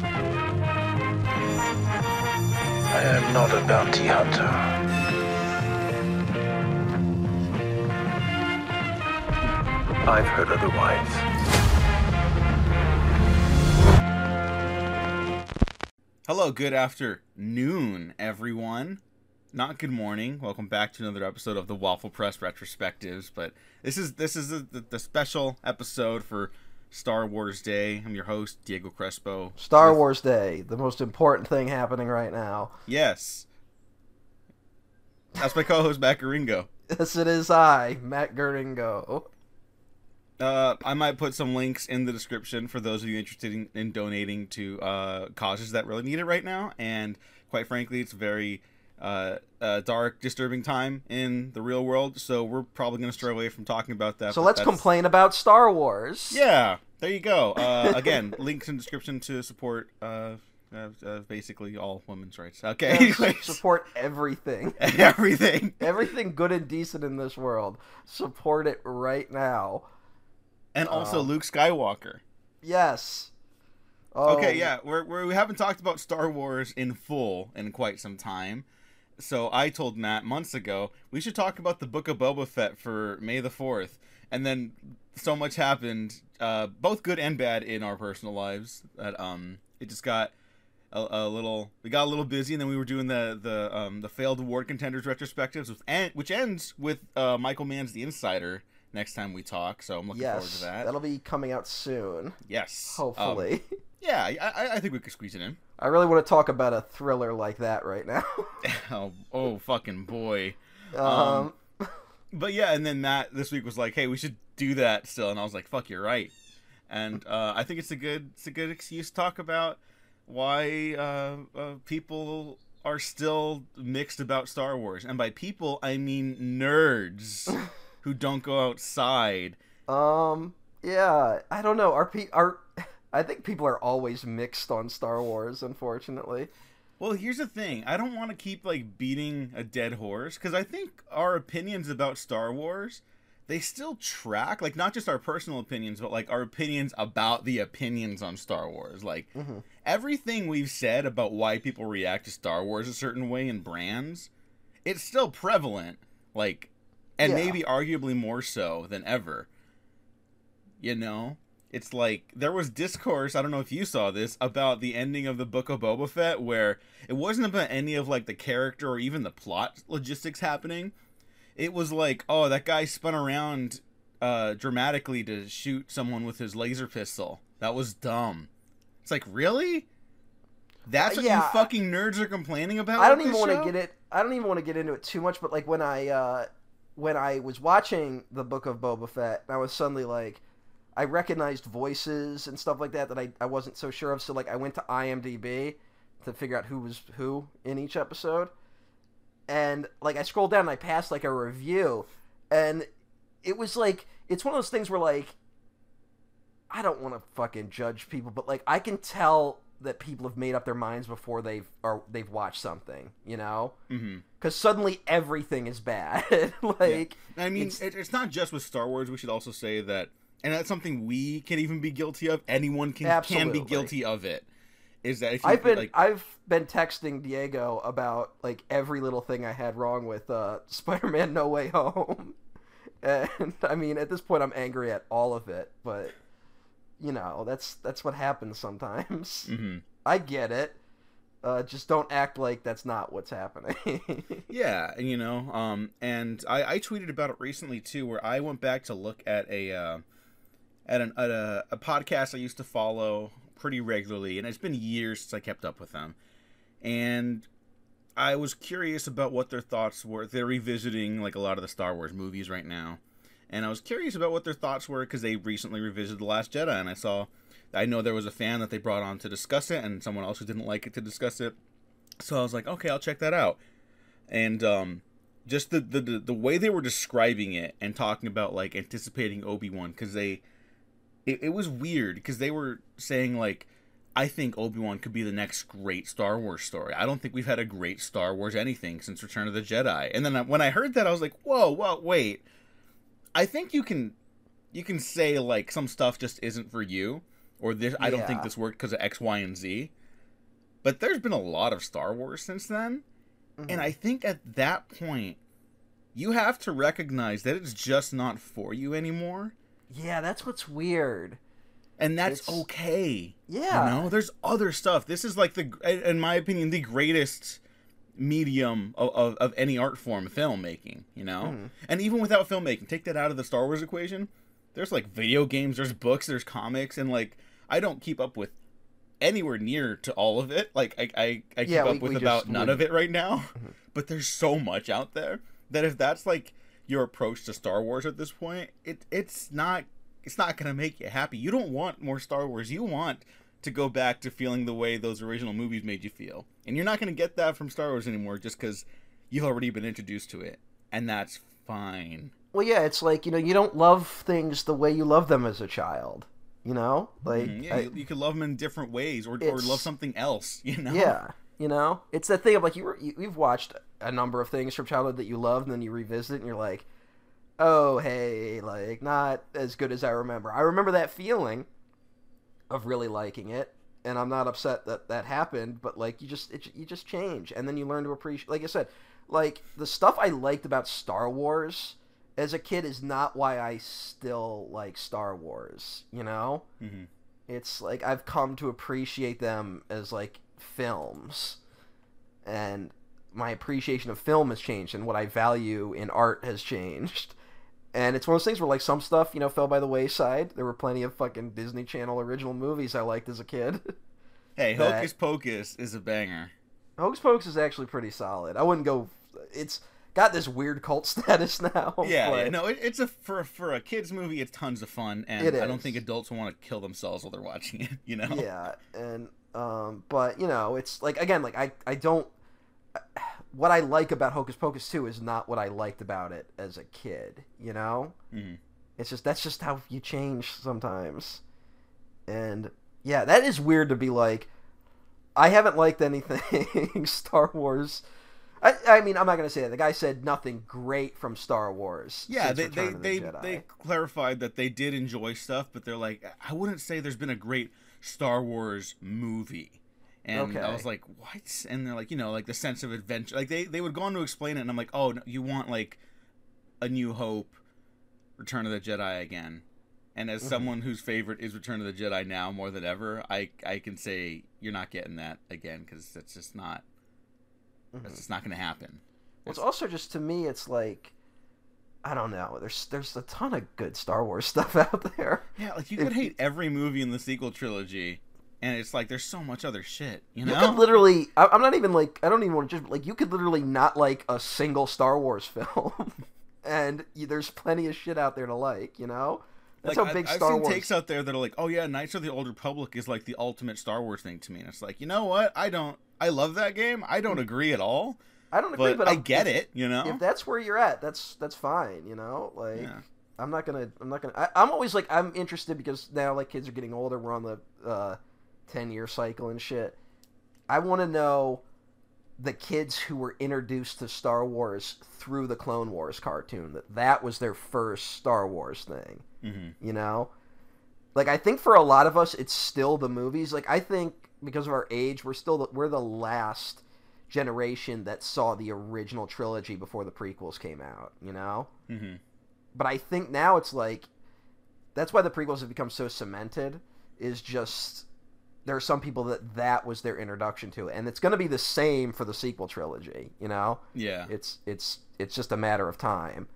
I am not a bounty hunter. I've heard otherwise. Hello, good afternoon, everyone. Not good morning. Welcome back to another episode of the Waffle Press retrospectives. But this is this is the, the, the special episode for Star Wars Day. I'm your host, Diego Crespo. Star With- Wars Day, the most important thing happening right now. Yes. That's my co-host Matt Garingo. Yes, it is I, Matt Geringo. Uh, I might put some links in the description for those of you interested in, in donating to uh, causes that really need it right now. And quite frankly, it's very uh, uh, dark, disturbing time in the real world. So we're probably going to stray away from talking about that. So let's that's- complain about Star Wars. Yeah, there you go. Uh, again, links in description to support uh, uh, uh, basically all women's rights. Okay, Yeah, Support everything. everything. Everything good and decent in this world. Support it right now. And also Um, Luke Skywalker. Yes. Oh, Okay, yeah, we're, we're, we haven't talked about Star Wars in full in quite some time. So I told Matt months ago we should talk about the Book of Boba Fett for May the Fourth, and then so much happened, uh, both good and bad in our personal lives that um it just got a, a little we got a little busy, and then we were doing the the um the failed award contenders retrospectives, with, which ends with uh, Michael Mann's The Insider next time we talk. So I'm looking forward to that. That'll be coming out soon. yes, Um, Hopefully. yeah, I, I- I think we could squeeze it in. I really want to talk about a thriller like that right now. oh, oh, fucking boy. um, But yeah, and then Matt this week was like, "Hey, we should do that still," and I was like, "Fuck, you're right." And uh, I think it's a good, it's a good excuse to talk about why uh, uh, people are still mixed about Star Wars, and by people I mean nerds who don't go outside. Um, yeah, I don't know. Are pe- are I think people are always mixed on Star Wars, unfortunately. Well, here's the thing. I don't want to keep like beating a dead horse because I think our opinions about Star Wars they still track like not just our personal opinions but like our opinions about the opinions on Star Wars. Like Mhm. everything we've said about why people react to Star Wars a certain way in brands, it's still prevalent. Like and Yeah. maybe arguably more so than ever. You know? It's like there was discourse, I don't know if you saw this, about the ending of the Book of Boba Fett where it wasn't about any of like the character or even the plot logistics happening. It was like, oh, that guy spun around uh dramatically to shoot someone with his laser pistol. That was dumb. It's like, really? That's what Yeah. you fucking nerds are complaining about? I don't even want to get it. I don't even want to get into it too much. But like when I uh, when I was watching the Book of Boba Fett, I was suddenly like, I recognized voices and stuff like that that I, I wasn't so sure of. So like I went to IMDb to figure out who was who in each episode, and like I scrolled down and I passed like a review, and it was like it's one of those things where like I don't want to fucking judge people, but like I can tell that people have made up their minds before they've or they've watched something, you know? Because suddenly everything is bad. like I mean, It's- it's, not just with Star Wars. We should also say that, and that's something we can even be guilty of. Anyone can can be guilty of it. Is that if you I've been like? I've been texting Diego about like every little thing I had wrong with uh, Spider-Man No Way Home, and I mean at this point I'm angry at all of it, but you know that's that's what happens sometimes. hmm I get it. Uh, just don't act like that's not what's happening. Yeah, and you know, um, and I, I tweeted about it recently too, where I went back to look at a uh, at an at a, a podcast I used to follow pretty regularly, and it's been years since I kept up with them, and I was curious about what their thoughts were. They're revisiting like a lot of the Star Wars movies right now, and I was curious about what their thoughts were because they recently revisited the Last Jedi, and I saw. I know there was a fan that they brought on to discuss it, and someone else who didn't like it to discuss it. So I was like, okay, I'll check that out and um, just the, the the the way they were describing it and talking about like anticipating Obi Wan because they, it, it was weird because they were saying like, I think Obi Wan could be the next great Star Wars story. I don't think we've had a great Star Wars anything since Return of the Jedi. And then I- when I heard that, I was like, whoa, whoa, wait. I think you can, you can say like some stuff just isn't for you, or this I don't think this worked because of X, Y, and Z. But there's been a lot of Star Wars since then, Mhm. and I think at that point, you have to recognize that it's just not for you anymore, yeah, that's what's weird. and that's It's- okay. Yeah. You know, there's other stuff. This is like the, in my opinion, the greatest medium of, of, of any art form, filmmaking. You know, Mhm. and even without filmmaking, take that out of the Star Wars equation. There's like video games, there's books, there's comics, and like I don't keep up with anywhere near to all of it. Like I I, I keep Yeah, up we- with we about none wouldn't. of it right now. Mhm. But there's so much out there that if that's like your approach to Star Wars at this point, it it's not it's not gonna make you happy. You don't want more Star Wars. You want to go back to feeling the way those original movies made you feel, and you're not gonna get that from Star Wars anymore just because you've already been introduced to it, and that's fine. Well, yeah, it's like you know you don't love things the way you love them as a child. You know, like Mhm, yeah, I- you, you could love them in different ways, or or love something else. You know? yeah, you know, it's that thing of like you were you, you've watched a number of things from childhood that you loved, and then you revisit, and you're like, oh hey, like not as good as I remember. I remember that feeling of really liking it, and I'm not upset that that happened, but like you just it, you just change, and then you learn to appreciate. Like I said, like the stuff I liked about Star Wars as a kid is not why I still like Star Wars. You know, Mhm. it's like I've come to appreciate them as like films, and my appreciation of film has changed, and what I value in art has changed. And it's one of those things where like some stuff, you know, fell by the wayside. There were plenty of fucking Disney Channel original movies I liked as a kid. Hey, That- Hocus Pocus is a banger. Hocus Pocus is actually pretty solid. I wouldn't go. It's got this weird cult status now. Yeah, but yeah, no, it, it's a for for a kids movie. It's tons of fun, and I don't think adults will want to kill themselves while they're watching it. You know? yeah and um but you know it's like again like i i don't what i like about hocus pocus 2 is not what i liked about it as a kid you know Mhm. it's just that's just how you change sometimes and yeah that is weird to be like i haven't liked anything star wars I, I mean, I'm not gonna say that. The guy said nothing great from Star Wars. Yeah, they Return they of the they, they clarified that they did enjoy stuff, but they're like, I wouldn't say there's been a great Star Wars movie. And I was like, what? And they're like, you know, like the sense of adventure. Like they they would go on to explain it, and I'm like, oh, no, you want like a New Hope, Return of the Jedi again. And as Mhm. someone whose favorite is Return of the Jedi now more than ever, I I can say you're not getting that again because that's just not Mhm. that's just not going to happen. Well, it's also just to me, it's like I don't know. There's there's a ton of good Star Wars stuff out there. Yeah, like you could hate every movie in the sequel trilogy, and it's like there's so much other shit. You You know? could literally. I- I'm not even like. I don't even want to just like. You could literally not like a single Star Wars film, and you, there's plenty of shit out there to like. You know. That's like, how big I, Star I've seen Wars. takes out there that are like, "Oh yeah, Knights of the Old Republic is like the ultimate Star Wars thing to me." And it's like, you know what? I don't. I love that game. I don't agree at all, I don't agree, but, but I get if, it. You know? If that's where you're at, that's that's fine. You know, like. Yeah. I'm not gonna. I'm not gonna. I, I'm always like. I'm interested because now like kids are getting older. We're on the uh, ten year cycle and shit. I want to know the kids who were introduced to Star Wars through the Clone Wars cartoon. That that was their first Star Wars thing. hmm You know, like I think for a lot of us, it's still the movies. Like I think because of our age, we're still the, we're the last generation that saw the original trilogy before the prequels came out. You know hmm but I think now it's like that's why the prequels have become so cemented. Is just there are some people that that was their introduction to it, and it's going to be the same for the sequel trilogy. You know, Yeah. it's it's it's just a matter of time.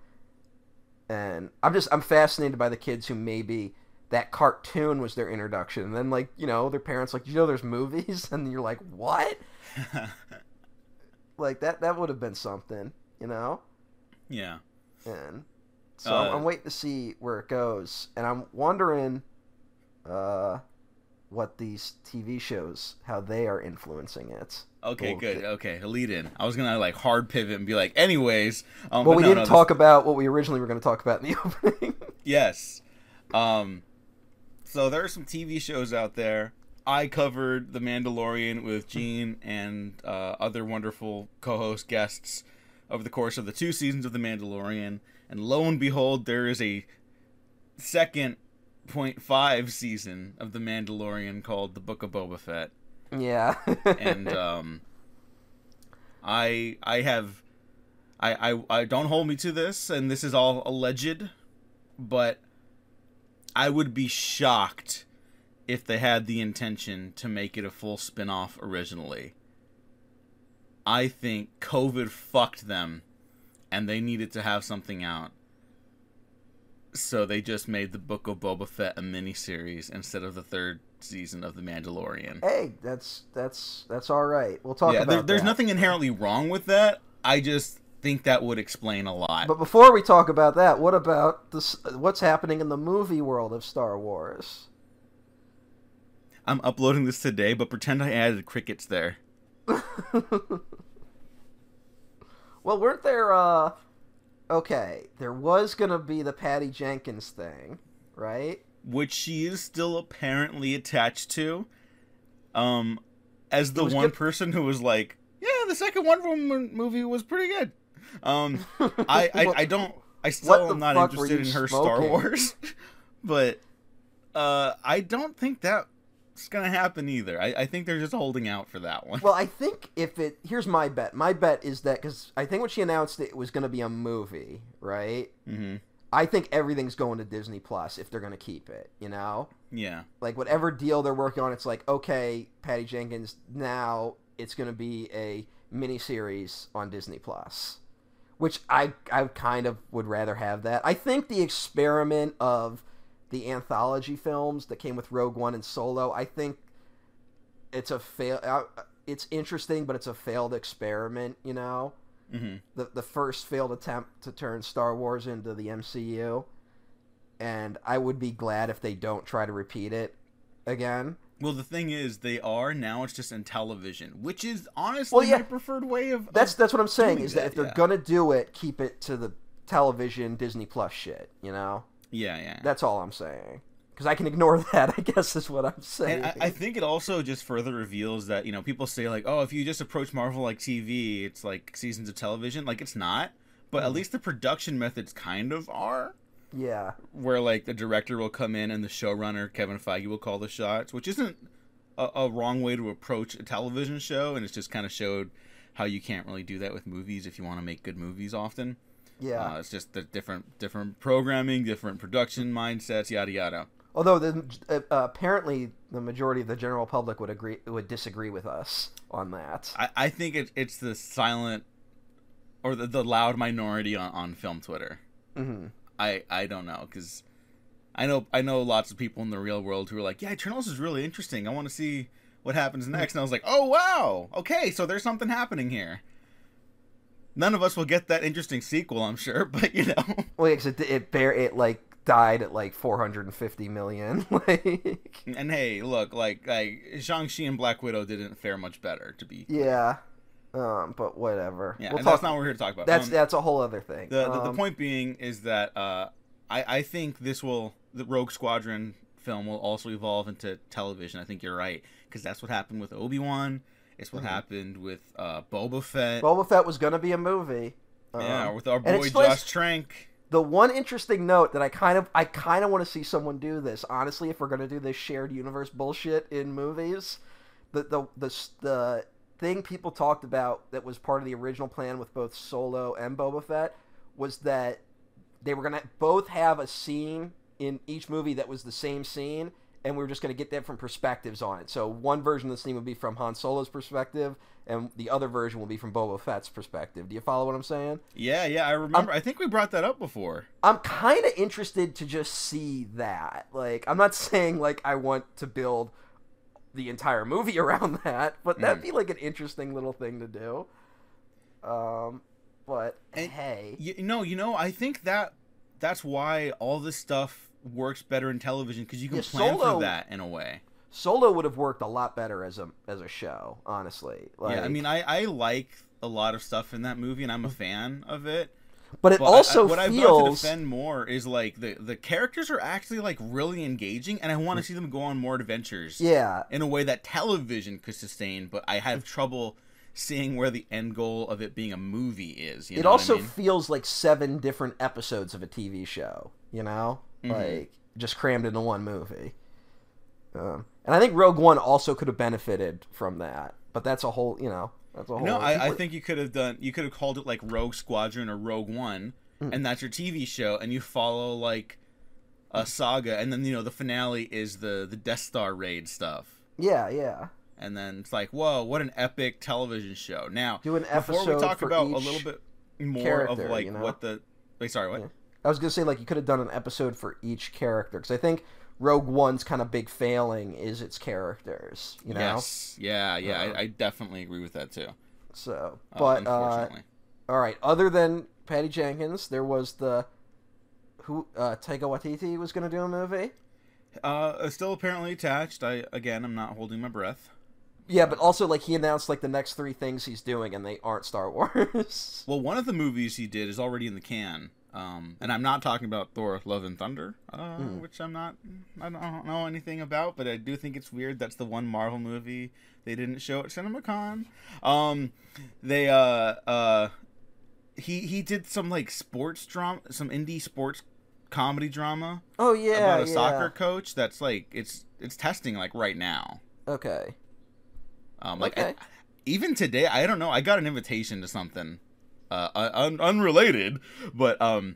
And I'm just I'm fascinated by the kids who maybe that cartoon was their introduction, and then like you know their parents like you know there's movies, and you're like what? Like that that would have been something, you know. yeah. and so Uh, I'm waiting to see where it goes, and I'm wondering uh, what these TV shows how they are influencing it. Okay, Well, good. Okay, lead in. I was gonna like hard pivot and be like, anyways. Um, well, but we no, didn't no, this- talk about what we originally were going to talk about in the opening. Yes. Um so there are some TV shows out there. I covered The Mandalorian with Gene and uh, other wonderful co-host guests over the course of the two seasons of The Mandalorian, and lo and behold, there is a second 8.5 season of The Mandalorian called The Book of Boba Fett. Yeah. And um I I have I, I I don't hold me to this and this is all alleged, but I would be shocked if they had the intention to make it a full spin-off originally. I think COVID fucked them and they needed to have something out. So they just made the Book of Boba Fett a miniseries instead of the third season of The Mandalorian. hey, that's that's that's all right. We'll talk yeah, about there, there's that. nothing inherently wrong with that. I just think that would explain a lot. But before we talk about that, what about this? What's happening in the movie world of Star Wars? I'm uploading this today, but pretend I added crickets there. Well, weren't there? uh Okay, there was gonna be the Patty Jenkins thing, right? Which she is still apparently attached to. Um, as the one good- person who was like, "Yeah, the second Wonder Woman movie was pretty good." Um, I, I, I don't. I still am not interested in her Star? Wars, but uh, I don't think that's gonna happen either. I, I think they're just holding out for that one. Well, I think if it here's my bet. My bet is that because I think when she announced it, it was going to be a movie, right? hmm I think everything's going to Disney Plus if they're going to keep it. You know, Yeah. like whatever deal they're working on, it's like okay, Patty Jenkins. Now it's going to be a miniseries on Disney Plus, which I I kind of would rather have that. I think the experiment of the anthology films that came with Rogue One and Solo, I think it's a fail. Uh, it's interesting, but it's a failed experiment. You know, hmm the the first failed attempt to turn Star Wars into the MCU, and I would be glad if they don't try to repeat it again. Well, the thing is, they are now. It's just in television, which is honestly Well, yeah. my preferred way of. That's of- that's what I'm saying is that, that, if they're yeah. gonna do it, keep it to the television Disney Plus shit. You know, yeah, yeah. that's all I'm saying. Because I can ignore that, I guess is what I'm saying. And I, I think it also just further reveals that you know people say like, oh, if you just approach Marvel like TV, it's like seasons of television. Like it's not, but Mm-hmm. at least the production methods kind of are. yeah, Where like the director will come in and the showrunner Kevin Feige will call the shots, which isn't a, a wrong way to approach a television show, and it's just kind of showed how you can't really do that with movies if you want to make good movies often. Yeah. Uh, it's just the different different programming, different production mindsets, yada yada. Although the, uh, apparently the majority of the general public would agree would disagree with us on that. I, I think it, it's the silent or the, the loud minority on, on film Twitter. hmm I, I don't know because I know I know lots of people in the real world who are like, yeah, Eternals is really interesting. I want to see what happens next. And I was like, oh wow, okay, so there's something happening here. None of us will get that interesting sequel, I'm sure, but you know, Well, because it it bear it like died at like 450 million. like and hey, look, like like Shang Chi and Black Widow didn't fare much better, to be yeah, um, but whatever. yeah. We'll and talk- that's not what we're here to talk about. That's Um, that's a whole other thing. The, the, the Um, point being is that uh, I I think this will the Rogue Squadron film will also evolve into television. I think you're right because that's what happened with Obi Wan. It's what happened with uh, Boba Fett. Mm-hmm. Boba Fett was gonna be a movie. yeah, Um, with our boy Josh Trank. The one interesting note that I kind of I kind of want to see someone do this. Honestly, if we're gonna do this shared universe bullshit in movies, the the the the thing people talked about that was part of the original plan with both Solo and Boba Fett was that they were gonna both have a scene in each movie that was the same scene, and we were just gonna get different perspectives on it. So one version of the scene would be from Han Solo's perspective, and the other version will be from Boba Fett's perspective. Do you follow what I'm saying? Yeah, yeah, I remember. I think we brought that up before. I'm kind of interested to just see that. Like, I'm not saying like I want to build the entire movie around that, but that'd Mm. be like an interesting little thing to do. Um, but And- hey, You, no, you know, I think that that's why all this stuff works better in television because you can Yeah, plan Solo- for that in a way. Solo would have worked a lot better as a as a show, honestly. Like, yeah, I mean, I I like a lot of stuff in that movie, and I'm a fan of it. but it But also I, what I've got to defend more is like the the characters are actually like really engaging, and I Mm. want to see them go on more adventures. yeah. In a way that television could sustain, but I have trouble seeing where the end goal of it being a movie is. You It know what I also mean? feels like seven different episodes of a TV show. You know, Mhm. like just crammed into one movie. Um, and I think Rogue One also could have benefited from that, but that's a whole, you know, that's a whole. No, I, I think you could have done. You could have called it like Rogue Squadron or Rogue One, Hmm. and that's your TV show, and you follow like a saga, and then you know the finale is the the Death Star raid stuff, Yeah, yeah. and then it's like, whoa, what an epic television show! Now, Do an before we episode talk about a little bit more of like you know? what the wait, sorry, what? Yeah. I was gonna say like you could have done an episode for each character because I think Rogue One's kind of big failing is its characters, you know. Yes, yeah, yeah, Uh, I, I definitely agree with that too. So, uh, but uh, unfortunately, all right. Other than Patty Jenkins, there was the who uh, Taika Waititi was gonna do a movie. uh, still apparently attached. I again, I'm not holding my breath. Yeah, but also like he announced like the next three things he's doing, and they aren't Star Wars. Well, one of the movies he did is already in the can. Um, and I'm not talking about Thor: Love and Thunder, uh, Hmm. which I'm not, I don't, I don't know anything about, but I do think it's weird. That's the one Marvel movie they didn't show at CinemaCon. Um, they, uh, uh, he he did some like sports drama, some indie sports comedy drama oh yeah, about a yeah. soccer coach. That's like it's it's testing like right now. Okay. Um, like Okay. Even today, I don't know. I got an invitation to something, uh, un- unrelated, but um,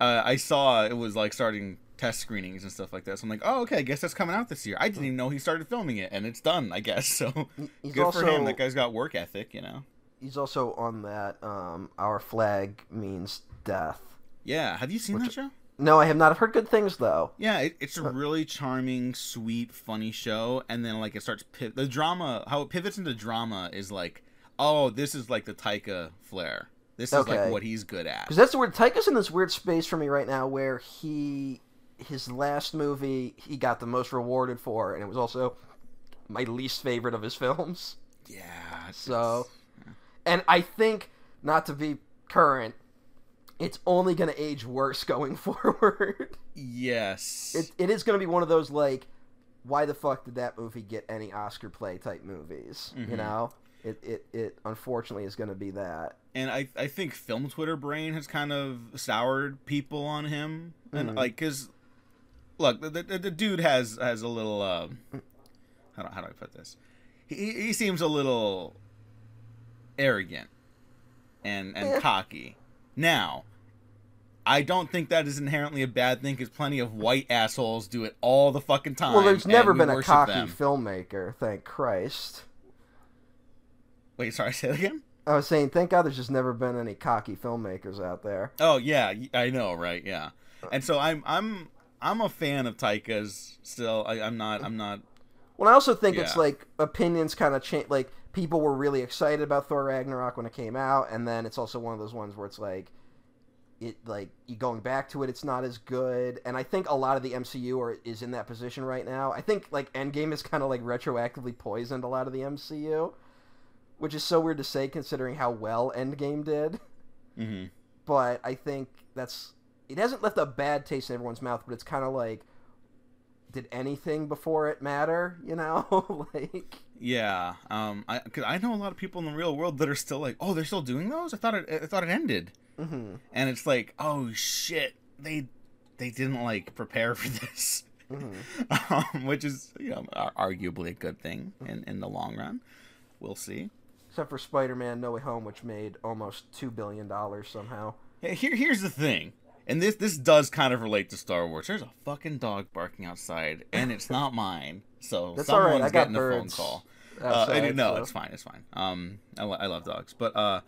uh, I saw it was like starting test screenings and stuff like that. So I'm like, oh, okay, I guess that's coming out this year. I didn't even know he started filming it, and it's done. I guess so. He's Good also for him. That guy's got work ethic, you know. he's also on that. Um, Our flag means death. Yeah. Have you seen that show? No, I have not. I've heard good things though. Yeah, it, it's a really charming, sweet, funny show, and then like it starts the drama. How it pivots into drama is like, oh, this is like the Taika flair. This is Okay. like what he's good at. Because that's the weird. Taika's in this weird space for me right now, where he, his last movie, he got the most rewarded for, and it was also my least favorite of his films. Yeah. So, and I think not to be current, it's only going to age worse going forward. yes. it, it is going to be one of those like, why the fuck did that movie get any Oscar play type movies? You Mhm. know, it it it unfortunately is going to be that. and I I think film Twitter brain has kind of soured people on him, and Mhm. like because look, the, the the dude has has a little uh, how do, how do I put this? He he seems a little arrogant and and Yeah. cocky. Now, I don't think that is inherently a bad thing because plenty of white assholes do it all the fucking time. Well, there's never we been a cocky them. filmmaker, thank Christ. Wait, sorry, say that again. I was saying, thank God there's just never been any cocky filmmakers out there. Oh yeah, I know, right? Yeah, and so I'm I'm I'm a fan of Taika's still. I, I'm not I'm not. Well, I also think it's like opinions kind of change. Like people were really excited about Thor Ragnarok when it came out, and then it's also one of those ones where it's like, it like you going back to it, it's not as good. And I think a lot of the MCU are is in that position right now. I think like Endgame is kind of like retroactively poisoned a lot of the MCU, which is so weird to say considering how well Endgame did. hmm but I think that's it hasn't left a bad taste in everyone's mouth, but it's kind of like did anything before it matter, you know? like Yeah, um, I because I know a lot of people in the real world that are still like, oh, they're still doing those. I thought it I thought it ended, mhm, and it's like, oh shit, they they didn't like prepare for this, mhm. um, which is you know arguably a good thing in in the long run. We'll see. Except for Spider-Man No Way Home which made almost 2 billion dollars somehow. Here, here's the thing, and this this does kind of relate to Star Wars. There's a fucking dog barking outside, and it's not mine. So That's all right, someone's I got getting a phone call. Uh, outside, I- no, so- it's fine. It's fine. Um, I, lo- I love dogs, but uh,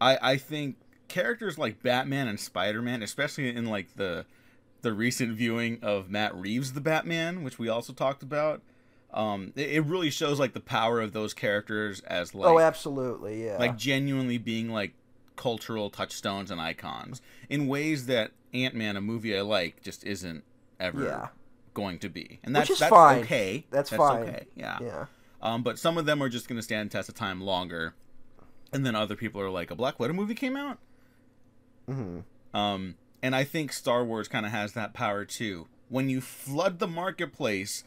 I I think characters like Batman and Spider Man, especially in like the the recent viewing of Matt Reeves' The Batman, which we also talked about. Um, it, it really shows like the power of those characters as like oh, absolutely, yeah. like genuinely being like cultural touchstones and icons in ways that Ant Man, a movie I like, just isn't ever Yeah. going to be. And that's that's fine. okay. That's fine. okay. Yeah. yeah. Um, but some of them are just going to stand test of time longer, and then other people are like, a Black Widow movie came out. hmm Um, and I think Star Wars kind of has that power too. When you flood the marketplace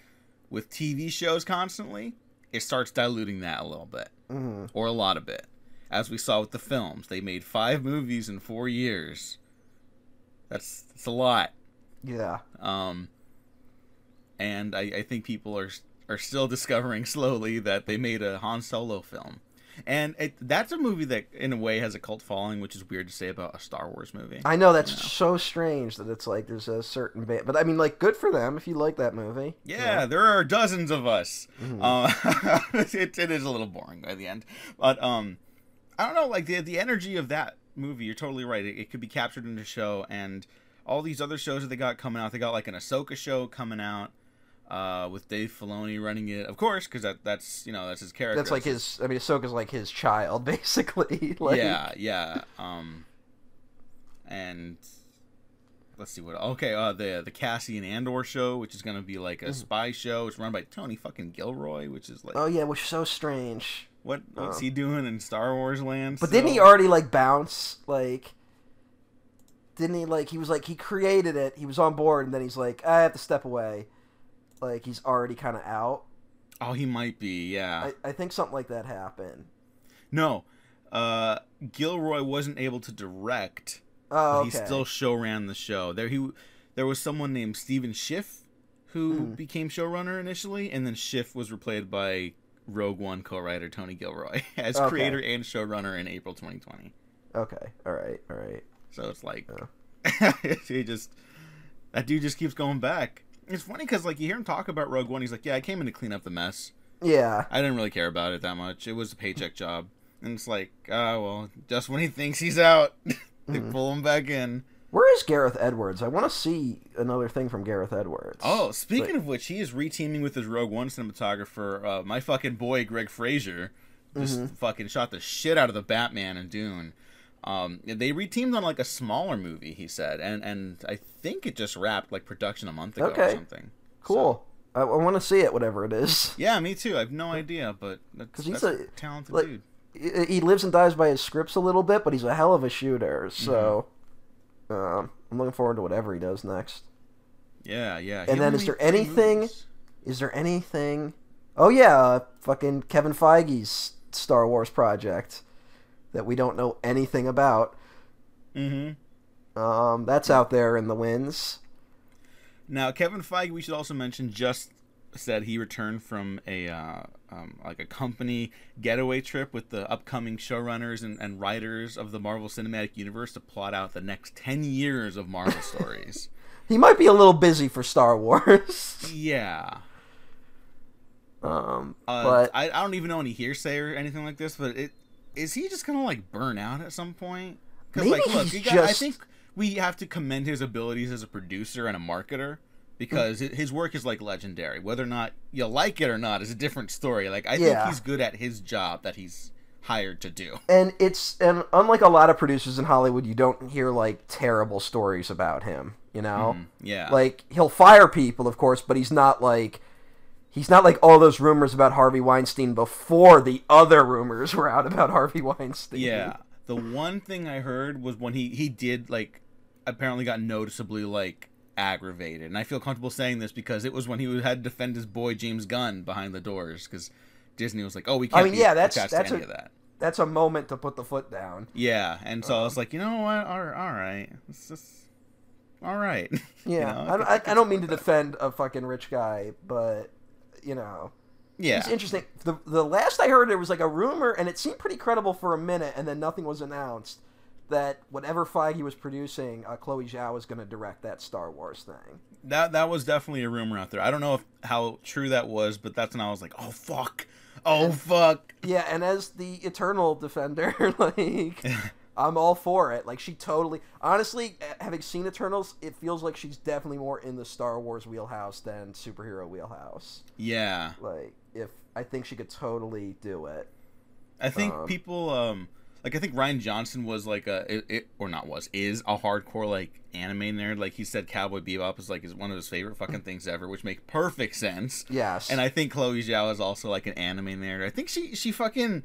with TV shows constantly, it starts diluting that a little bit hmm or a lot of it. As we saw with the films, they made five movies in four years. That's that's a lot. Yeah. Um, and I, I think people are are still discovering slowly that they made a Han Solo film, and it, that's a movie that in a way has a cult following, which is weird to say about a Star Wars movie. I know that's You know. so strange that it's like there's a certain band, but I mean, like, good for them if you like that movie. Yeah, there are dozens of us. Mhm. Uh, it, it is a little boring by the end, but um, I don't know, like the the energy of that movie. You're totally right. It, it could be captured in a show, and all these other shows that they got coming out. They got like an Ahsoka show coming out, uh, with Dave Filoni running it, of course, because that that's you know that's his character. That's like his. I mean, Ahsoka's like his child, basically. like, yeah, yeah. Um, and let's see what. Okay, uh, the the Cassian Andor show, which is gonna be like a spy show. It's run by Tony fucking Gilroy, which is like Oh yeah, which is so strange. what what's oh. he doing in Star Wars land? But didn't he already like bounce? Like, didn't he like he was like he created it. He was on board, and then he's like, I have to step away. Like he's already kind of out. Oh, he might be. Yeah. I, I think something like that happened. no, uh, Gilroy wasn't able to direct. Oh, okay. He still show ran the show. There he there was someone named Stephen Schiff who Mhm. became showrunner initially, and then Schiff was replaced by Rogue One co-writer Tony Gilroy as Okay. creator and showrunner in April 2020. Okay. All right. All right. So it's like Yeah. he just that dude just keeps going back. It's funny because like you hear him talk about Rogue One, he's like, "Yeah, I came in to clean up the mess. Yeah. I didn't really care about it that much. It was a paycheck job." And it's like, ah, well, just when he thinks he's out, they Mhm. pull him back in. Where is Gareth Edwards? I want to see another thing from Gareth Edwards. Oh, speaking Like- of which, he is reteaming with his Rogue One cinematographer, uh, my fucking boy Greig Fraser. Just Mhm. fucking shot the shit out of the Batman and Dune. Um, they reteamed on like a smaller movie, he said, and and I think it just wrapped like production a month ago or something. cool. I, I want to see it, whatever it is. Yeah, me too. I have no idea, but that's, 'Cause he's a- talented like- dude. He he lives and dies by his scripts a little bit, but he's a hell of a shooter. So, Mm-hmm. um, I'm looking forward to whatever he does next. Yeah, yeah. And He then is there anything- movies. Is there anything? Oh yeah, uh, fucking Kevin Feige's Star Wars project that we don't know anything about. Mm-hmm. Um, that's out there in the winds. Now, Kevin Feige, we should also mention, just said he returned from a uh, um, like a company getaway trip with the upcoming showrunners and, and writers of the Marvel Cinematic Universe to plot out the next ten years of Marvel stories. He might be a little busy for Star Wars. yeah, um, uh, but I, I don't even know any hearsay or anything like this, but it is he just gonna like burn out at some point? Maybe like, look, got, I think we have to commend his abilities as a producer and a marketer because hi- his work is like legendary. Whether or not you like it or not is a different story. Like I Yeah. think he's good at his job that he's hired to do. and it's and unlike a lot of producers in Hollywood, you don't hear like terrible stories about him. You know, Mm, yeah, like he'll fire people, of course, but he's not like he's not like all those rumors about Harvey Weinstein before the other rumors were out about Harvey Weinstein. yeah. The one thing I heard was when he he did like apparently got noticeably like aggravated, and I feel comfortable saying this because it was when he had to defend his boy James Gunn behind the doors because Disney was like, "Oh, we can't I mean, be yeah, that's- that's a- of that." that's a moment to put the foot down. Yeah, and so I Um, was like, you know what? All, all right, it's just all right. You Yeah, know, I, don't- I, I don't mean to defend a fucking rich guy, but you know, Yeah, it's interesting. The the last I heard, there was like a rumor, and it seemed pretty credible for a minute, and then nothing was announced. That whatever Feige was producing, uh, Chloe Zhao was going to direct that Star Wars thing. that that was definitely a rumor out there. I don't know if how true that was, but that's when I was like, oh fuck, oh fuck. Yeah, and as the Eternal Defender, like I'm all for it. Like she totally, honestly, eh, having seen Eternals, it feels like she's definitely more in the Star Wars wheelhouse than superhero wheelhouse. Yeah, Like if I think she could totally do it. I think Um, people um like I think Rian Johnson was like a it, it or not was is a hardcore like anime nerd. Like he said, Cowboy Bebop is like is one of his favorite fucking things ever, which make perfect sense. Yes. And I think Chloe Zhao is also like an anime nerd. I think she she fucking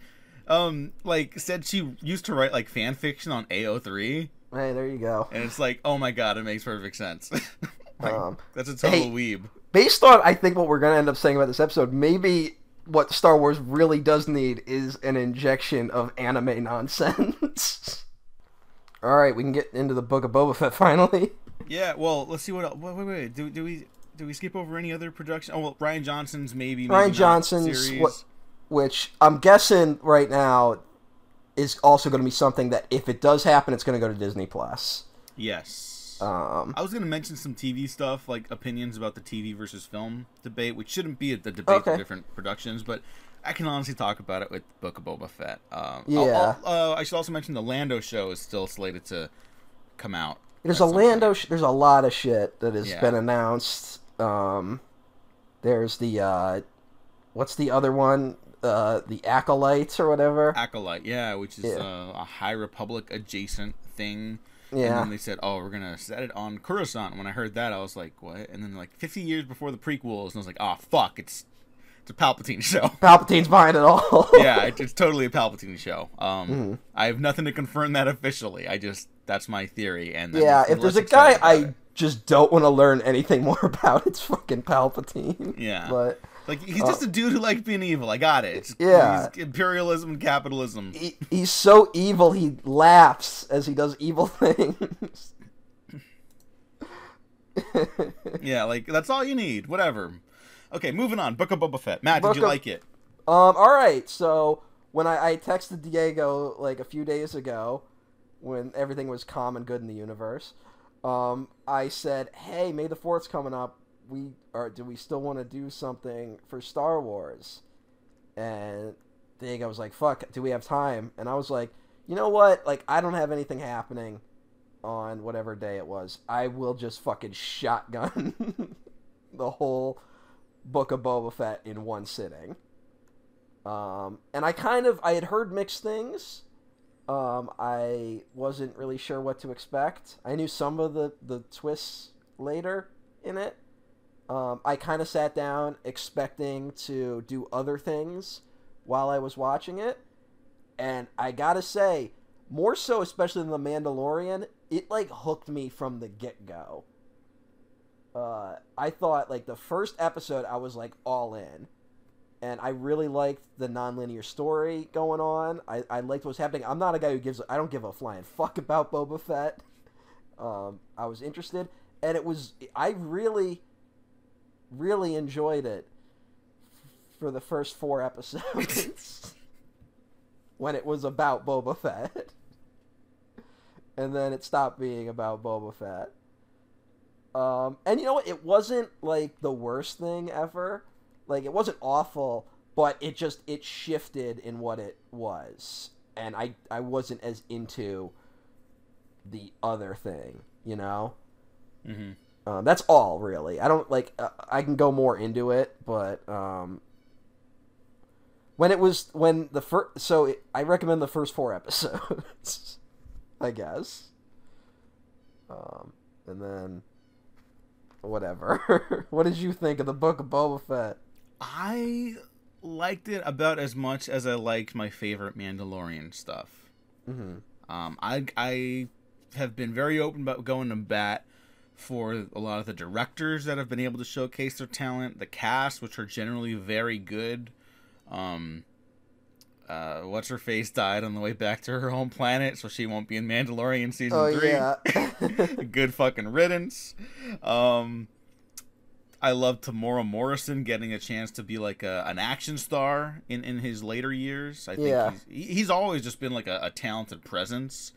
um like said she used to write like fan fiction on AO3 hey, there you go. and it's like, "Oh my god, it makes perfect sense." Like, Um, that's a total hey, weeb. Based on I think what we're going to end up saying about this episode, maybe what Star Wars really does need is an injection of anime nonsense. All right, we can get into the Book of Boba Fett finally. Yeah, well, let's see what. Else. Wait, wait, wait. Do, do we do we skip over any other production? Oh, well, Rian Johnson's maybe. Rian Johnson's series. what- which I'm guessing right now is also going to be something that if it does happen, it's going to go to Disney Plus. Yes. Um, I was gonna mention some TV stuff, like opinions about the TV versus film debate, which shouldn't be at the debate Okay. of different productions, but I can honestly talk about it with Book of Boba Fett. Um, Yeah. I'll- I'll- uh, I should also mention the Lando show is still slated to come out. there's a. Lando. Sh- there's a lot of shit that has Yeah. been announced. Um, there's the uh, what's the other one? Uh, the acolytes or whatever. Acolyte, yeah, which is Yeah. uh, a High Republic adjacent thing. Yeah. And then they said, "Oh, we're gonna set it on Coruscant." When I heard that, I was like, "What?" And then like 50 years before the prequels, and I was like, "Oh, fuck! It's it's a Palpatine show." Palpatine's behind it all. yeah, it's, it's totally a Palpatine show. Um, Mm-hmm. I have nothing to confirm that officially. I just that's my theory. And yeah. If there's a guy I it. just don't want to learn anything more about, it's fucking Palpatine. Yeah. But like he's just a dude who likes being evil. I got it. It's, Uh, Yeah. he's imperialism and capitalism. he, he's so evil he laughs as he does evil things. Yeah, like that's all you need. Whatever. Okay, moving on. Book of Boba Fett. Matt, Book did you of- like it? Um, all right. So when I, I texted Diego like a few days ago, when everything was calm and good in the universe, um, I said, "Hey, May the Fourth's coming up. We or do we still want to do something for Star Wars?" And Diego was like, "Fuck, do we have time?" And I was like, "You know what? Like, I don't have anything happening on whatever day it was. I will just fucking shotgun the whole." Book of Boba Fett in one sitting. Um, and I kind of I had heard mixed things. Um, I wasn't really sure what to expect. I knew some of the the twists later in it. Um, I kind of sat down expecting to do other things while I was watching it, and I gotta say, more so especially than the Mandalorian, it like hooked me from the get go. Uh, I thought like the first episode, I was like all in and I really liked the nonlinear story going on. I, I liked what's happening. I'm not a guy who gives I don't give a flying fuck about Boba Fett. Um, I was interested, and it was I really, really enjoyed it for the first four episodes when it was about Boba Fett, and then it stopped being about Boba Fett. Um, and you know what? It wasn't like the worst thing ever. Like it wasn't awful, but it just it shifted in what it was, and I I wasn't as into the other thing. You know, Mm-hmm. Um, that's all really. I don't like. Uh, I can go more into it, but um, when it was when the first, so it, I recommend the first four episodes, I guess. Um, and then whatever. what did you think of the Book of Boba Fett? I liked it about as much as I liked my favorite Mandalorian stuff. Mm-hmm. Um, I I have been very open about going to bat for a lot of the directors that have been able to showcase their talent, the cast, which are generally very good. Um, uh, what's her face died on the way back to her home planet, so she won't be in Mandalorian season Oh three. yeah. good fucking riddance. Um, I love Temuera Morrison getting a chance to be like a, an action star in, in his later years. I think Yeah. he's, he's always just been like a, a talented presence.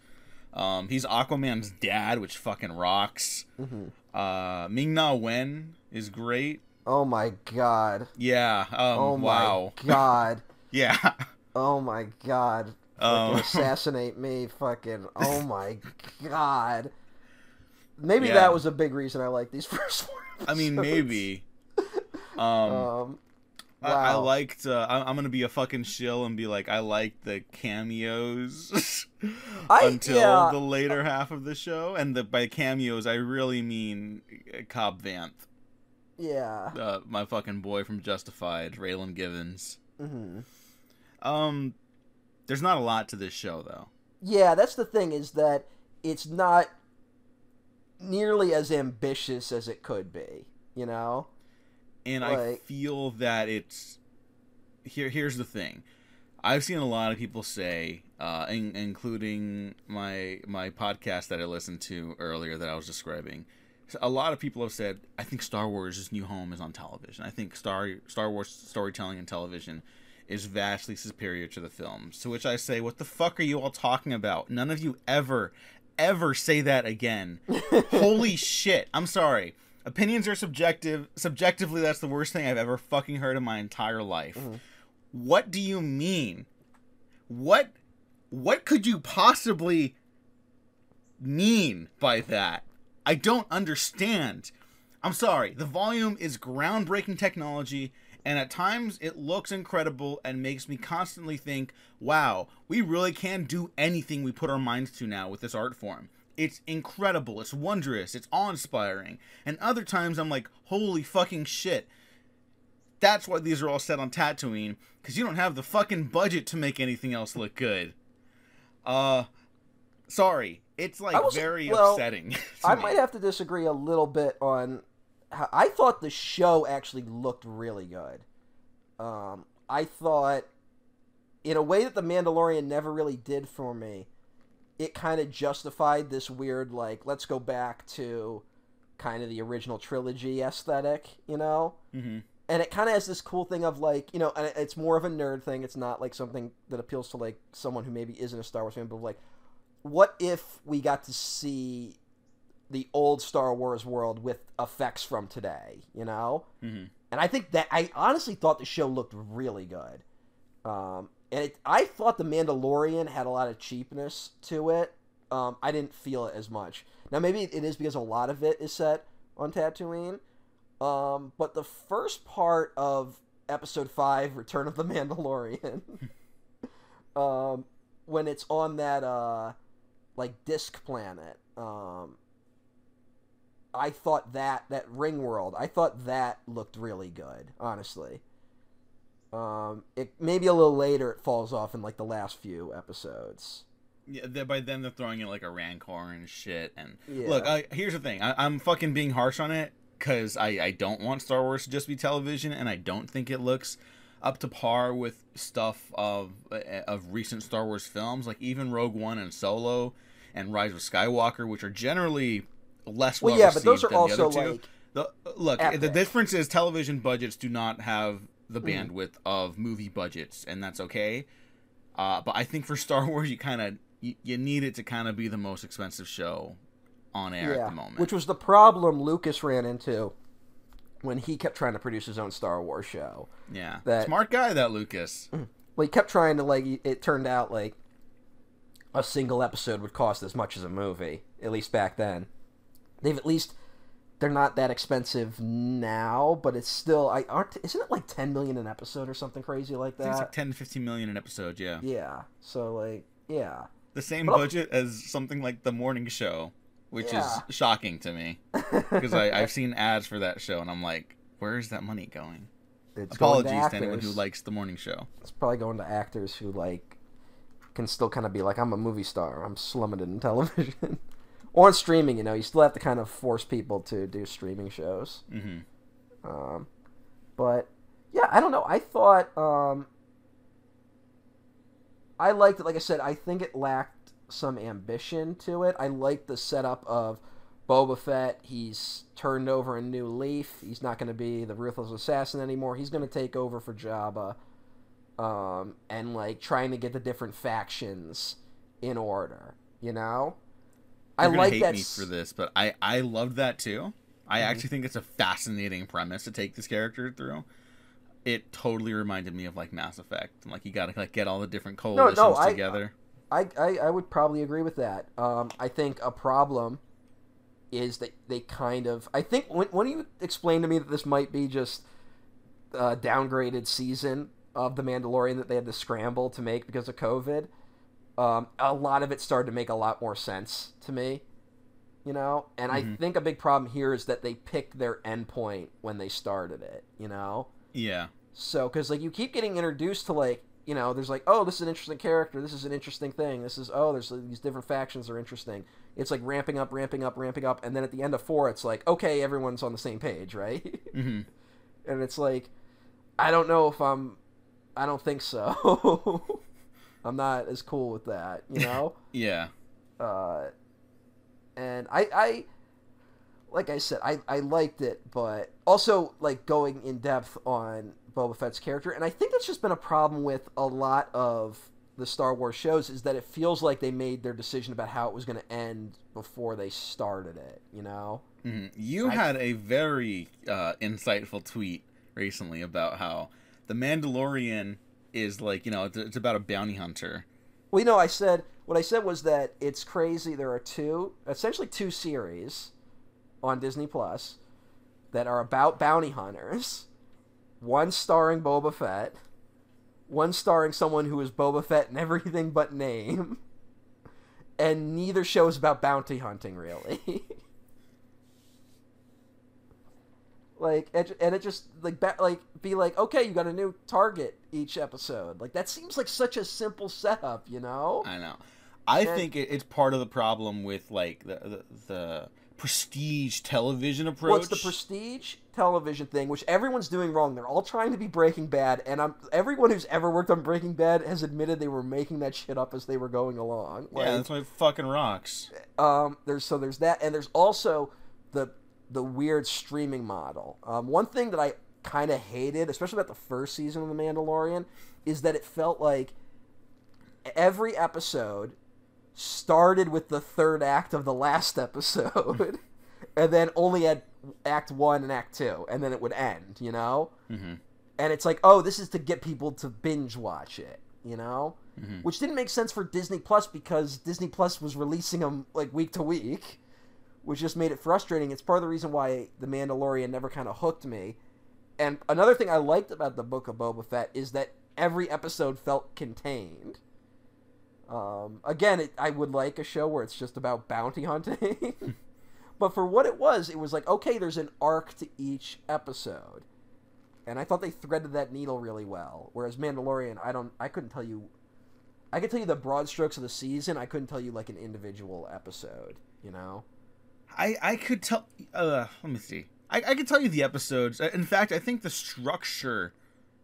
Um, he's Aquaman's dad, which fucking rocks. Mhm. Uh, Ming Na Wen is great. oh my god. Yeah. Um, Oh wow. my god. Yeah. Oh my god. Um, assassinate me, fucking. Oh my god. Maybe Yeah. that was a big reason I like these first four. I mean, maybe. Um, Um, I, I liked. Uh, I, I'm gonna be a fucking shill and be like, I liked the cameos I- until yeah. the later half of the show, and the, by cameos I really mean uh, Cobb Vanth, yeah. uh, my fucking boy from Justified, Raylan Givens. hmm Um, there's not a lot to this show though. Yeah, that's the thing is that it's not nearly as ambitious as it could be. You know? And I feel that it's here. Here's the thing: I've seen a lot of people say, uh, in, including my my podcast that I listened to earlier that I was describing. A lot of people have said, "I think Star Wars' New Home is on television. I think Star Star Wars storytelling in television is vastly superior to the films." To which I say, "What the fuck are you all talking about? None of you ever, ever say that again. Holy shit! I'm sorry." Opinions are subjective. Subjectively, that's the worst thing I've ever fucking heard in my entire life. Mm-hmm. What do you mean? What what could you possibly mean by that? I don't understand. I'm sorry. The volume is groundbreaking technology and at times it looks incredible and makes me constantly think, "Wow, we really can do anything we put our minds to now with this art form." It's incredible, it's wondrous, it's awe-inspiring. And other times I'm like, "Holy fucking shit." That's why these are all set on Tatooine because you don't have the fucking budget to make anything else look good. Uh, sorry, it's like was- very well, upsetting. I me. might have to disagree a little bit on. How, I thought the show actually looked really good. Um, I thought, in a way that the Mandalorian never really did for me, it kind of justified this weird like let's go back to kind of the original trilogy aesthetic, you know. Mhm. And it kind of has this cool thing of like you know, and it's more of a nerd thing. It's not like something that appeals to like someone who maybe isn't a Star Wars fan, but like, what if we got to see the old Star Wars world with effects from today, you know? Mhm. And I think that I honestly thought the show looked really good. Um, and it, I thought the Mandalorian had a lot of cheapness to it. Um, I didn't feel it as much. Now maybe it is because a lot of it is set on Tatooine. Um, but the first part of Episode Five, Return of the Mandalorian, um, when it's on that uh, like disk planet, um, I thought that that ring world, I thought that looked really good, honestly. Um, it maybe a little later it falls off in like the last few episodes. Yeah, by then they're throwing in like a rancor and shit. And Yeah. look, I, here's the thing: I, I'm fucking being harsh on it because I, I don't want Star Wars to just be television, and I don't think it looks up to par with stuff of of recent Star Wars films, like even Rogue One and Solo and Rise of Skywalker, which are generally less Well, well yeah, but those are also like The, look, epic. the difference is television budgets do not have the Mm. bandwidth of movie budgets, and that's okay. Uh, but I think for Star Wars, you kind of you, you need it to kind of be the most expensive show on air at the moment. Which was the problem Lucas ran into when he kept trying to produce his own Star Wars show. yeah, that- smart guy that Lucas. Well, he kept trying to like. It turned out like a single episode would cost as much as a movie, at least back then. They've at least they're not that expensive now, but it's still I aren't. Isn't it like ten million an episode or something crazy like think it's that? like 10 to 15 million an episode. Yeah, Yeah. So like, yeah. the same But I'll- budget as something like the morning show, which Yeah. is shocking to me because I I've seen ads for that show, and I'm like, where is that money going? It's going to Apologies to, anyone who likes the morning show. It's probably going to actors who like can still kind of be like, I'm a movie star. I'm slumming it in television. or on streaming, you know, you still have to kind of force people to do streaming shows. hmm Um, but yeah, I don't know. I thought um, I liked it. Like I said, I think it lacked some ambition to it. I liked the setup of Boba Fett. He's turned over a new leaf. He's not going to be the ruthless assassin anymore. He's going to take over for Jabba, um, and like trying to get the different factions in order. You know, You're gonna like hate that. me for this, but I I loved that too. I Mm-hmm. actually think it's a fascinating premise to take this character through. It totally reminded me of like Mass Effect. and, Like you got to like get all the different no, coalitions I- together. I, I, I would probably agree with that. Um, I think a problem is that they kind of. I think when, when you explained to me that this might be just a downgraded season of The Mandalorian that they had to scramble to make because of COVID, um, a lot of it started to make a lot more sense to me. You know? And I Mhm. think a big problem here is that they picked their endpoint when they started it, you know? yeah, So, because like you keep getting introduced to like you know, there's like, oh, this is an interesting character. This is an interesting thing. This is oh, there's these different factions are interesting. It's like ramping up, ramping up, ramping up, and then at the end of four, it's like, okay, everyone's on the same page, right? hmm and it's like, I don't know if I'm I don't think so. I'm not as cool with that, you know. Yeah. uh, and I, I, like I said, I, I liked it, but also like going in depth on Boba Fett's character, and I think that's just been a problem with a lot of the Star Wars shows is that it feels like they made their decision about how it was going to end before they started it. You know? Mhm. You I- had a very uh, insightful tweet recently about how the Mandalorian is like, you know, it's, about a bounty hunter. Well, you know, I said what I said was that it's crazy. There are two, essentially two series on Disney Plus that are about bounty hunters. One starring Boba Fett, one starring someone who is Boba Fett in everything but name, and neither show is about bounty hunting really. like and it just like like be like okay you got a new target each episode like that seems like such a simple setup you know I know. I And- think it's part of the problem with like the the, the prestige television approach. What's the prestige television thing, which everyone's doing wrong? They're all trying to be Breaking Bad, and I'm everyone who's ever worked on Breaking Bad has admitted they were making that shit up as they were going along. yeah, that's why it fucking rocks. um, there's so there's that, and there's also the the weird streaming model. Um, one thing that I kind of hated, especially about the first season of The Mandalorian, is that it felt like every episode started with the third act of the last episode, and then only had Act One and Act Two, and then it would end. You know hmm and it's like, oh, this is to get people to binge watch it, you know, Mhm. which didn't make sense for Disney Plus because Disney Plus was releasing them like week to week, which just made it frustrating. It's part of the reason why The Mandalorian never kind of hooked me. And another thing I liked about the Book of Boba Fett is that every episode felt contained. Um, again, it, I would like a show where it's just about bounty hunting. but for what it was, it was like, okay, there's an arc to each episode and I thought they threaded that needle really well. Whereas Mandalorian, I don't, I couldn't tell you. I could tell you the broad strokes of the season. I couldn't tell you like an individual episode. You know. I I could tell. Uh, let me see. I I could tell you the episodes. Uh, In fact, I think the structure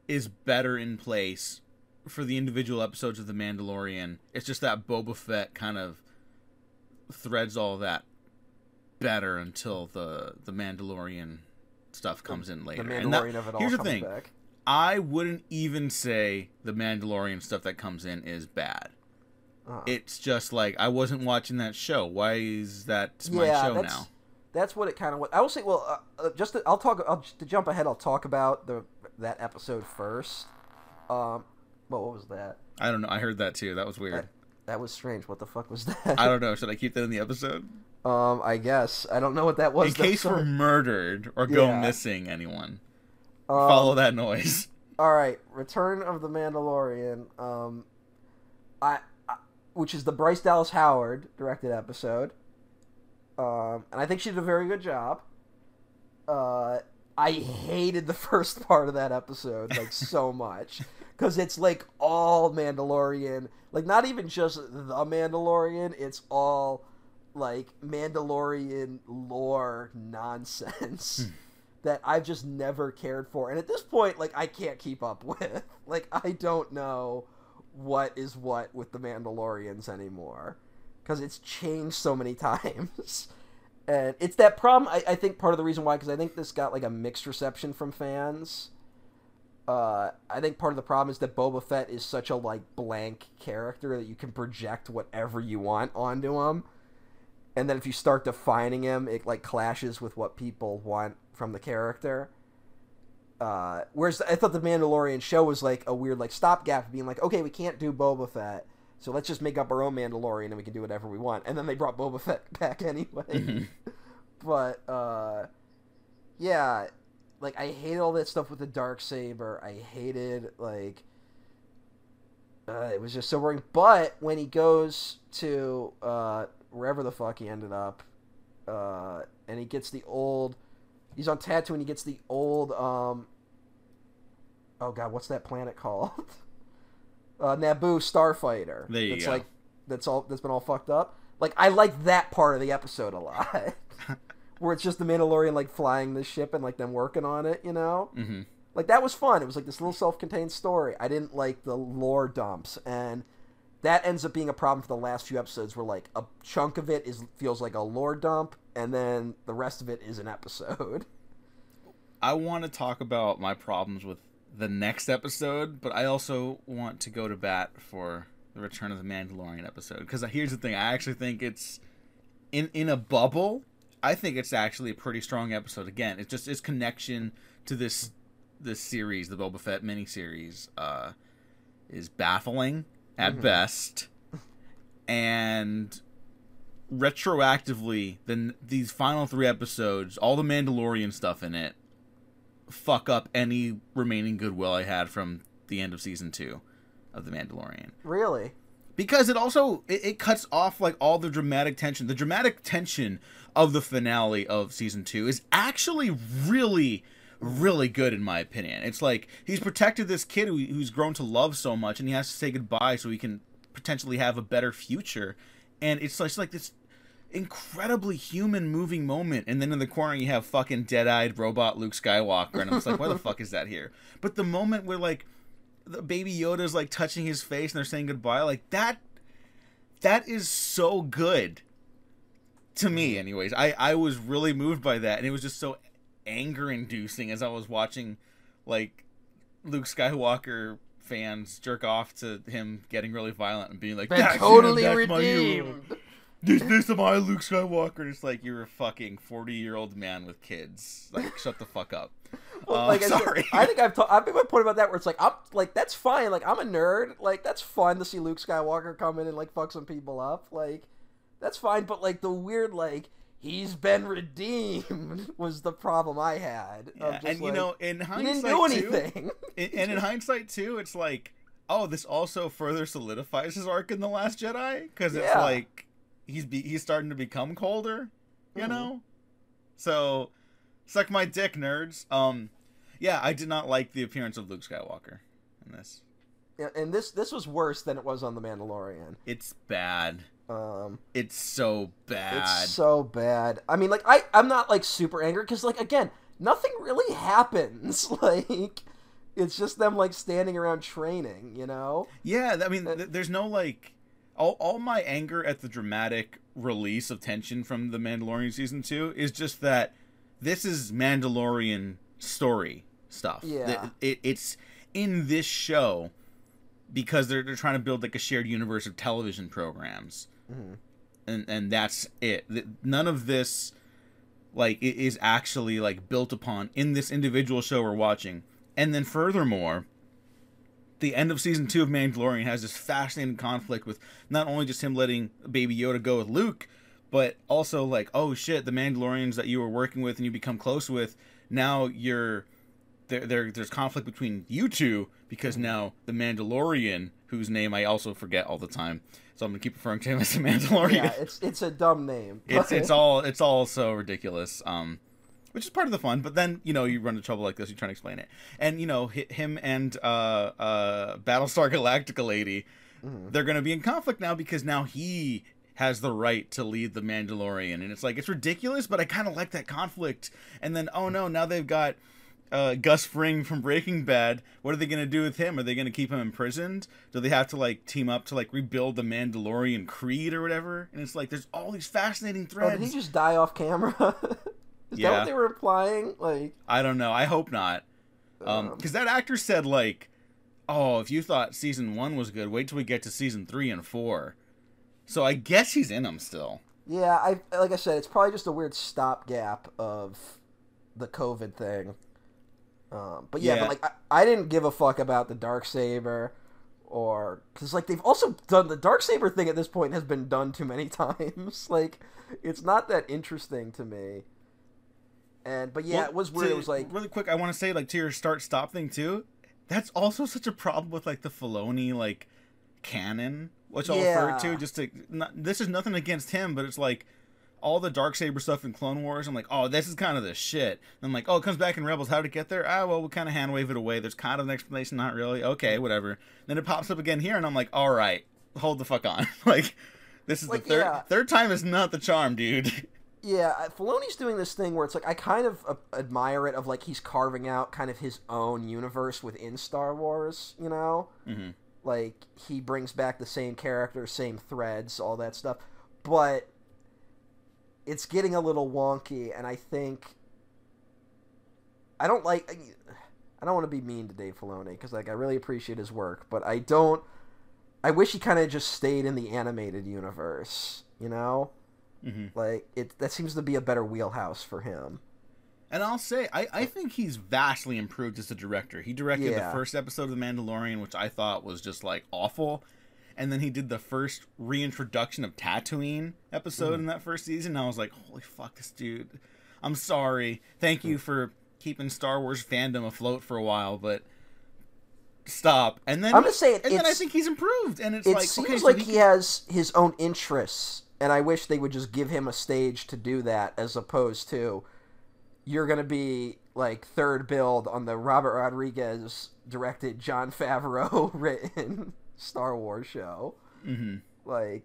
is better in place for the individual episodes of the Mandalorian. It's just that Boba Fett kind of threads all that better until the the Mandalorian stuff comes in later. The And that- Mandalorian of it all here's the thing. back. I wouldn't even say the Mandalorian stuff that comes in is bad. Uh-huh. It's just like I wasn't watching that show. Why is that my yeah, show now? That's what it kind of was. I will say, well, uh, uh, just to, I'll talk. I'll to jump ahead. I'll talk about the that episode first. Um, well, what was that? I don't know. I heard that too. That was weird. That was strange. What the fuck was that? I don't know. Should I keep that in the episode? Um, I guess I don't know what that was. In case we're murdered or go Yeah. missing, anyone Um, follow that noise. All right, Return of the Mandalorian. Um, I, I which is the Bryce Dallas Howard directed episode. Um, and I think she did a very good job. Uh, I hated the first part of that episode like so much because it's like all Mandalorian, like not even just the Mandalorian. It's all like Mandalorian lore nonsense that I've just never cared for. And at this point, like I can't keep up with. Like I don't know what is what with the Mandalorians anymore because it's changed so many times. And it's that problem. I, I think part of the reason why, because I think this got like a mixed reception from fans. Uh, I think part of the problem is that Boba Fett is such a like blank character that you can project whatever you want onto him and then if you start defining him, it like clashes with what people want from the character. Uh, whereas I thought the Mandalorian show was like a weird like stopgap, being like, okay, we can't do Boba Fett, so let's just make up our own Mandalorian and we can do whatever we want. And then they brought Boba Fett back anyway. Mhm. but uh, yeah, like I hated all that stuff with the dark saber. I hated like uh, it was just so boring. But when he goes to uh, wherever the fuck he ended up, uh, and he gets the old, he's on Tatooine. He gets the old, um, oh god, what's that planet called? uh, Naboo starfighter. There you that's go. like that's all that's been all fucked up. Like I like that part of the episode a lot. Where it's just the Mandalorian like flying the ship and like them working on it, you know? hmm Like that was fun. It was like this little self-contained story. I didn't like the lore dumps, and that ends up being a problem for the last few episodes, where like a chunk of it is feels like a lore dump, and then the rest of it is an episode. I want to talk about my problems with the next episode, but I also want to go to bat for the Return of the Mandalorian episode because here's the thing: I actually think it's in in a bubble. I think it's actually a pretty strong episode. Again, it's just its connection to this this series, the Boba Fett miniseries, uh, is baffling at Mhm. best, and retroactively, then these final three episodes, all the Mandalorian stuff in it, fuck up any remaining goodwill I had from the end of season two of the Mandalorian. Really? because it also it, it cuts off like all the dramatic tension. The dramatic tension of the finale of season two is actually really really good in my opinion. It's like he's protected this kid who, who's grown to love so much and he has to say goodbye so he can potentially have a better future. And it's, it's like this incredibly human moving moment and then in the corner you have fucking dead-eyed robot luke skywalker and i'm just like why the fuck is that here but the moment where like the baby Yoda's like touching his face and they're saying goodbye. Like that that is so good. To me, mm-hmm. anyways. I, I was really moved by that and it was just so anger inducing as I was watching like Luke Skywalker fans jerk off to him getting really violent and being like, "That's him, totally that's my redeemed. This this is my Luke Skywalker. It's like you're a fucking forty year old man with kids. Like shut the fuck up. Well, Uh, like I, sorry. I think I've ta- I've made my point about that where it's like I'm like that's fine. Like I'm a nerd. Like that's fun to see Luke Skywalker come in and like fuck some people up. Like that's fine. But like the weird like he's been redeemed was the problem I had. Yeah, just, and you know, in he hindsight, didn't do too, anything. and and in hindsight too, it's like, oh, this also further solidifies his arc in the Last Jedi because it's Yeah. like he's be- he's starting to become colder, you Mhm. know. So, suck my dick, nerds. Um, yeah, I did not like the appearance of Luke Skywalker in this. Yeah, and this this was worse than it was on the Mandalorian. It's bad. Um, It's so bad. It's so bad. I mean, like I I'm not like super angry because like again, nothing really happens. Like it's just them like standing around training. You know? Yeah, I mean, Uh, th- there's no like all all my anger at the dramatic release of tension from the Mandalorian season two is just that this is Mandalorian story stuff. Yeah. Th- it, it's in this show because they're they're trying to build like a shared universe of television programs, Mhm. and and that's it. None of this like it is actually like built upon in this individual show we're watching. And then furthermore, the end of season two of Mandalorian has this fascinating conflict with not only just him letting Baby Yoda go with Luke, but also like, oh shit, the Mandalorians that you were working with and you become close with, now you're there. there there's conflict between you two because now the Mandalorian, whose name I also forget all the time, so I'm gonna keep referring to him as the Mandalorian. Yeah, it's it's a dumb name. it's it's all it's all so ridiculous um which is part of the fun but then you know you run into trouble like this you try to explain it and you know hi- him and uh uh battlestar galactica lady Mhm. they're gonna be in conflict now because now he has the right to lead the mandalorian and it's like it's ridiculous but i kind of like that conflict and then oh no now they've got uh, Gus Fring from Breaking Bad. What are they gonna do with him? Are they gonna keep him imprisoned? Do they have to like team up to like rebuild the Mandalorian Creed or whatever? And it's like there's all these fascinating Oh, threads. did he just die off camera? Is that what they were implying? Like, I don't know. I hope not. Um, um, because that actor said like, "Oh, if you thought season one was good, wait till we get to season three and four. So I guess he's in them still. yeah, I like I said, it's probably just a weird stopgap of the COVID thing. Um, but yeah, Yeah. but like I, I didn't give a fuck about the dark saber, or because like they've also done the dark saber thing at this point has been done too many times. like it's not that interesting to me. And but yeah, Well, it was weird. to- It was like really quick. I want to say like to your start stop thing too. That's also such a problem with like the Filoni like canon, which I'll refer to. Just to not, this is nothing against him, but it's like all the dark saber stuff in Clone Wars. I'm like, oh, this is kind of the shit. And I'm like, oh, it comes back in Rebels. How did it get there? Ah, well, we kind of hand wave it away. There's kind of an explanation, not really. Okay, whatever. Then it pops up again here, and I'm like, all right, hold the fuck on. like, this is Like, the third yeah. third time is not the charm, dude. Yeah, Filoni's doing this thing where it's like I kind of uh, admire it of like he's carving out kind of his own universe within Star Wars, you know? Mhm. Like he brings back the same characters, same threads, all that stuff. But it's getting a little wonky and I think I don't like I don't want to be mean to Dave Filoni cuz like I really appreciate his work, but I don't I wish he kind of just stayed in the animated universe, you know? Hmm Like it that seems to be a better wheelhouse for him. And I'll say, I, I think he's vastly improved as a director. He directed Yeah. the first episode of The Mandalorian, which I thought was just like awful. And then he did the first reintroduction of Tatooine episode Mm-hmm. in that first season. And I was like, holy fuck, this dude. I'm sorry. Thank Mm. you for keeping Star Wars fandom afloat for a while, but stop. And then I'm just saying, and then I think he's improved. And it's It like, seems okay, so like he he has his own interests, and I wish they would just give him a stage to do that, as opposed to you're gonna be like third build on the Robert Rodriguez directed, Jon Favreau written Star Wars show. Mhm. Like,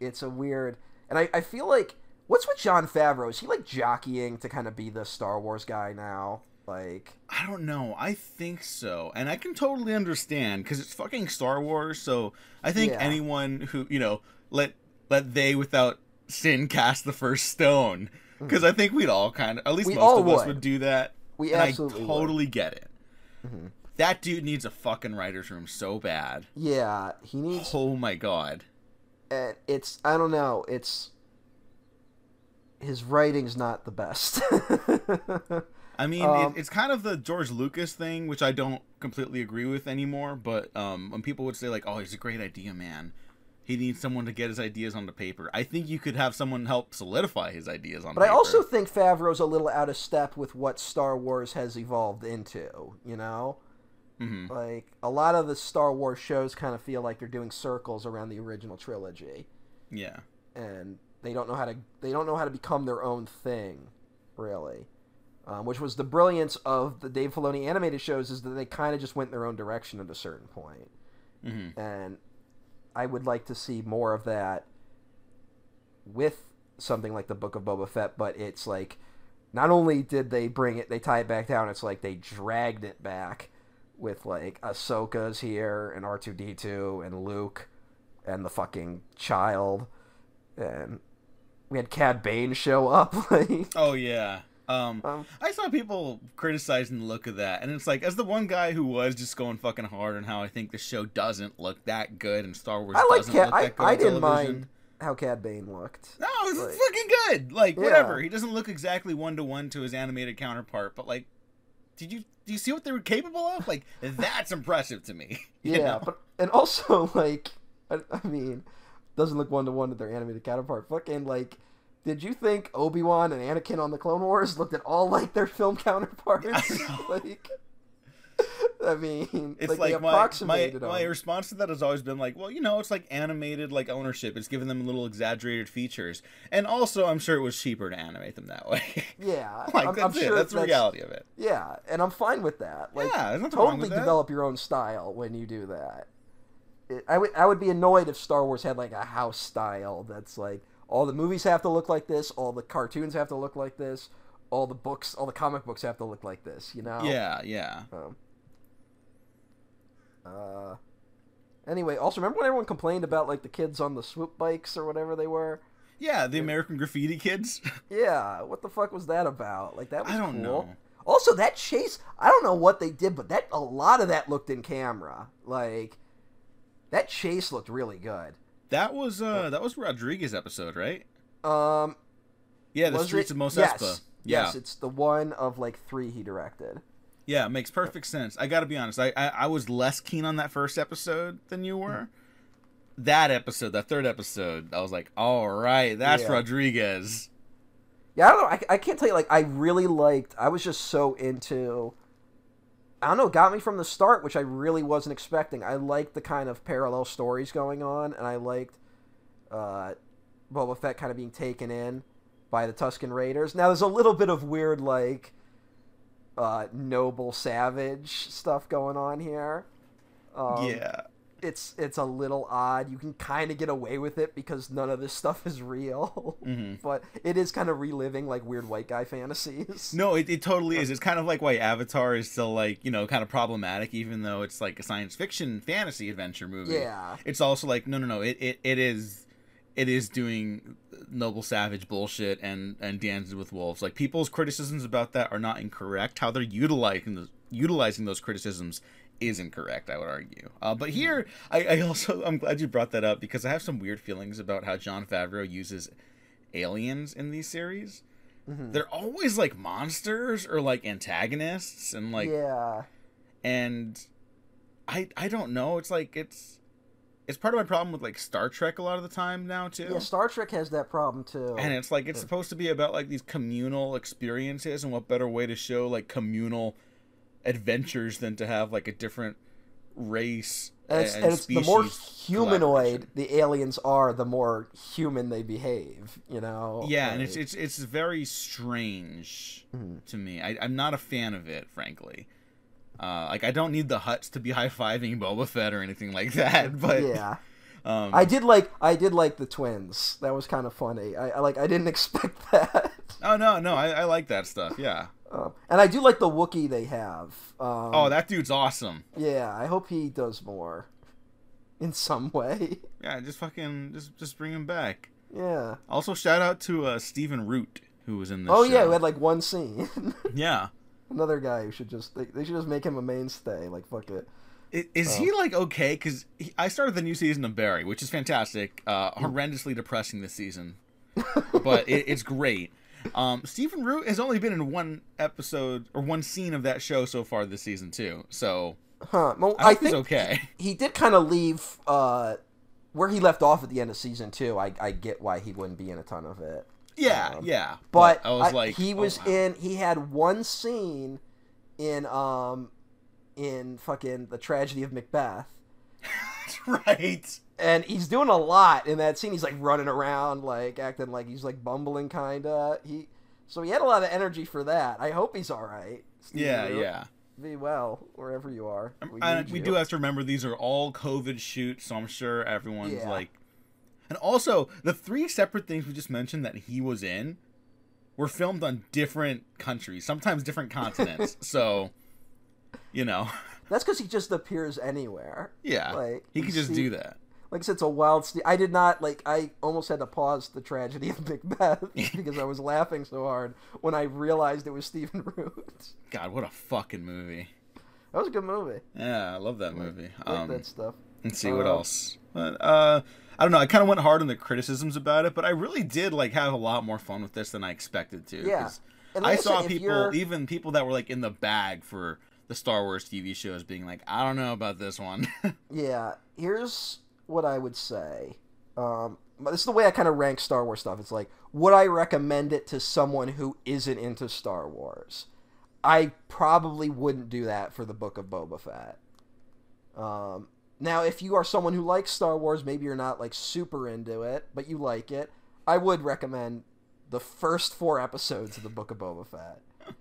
it's a weird, and I, I feel like what's with Jon Favreau? Is he like jockeying to kind of be the Star Wars guy now? Like, I don't know. I think so, and I can totally understand because it's fucking Star Wars. So I think Yeah. anyone who you know let let they without sin cast the first stone because I think we'd all kind of at least Hmm. We most of us would. would do that. We and absolutely I would. Mm-hmm. totally get it. That dude needs a fucking writer's room so bad. yeah, he needs Oh my god. and it's I don't know. It's his writing's not the best. I mean, Um, it, it's kind of the George Lucas thing, which I don't completely agree with anymore. But um, when people would say like, "Oh, he's a great idea man," he needs someone to get his ideas on the paper. I think you could have someone help solidify his ideas on. Paper. But I also think Favreau's a little out of step with what Star Wars has evolved into. You know, Mhm. like a lot of the Star Wars shows kind of feel like they're doing circles around the original trilogy, yeah, and they don't know how to they don't know how to become their own thing, really. Um, which was the brilliance of the Dave Filoni animated shows is that they kind of just went in their own direction at a certain point. hmm and I would like to see more of that with something like the Book of Boba Fett. But it's like not only did they bring it, they tie it back down. It's like they dragged it back with like Ahsoka's here and R two D two and Luke and the fucking child, and we had Cad Bane show up. Oh yeah. Um, um, I saw people criticizing the look of that, and it's like, as the one guy who was just going fucking hard on how I think the show doesn't look that good, and Star Wars I like doesn't Cad. look I, that good I on didn't television. mind how Cad Bane looked. No, it's Like- fucking good. Like Yeah. whatever. He doesn't look exactly one to one to his animated counterpart, but like, did you do you see what they were capable of? Like that's impressive to me. Yeah, know? but and also like, I, I mean, doesn't look one to one to their animated counterpart. Fucking like, did you think Obi Wan and Anakin on the Clone Wars looked at all like their film counterparts? I like, I mean, it's like, like, my my, my response to that has always been like, well, you know, it's like animated like ownership. It's giving them little exaggerated features, and also I'm sure it was cheaper to animate them that way. Yeah, like I'm, that's I'm it. sure that's the reality of it. Yeah, and I'm fine with that. Like, Yeah, there's nothing wrong totally with that. develop your own style when you do that. It, I would I would be annoyed if Star Wars had like a house style that's like all the movies have to look like this, all the cartoons have to look like this, all the books, all the comic books have to look like this. You know? Yeah, yeah. Um, uh. Anyway, also remember when everyone complained about like the kids on the swoop bikes or whatever they were? Yeah, the American Graffiti kids. Yeah, what the fuck was that about? Like that was I don't cool. know. Also, that chase, I don't know what they did, but that a lot of that looked in camera. Like that chase looked really good. That was uh that was Rodriguez episode, right? Um, Yeah, the Streets it? of Mos yes. Espa. Yeah. Yes, it's the one of like three he directed. Yeah, it makes perfect sense. I got to be honest. I, I I was less keen on that first episode than you were. That episode, that third episode, I was like, all right, that's Yeah. Rodriguez. Yeah, I don't know. I, I can't tell you. Like, I really liked. I was just so into. I don't know. Got me from the start, which I really wasn't expecting. I liked the kind of parallel stories going on, and I liked uh, Boba Fett kind of being taken in by the Tusken Raiders. Now, there's a little bit of weird, like, uh, noble savage stuff going on here. Um, yeah, it's it's a little odd. You can kind of get away with it because none of this stuff is real, Mm-hmm. but it is kind of reliving like weird white guy fantasies. No, it, it totally is. It's kind of like why Avatar is still like you know kind of problematic, even though it's like a science fiction fantasy adventure movie. Yeah. it's also like no, no, no. It it, it is it is doing noble savage bullshit and and dances with wolves. Like people's criticisms about that are not incorrect. How they're utilizing those utilizing those criticisms is incorrect. I would argue. Uh, but here, I, I also I'm glad you brought that up because I have some weird feelings about how Jon Favreau uses aliens in these series. Mhm. They're always like monsters or like antagonists and like yeah, and I I don't know. It's like it's it's part of my problem with like Star Trek a lot of the time now too. yeah. Star Trek has that problem too. And it's like it's supposed to be about like these communal experiences, and what better way to show like communal adventures than to have like a different race And it's, and, and it's the more humanoid the aliens are, the more human they behave. You know. Yeah, and it's it's it's very strange Mhm. to me. I, I'm not a fan of it, frankly. Uh, like I don't need the Hutts to be high fiving Boba Fett or anything like that. But yeah. um, I did like I did like the twins. That was kind of funny. I, I like I didn't expect that. oh no, no, I, I like that stuff. Yeah. Um, and I do like the Wookiee they have. Um, Oh, that dude's awesome. yeah. I hope he does more, in some way. Yeah, just fucking just just bring him back. Yeah. Also, shout out to uh, Stephen Root who was in this. Oh yeah, show. we had like one scene. yeah. Another guy who should just they, they should just make him a mainstay. Like fuck it. Is, Is he like okay? Because I started the new season of Barry, which is fantastic. Uh, horrendously depressing this season, but it, it's great. Um, Stephen Root has only been in one episode or one scene of that show so far this season too. So Huh. Well, I, I, think okay. he did kind of leave uh, where he left off at the end of season two. I I get why he wouldn't be in a ton of it. Yeah, Um, yeah. But I was I- like, he oh, was wow. in. He had one scene in um in fucking the tragedy of Macbeth, right. And he's doing a lot in that scene. He's like running around, like acting like he's like bumbling, kinda. He so he had a lot of energy for that. I hope he's all right. Steve Yeah, Root. yeah. Be well wherever you are. Um, we, And need we you. do have to remember these are all COVID shoots, so I'm sure everyone's Yeah. like. And also, the three separate things we just mentioned that he was in were filmed on different countries, sometimes different continents. so, you know, That's because he just appears anywhere. yeah, Like, he could just see- do that. Like I said, it's a wild. St- I did not like. I almost had to pause the tragedy of Macbeth because I was laughing so hard when I realized it was Stephen Root. God, what a fucking movie! That was a good movie. Yeah, I love that movie. I like Um, that stuff. Let's see what Uh, else. But uh I don't know. I kind of went hard on the criticisms about it, but I really did like have a lot more fun with this than I expected to. Yeah. And I like saw said, people, you're- even people that were like in the bag for the Star Wars TV shows, being like, "I don't know about this one." Yeah. Here's what I would say. Um, this is the way I kind of rank Star Wars stuff. It's like, would I recommend it to someone who isn't into Star Wars? I probably wouldn't do that for the Book of Boba Fett. Um, now, if you are someone who likes Star Wars, maybe you're not like super into it, but you like it, I would recommend the first four episodes of the Book of Boba Fett.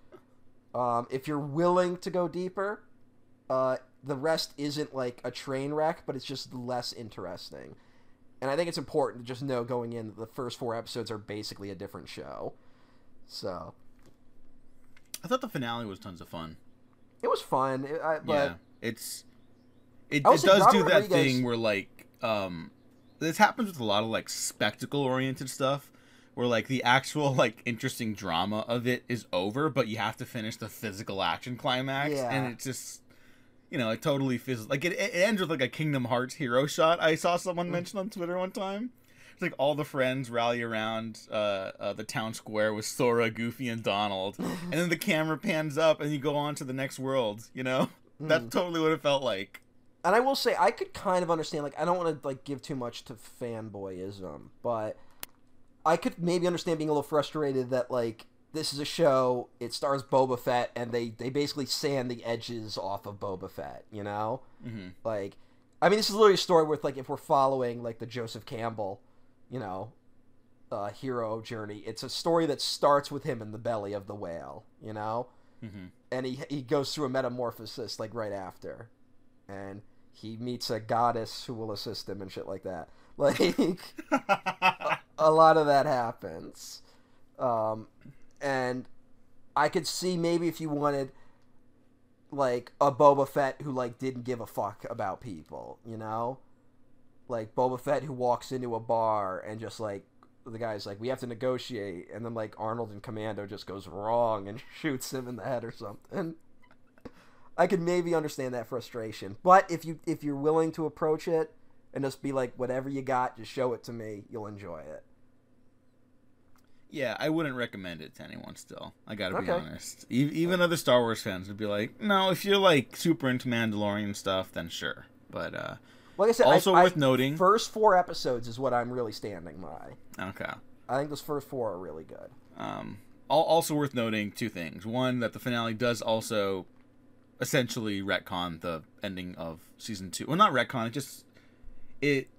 Um, if you're willing to go deeper, uh, the rest isn't like a train wreck, but it's just less interesting. And I think it's important to just know going in that the first four episodes are basically a different show. So I thought the finale was tons of fun. it was fun, it- I, but yeah, it's it, it does Robert do that Rodriguez- thing where like um this happens with a lot of like spectacle oriented stuff where like the actual like interesting drama of it is over but you have to finish the physical action climax Yeah. and it's just you know it totally feels like it, it ends with like a kingdom hearts hero shot i saw Mm. someone mention on twitter one time it's like all the friends rally around uh, uh, the town square with Sora, Goofy, and Donald, and then the camera pans up, and you go on to the next world. You know, that's Mm. totally what it felt like. and I will say I could kind of understand. Like I don't want to like give too much to fanboyism, but I could maybe understand being a little frustrated that like this is a show. It stars Boba Fett, and they they basically sand the edges off of Boba Fett. You know, hmm like I mean, this is literally a story with like if we're following like the Joseph Campbell, you know, uh, hero journey. It's a story that starts with him in the belly of the whale. You know hmm and he he goes through a metamorphosis like right after, and he meets a goddess who will assist him and shit like that. Like a lot of that happens. Um, and I could see maybe if you wanted like a Boba Fett who like didn't give a fuck about people, you know? Like Boba Fett who walks into a bar and just like the guy's like, we have to negotiate, and then like Arnold and Commando just goes wrong and shoots him in the head or something. I could maybe understand that frustration, but if you if you're willing to approach it and just be like, whatever you got, just show it to me, you'll enjoy it. Yeah, I wouldn't recommend it to anyone. Still, I gotta be honest. E- even other Star Wars fans would be like, "No, if you're like super into Mandalorian stuff, then sure." But uh, Like I said, Also I, worth I, noting- first four episodes is what I'm really standing by. okay. I think those first four are really good. Um, al- also worth noting two things. One, that the finale does also essentially retcon the ending of season two. Well, not retcon. It just it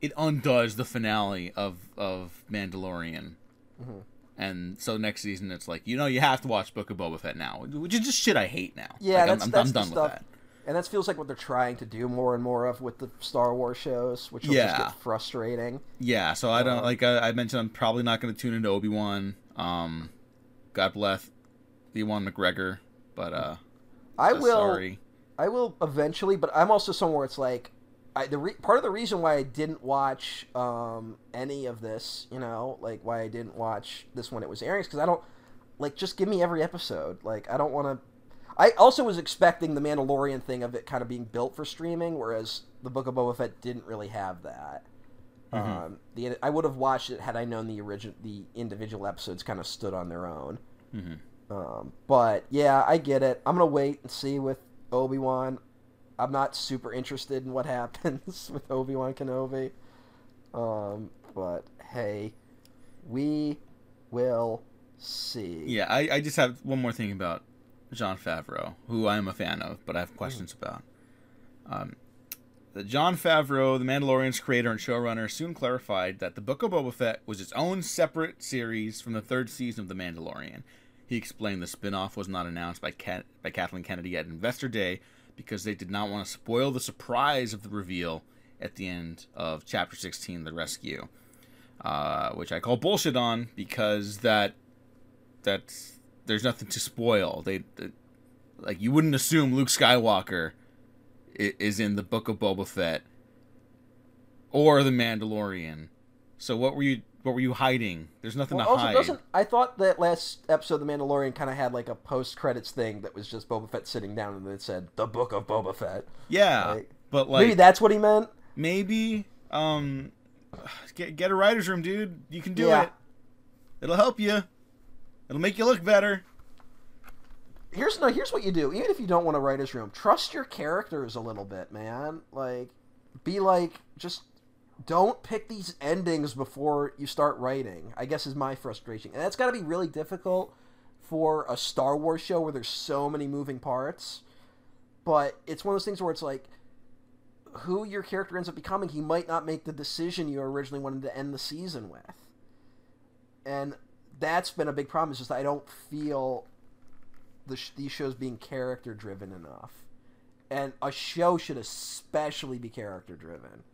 it undoes the finale of of Mandalorian. Mhm. And so next season, it's like you know you have to watch Book of Boba Fett now, which is just shit I hate now. Yeah, Like, that's, I'm, that's I'm done stuff. with that. And that feels like what they're trying to do more and more of with the Star Wars shows, which will Yeah. just get frustrating. Yeah, so I don't Uh, like I, I mentioned. I'm probably not going to tune into Obi Wan. Um, God bless Ewan McGregor, but uh, I will. Sorry. I will eventually, but I'm also somewhere it's like, I the re- part of the reason why I didn't watch um, any of this, you know, like why I didn't watch this when it was airing, is because I don't like just give me every episode. Like I don't want to. I also was expecting the Mandalorian thing of it kind of being built for streaming, whereas the Book of Boba Fett didn't really have that. Mhm. Um, the I would have watched it had I known the original the individual episodes kind of stood on their own. hmm Um, but yeah, I get it. I'm gonna wait and see with Obi Wan. I'm not super interested in what happens with Obi Wan Kenobi. Um, but hey, we will see. Yeah, I, I just have one more thing about Jon Favreau, who I am a fan of, but I Mm. have questions about. Um, the Jon Favreau, the Mandalorian's creator and showrunner, soon clarified that the Book of Boba Fett was its own separate series from the third season of The Mandalorian. He explained the spin-off was not announced by Kat- by Kathleen Kennedy at Investor Day because they did not want to spoil the surprise of the reveal at the end of Chapter 16, The Rescue, uh, which I call bullshit on because that that's there's nothing to spoil. They, they- like you wouldn't assume Luke Skywalker is in the Book of Boba Fett or the Mandalorian. So what were you what were you hiding? There's nothing Well, to also, hide. doesn't I thought that last episode of The Mandalorian kind of had like a post credits thing that was just Boba Fett sitting down and it said the Book of Boba Fett. yeah, Like, but like Maybe that's what he meant. maybe um get get a writers room, dude. You can do Yeah. it. It'll help you. It'll make you look better. here's no here's what you do even if you don't want to write his room trust your characters a little bit man like be like just don't pick these endings before you start writing i guess is my frustration. And that's got to be really difficult for a star wars show where there's so many moving parts. But it's one of those things where it's like who your character ends up becoming he might not make the decision you originally wanted to end the season with. And that's been a big problem is just i don't feel the sh- these shows being character driven enough, and a show should especially be character driven.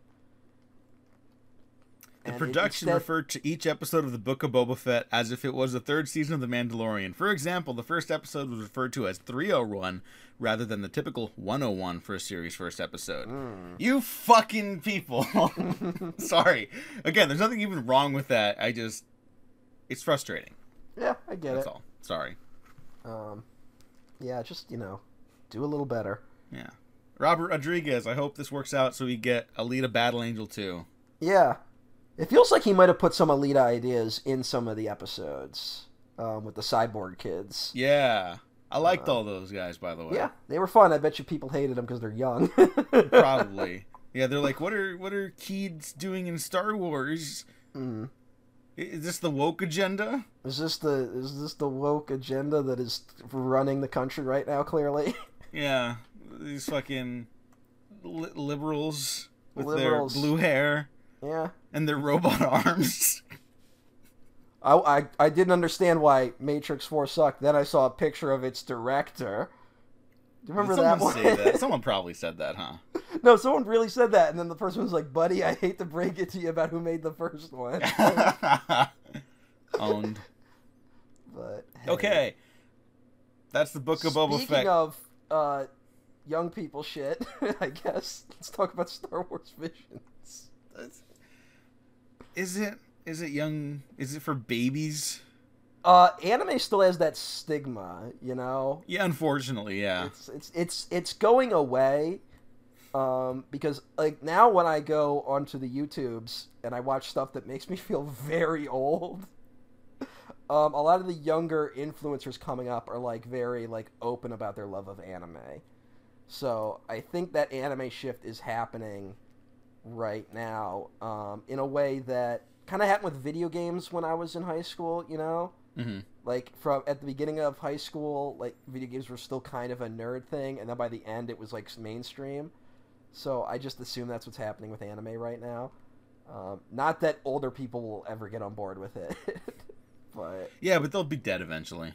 The And it- production instead- referred to each episode of the Book of Boba Fett as if it was the third season of The Mandalorian. For example, the first episode was referred to as 301 rather than the typical 101 for a series' first episode. Hmm. You fucking people. Sorry. Again, there's nothing even wrong with that. I just. It's frustrating. yeah, I get That's it. all. Sorry. Um, yeah, just you know, do a little better. Yeah. Robert Rodriguez, I hope this works out so we get Alita Battle Angel 2. Yeah, it feels like he might have put some Alita ideas in some of the episodes um, with the cyborg kids. Yeah. I liked Uh, all those guys, by the way. Yeah, they were fun. I bet you people hated them because they're young. Probably. Yeah, they're like, what are what are kids doing in Star Wars? Mm. Is this the woke agenda? Is this the is this the woke agenda that is running the country right now? Clearly, Yeah, these fucking li- liberals with Liberals. their blue hair yeah. and their robot arms. I, I I didn't understand why Matrix Four sucked. Then I saw a picture of its director. Do you remember Did that someone one? say that? Someone probably said that, huh? no, someone really said that, and then the person was like, "Buddy, I hate to break it to you about who made the first one." Owned. but hey. Okay. That's the book of Boba Speaking Fett. of uh, young people shit, I guess let's talk about Star Wars Visions. Is it is it young is it for babies? Uh, anime still has that stigma, you know. Yeah, unfortunately, yeah. It's it's it's it's going away, um, because like now when I go onto the YouTubes and I watch stuff that makes me feel very old, um, a lot of the younger influencers coming up are like very like open about their love of anime. So I think that anime shift is happening right now, um, in a way that kind of happened with video games when I was in high school. You know, hmm like from at the beginning of high school, like video games were still kind of a nerd thing, and then by the end it was like mainstream. So I just assume that's what's happening with anime right now. Um, not that older people will ever get on board with it, but Yeah, but they'll be dead eventually.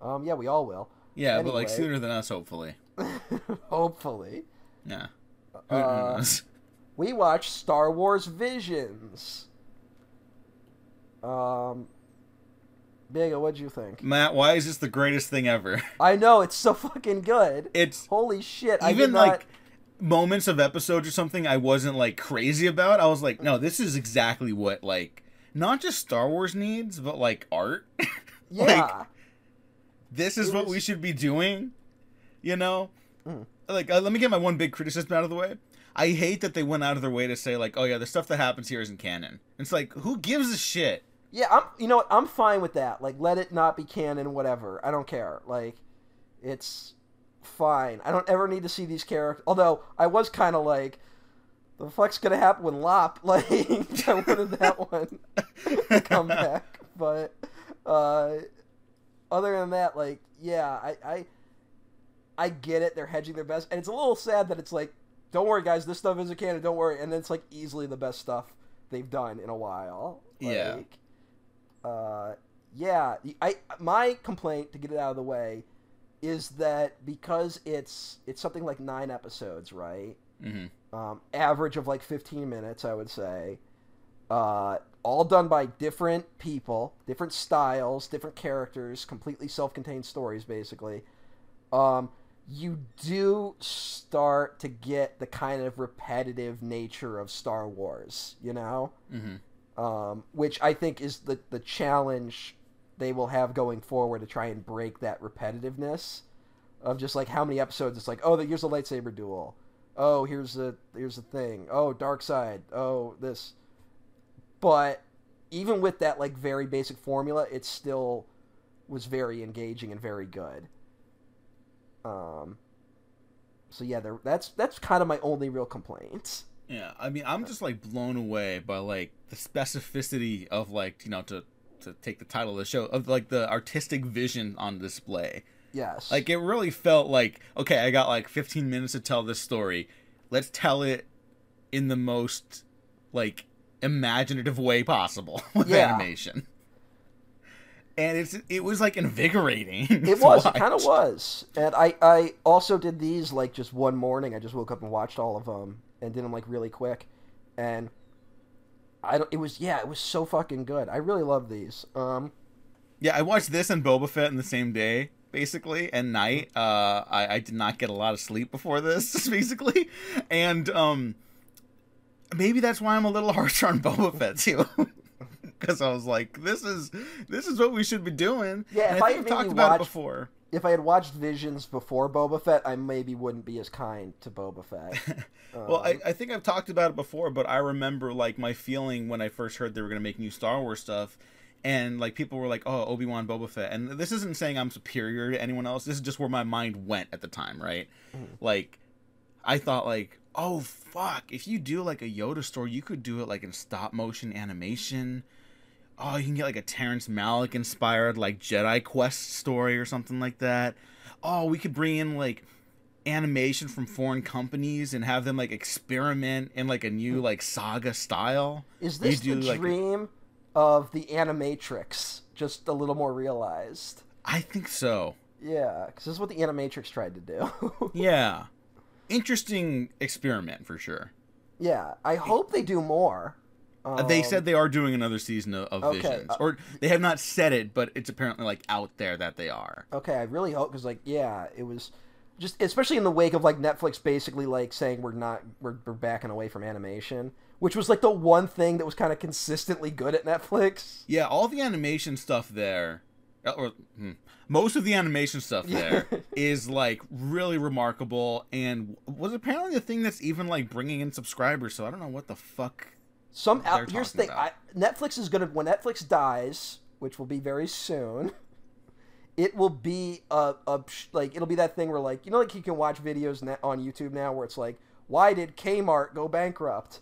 um, yeah, we all will. Yeah, but like sooner than us, hopefully. Hopefully, Yeah. Who uh, knows? we watched Star Wars Visions. Um, Bega, what'd you think? Matt, why is this the greatest thing ever? I know it's so fucking good. It's Holy shit! Even not... like moments of episodes or something I wasn't like crazy about. I was like, no, this is exactly what like not just Star Wars needs, but like art. yeah. this is It what we should be doing. You know? Mm. Like uh, let me get my one big criticism out of the way. I hate that they went out of their way to say like, "Oh yeah, the stuff that happens here isn't canon." It's like, who gives a shit? Yeah, I'm. You know what? I'm fine with that. Like, let it not be canon. Whatever. I don't care. Like, it's fine. I don't ever need to see these characters. Although I was kind of like, the fuck's gonna happen with Lop? Like, I wanted that one to come back. But uh, other than that, like, yeah, I, I, I get it. They're hedging their best, and it's a little sad that it's like, don't worry, guys, this stuff isn't canon. Don't worry, and then it's like easily the best stuff they've done in a while. Yeah. Uh, yeah. I my complaint to get it out of the way is that because it's it's something like nine episodes, right? hmm um, average of like 15 minutes, I would say. Uh, all done by different people, different styles, different characters, completely self-contained stories, basically. Um, you do start to get the kind of repetitive nature of Star Wars, you know, hmm um, which I think is the the challenge they will have going forward to try and break that repetitiveness of just like how many episodes it's like, oh, here's a lightsaber duel. Oh, here's a here's the thing. Oh, dark side. Oh, this. But even with that like very basic formula, it still was very engaging and very good. Um. So yeah, there. That's that's kind of my only real complaint. Yeah, I mean, I'm just like blown away by like the specificity of like you know to to take the title of the show of like the artistic vision on display. Yes. Like it really felt like okay, I got like 15 minutes to tell this story. Let's tell it in the most like imaginative way possible with Yeah. animation. And it's it was like invigorating. It was. It kind of was. And I, I also did these like just one morning. I just woke up and watched all of them and did them like really quick. And I don't. It was yeah. It was so fucking good. I really love these. Um. Yeah, I watched this and Boba Fett in the same day, basically, and night. Uh, I, I did not get a lot of sleep before this, basically, and um, maybe that's why I'm a little harsher on Boba Fett too, because I was like, this is this is what we should be doing. Yeah, and if I I think had I've talked about it watched- before. If I had watched Visions before Boba Fett, I maybe wouldn't be as kind to Boba Fett. Well, I, Um, I think I've talked about it before, but I remember like my feeling when I first heard they were gonna make new Star Wars stuff, and like people were like, "Oh, Obi Wan, Boba Fett," and this isn't saying I'm superior to anyone else. This is just where my mind went at the time, right? Like, I thought like, "Oh fuck, if you do like a Yoda story, you could do it like in stop motion animation." Oh, you can get like a Terrence Malick inspired like Jedi Quest story or something like that. Oh, we could bring in like animation from foreign companies and have them like experiment in like a new hmm. like saga style. is this you the like, dream of the Animatrix, just a little more realized? I think so. Yeah, because this is what the Animatrix tried to do. Yeah. interesting experiment for sure. Yeah, I hope they do more. Uh, they Um, said they are doing another season of, of okay, Visions, uh, or they have not said it, but it's apparently like out there that they are. Okay, I really hope because like yeah, it was just especially in the wake of like Netflix basically like saying we're not we're, we're backing away from animation, which was like the one thing that was kind of consistently good at Netflix. Yeah, all the animation stuff there, uh, or hmm, most of the animation stuff there is like really remarkable, and was apparently the thing that's even like bringing in subscribers. So I don't know what the fuck. Some out, here's the thing: I, Netflix is gonna when Netflix dies, which will be very soon. It will be a, a like it'll be that thing where like you know like you can watch videos na- on YouTube now where it's like why did Kmart go bankrupt,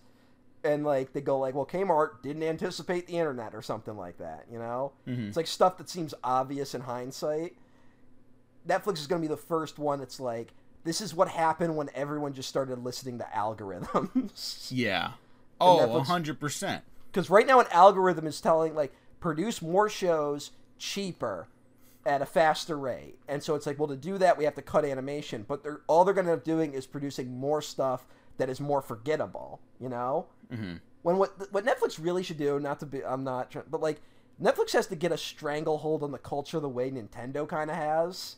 and like they go like well Kmart didn't anticipate the internet or something like that you know Mhm. it's like stuff that seems obvious in hindsight. Netflix is gonna be the first one that's like this is what happened when everyone just started listening to algorithms. Yeah. Oh, Netflix- hundred percent. because right now an algorithm is telling like produce more shows cheaper at a faster rate. And so it's like well to do that we have to cut animation. But they're all they're going to end up doing is producing more stuff that is more forgettable you know? Hmm when what what netflix really should do not to be i'm not trying but like netflix has to get a stranglehold on the culture the way nintendo kind of has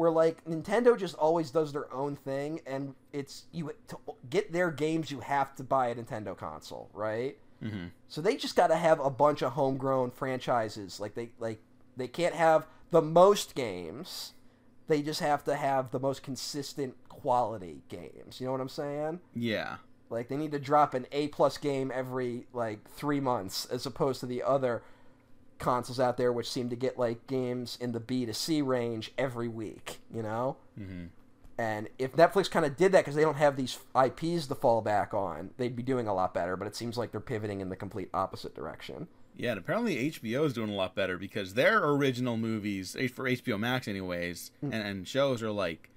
where like nintendo just always does their own thing and it's you to get their games you have to buy a nintendo console right hmm so they just got to have a bunch of homegrown franchises. Like they like they can't have the most games. They just have to have the most consistent quality games. You know what I'm saying? Yeah. Like they need to drop an A plus game every like three months, as opposed to the other consoles out there which seem to get like games in the B to C range every week. You know. hmm And if Netflix kind of did that because they don't have these IPs to fall back on, they'd be doing a lot better. But it seems like they're pivoting in the complete opposite direction. Yeah, and apparently HBO is doing a lot better because their original movies, for HBO Max anyways, Hmm. and, and shows are like,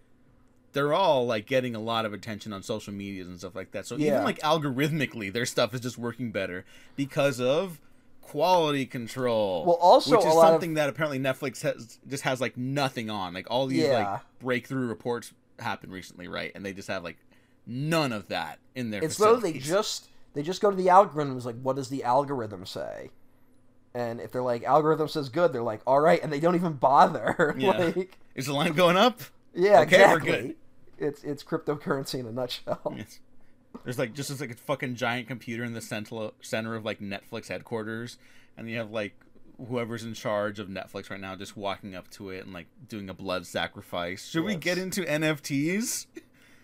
they're all like getting a lot of attention on social medias and stuff like that. So Yeah. even like algorithmically, their stuff is just working better because of quality control. Well, also which is lot of- something that apparently Netflix has just has like nothing on. Like all these Yeah. like breakthrough reports happened recently, right? And they just have like none of that in their. It's though they just they just go to the algorithms like what does the algorithm say? And if they're like algorithm says good, they're like all right, and they don't even bother. Yeah. like is the line going up? yeah, Okay, we're exactly. good. It's it's cryptocurrency in a nutshell. Yes. There's like just this like a fucking giant computer in the center center of like Netflix headquarters, and you have like whoever's in charge of Netflix right now just walking up to it and like doing a blood sacrifice. Should we get into NFTs?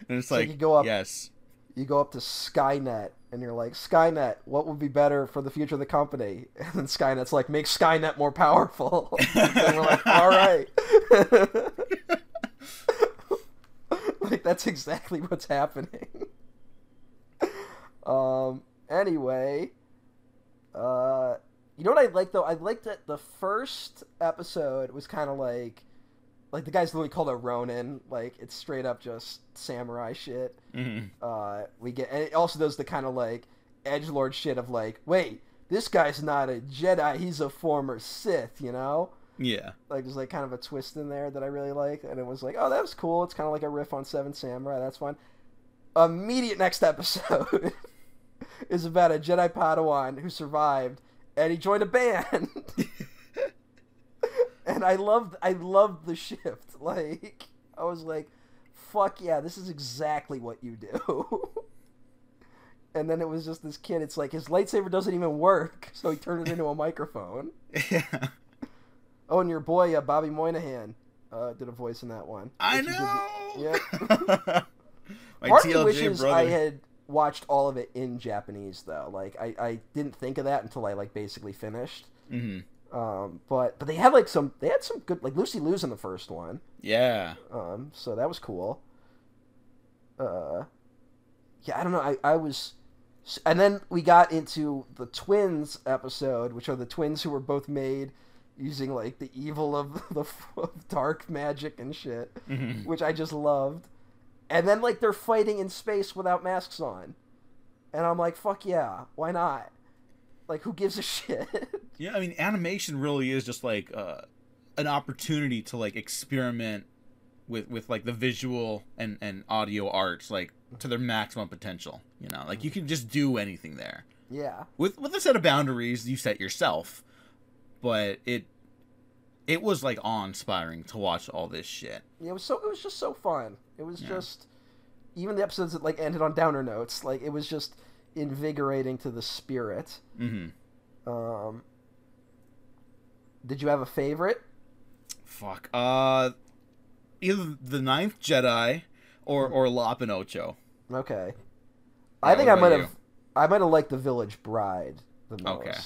And it's So like you go up- yes, You go up to Skynet and you're like, Skynet, what would be better for the future of the company? And then Skynet's like, make Skynet more powerful. and we're like, all right. like that's exactly what's happening. Um. Anyway, uh, you know what I like though? I liked that the first episode was kind of like, like the guy's literally called a Ronin. Like it's straight up just samurai shit. hmm Uh, we get, and it also does the kind of like edge lord shit of like, wait, this guy's not a Jedi, he's a former Sith, you know? yeah, Like there's like kind of a twist in there that I really like, and it was like, oh, that was cool. It's kind of like a riff on Seven Samurai. That's fun. Immediate next episode is about a Jedi Padawan who survived, and he joined a band. and I loved, I loved the shift. Like I was like, fuck yeah, this is exactly what you do. and then it was just this kid. It's like his lightsaber doesn't even work, so he turned it into a microphone. yeah. Oh, and your boy uh, Bobby Moynihan uh, did a voice in that one. I he did know. the- My me TLJ wishes brother. I had watched all of it in Japanese though. Like I, I didn't think of that until I like basically finished. hmm Um, but but they had like some they had some good like Lucy Liu's in the first one. Yeah. Um, so that was cool. Uh, yeah, I don't know. I I was, and then we got into the twins episode, which are the twins who were both made using like the evil of the of dark magic and shit, Mhm. which I just loved. And then like they're fighting in space without masks on, and I'm like, fuck yeah, why not? Like, who gives a shit? Yeah, I mean, animation really is just like uh, an opportunity to like experiment with with like the visual and and audio arts like to their maximum potential. You know, like you can just do anything there Yeah. with with a set of boundaries you set yourself. But it it was like awe inspiring to watch all this shit. Yeah, it was so it was just so fun. It was Yeah. just even the episodes that like ended on downer notes, like it was just invigorating to the spirit. Mm-hmm. Um Did you have a favorite? Fuck. Uh, either the Ninth Jedi or or Lop & Ochō. Okay. Yeah, I think I might have I might have liked The Village Bride the most. Okay.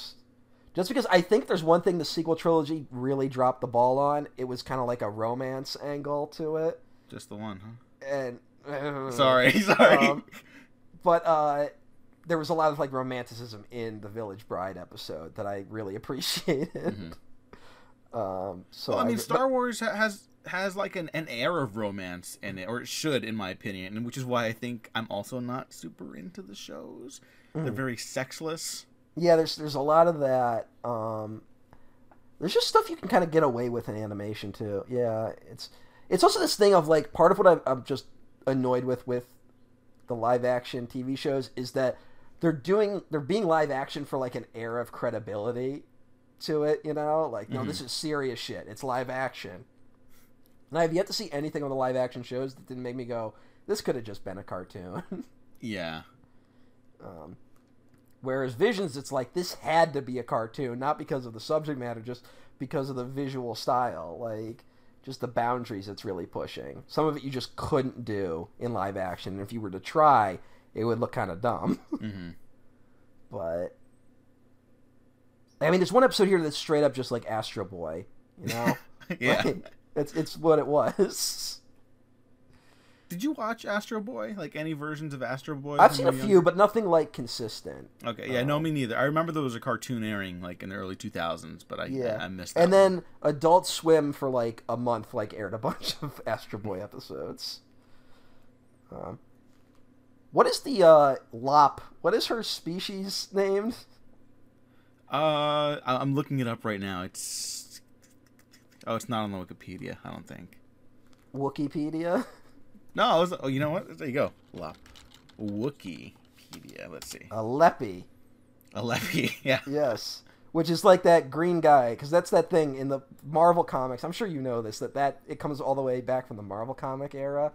Just because I think there's one thing the sequel trilogy really dropped the ball on. It was kind of like a romance angle to it. Just the one, huh? And Sorry, sorry. Um, but uh, there was a lot of like romanticism in the Village Bride episode that I really appreciated. Um, so well, I mean, but- Star Wars has has like an, an air of romance in it, or it should, in my opinion, and which is why I think I'm also not super into the shows. They're Mm. very sexless. yeah, there's there's a lot of that. Um, there's just stuff you can kind of get away with in animation too. Yeah, it's it's also this thing of like part of what I'm, I'm just annoyed with with the live action TV shows is that they're doing they're being live action for like an air of credibility to it. You know, like no, this is serious shit. It's live action. And I have yet to see anything on the live action shows that didn't make me go, "This could have just been a cartoon." Yeah. Um, whereas Visions, it's like this had to be a cartoon, not because of the subject matter, just because of the visual style, like just the boundaries it's really pushing. Some of it you just couldn't do in live action. And if you were to try, it would look kind of dumb. hmm but I mean, there's one episode here that's straight up just like Astro Boy, you know? yeah. Like, it's it's what it was. Did you watch Astro Boy? Like any versions of Astro Boy? I've seen a few, but nothing like consistent. Okay, yeah, no, me neither. I remember there was a cartoon airing like in the early 2000s, but I Yeah, I missed that. And one. then Adult Swim for like a month, like aired a bunch of Astro Boy episodes. Um, what is the uh, Lop? What is her species named? Uh, I'm looking it up right now. It's oh, it's not on the Wikipedia. I don't think. Wikipedia. No, I was, oh, you know what? There you go. Lop. Wikipedia. Let's see. A Lepi. A Lepi. Yeah. Yes. Which is like that green guy, because that's that thing in the Marvel comics. I'm sure you know this that that it comes all the way back from the Marvel comic era.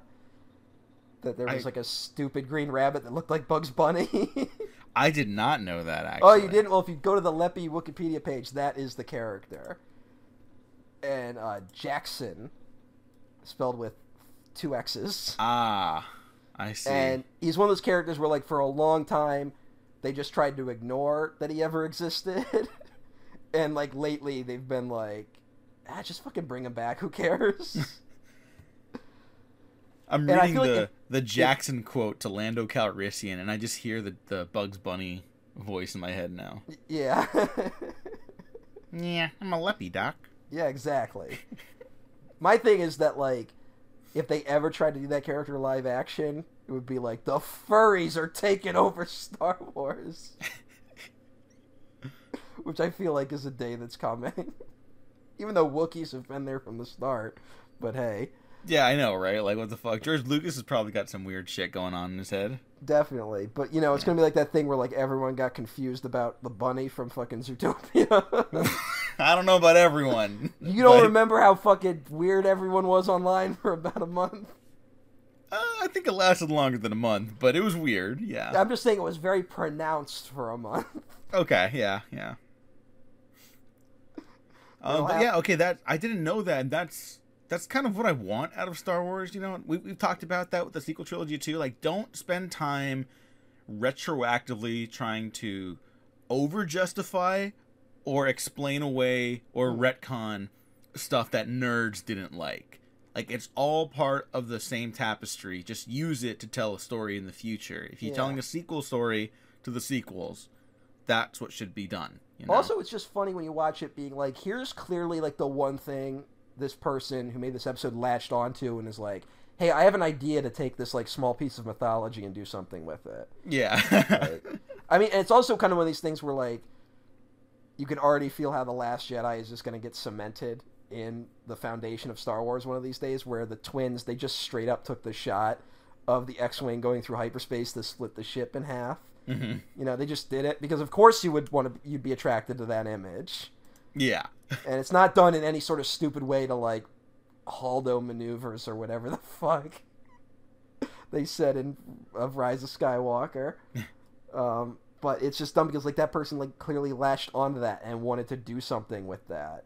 That there was I- like a stupid green rabbit that looked like Bugs Bunny. I did not know that actually. Oh, you didn't? Well, if you go to the Lepi Wikipedia page, that is the character. And uh, Jaxxon, spelled with two X's. Ah, I see. And he's one of those characters where, like, for a long time, they just tried to ignore that he ever existed. and, like, lately, they've been like, ah, just fucking bring him back. Who cares? I'm reading feel like the it- the Jaxxon quote to Lando Calrissian, and I just hear the the Bugs Bunny voice in my head now. yeah. Yeah, I'm a Lepi, Doc. yeah, exactly. My thing is that, like, if they ever tried to do that character live action, it would be like the furries are taking over Star Wars, which I feel like is a day that's coming. Even though Wookiees have been there from the start, but hey, Yeah, I know, right? Like, what the fuck? George Lucas has probably got some weird shit going on in his head. definitely. But you know, it's gonna be like that thing where like everyone got confused about the bunny from fucking Zootopia. I don't know about everyone. you don't but, remember how fucking weird everyone was online for about a month? Uh, I think it lasted longer than a month, but it was weird. Yeah. I'm just saying it was very pronounced for a month. Okay. Yeah. Yeah. Um, but yeah, okay. That I didn't know that. and That's that's kind of what I want out of Star Wars. You know, we, we've talked about that with the sequel trilogy too. Like, don't spend time retroactively trying to over justify or explain away or mm. retcon stuff that nerds didn't like. Like it's all part of the same tapestry. Just use it to tell a story in the future. If you're Yeah. telling a sequel story to the sequels, that's what should be done. You know? Also, it's just funny when you watch it being like, here's clearly like the one thing this person who made this episode latched onto and is like, hey, I have an idea to take this like small piece of mythology and do something with it. yeah, I mean, and it's also kind of one of these things where like you can already feel how the Last Jedi is just going to get cemented in the foundation of Star Wars one of these days, where the twins they just straight up took the shot of the X-wing going through hyperspace to split the ship in half. Mhm. You know, they just did it because of course you would want to you'd be attracted to that image, Yeah. and it's not done in any sort of stupid way to like Holdo maneuvers or whatever the fuck they said in of Rise of Skywalker. um, but it's just dumb because like that person like clearly latched onto that and wanted to do something with that.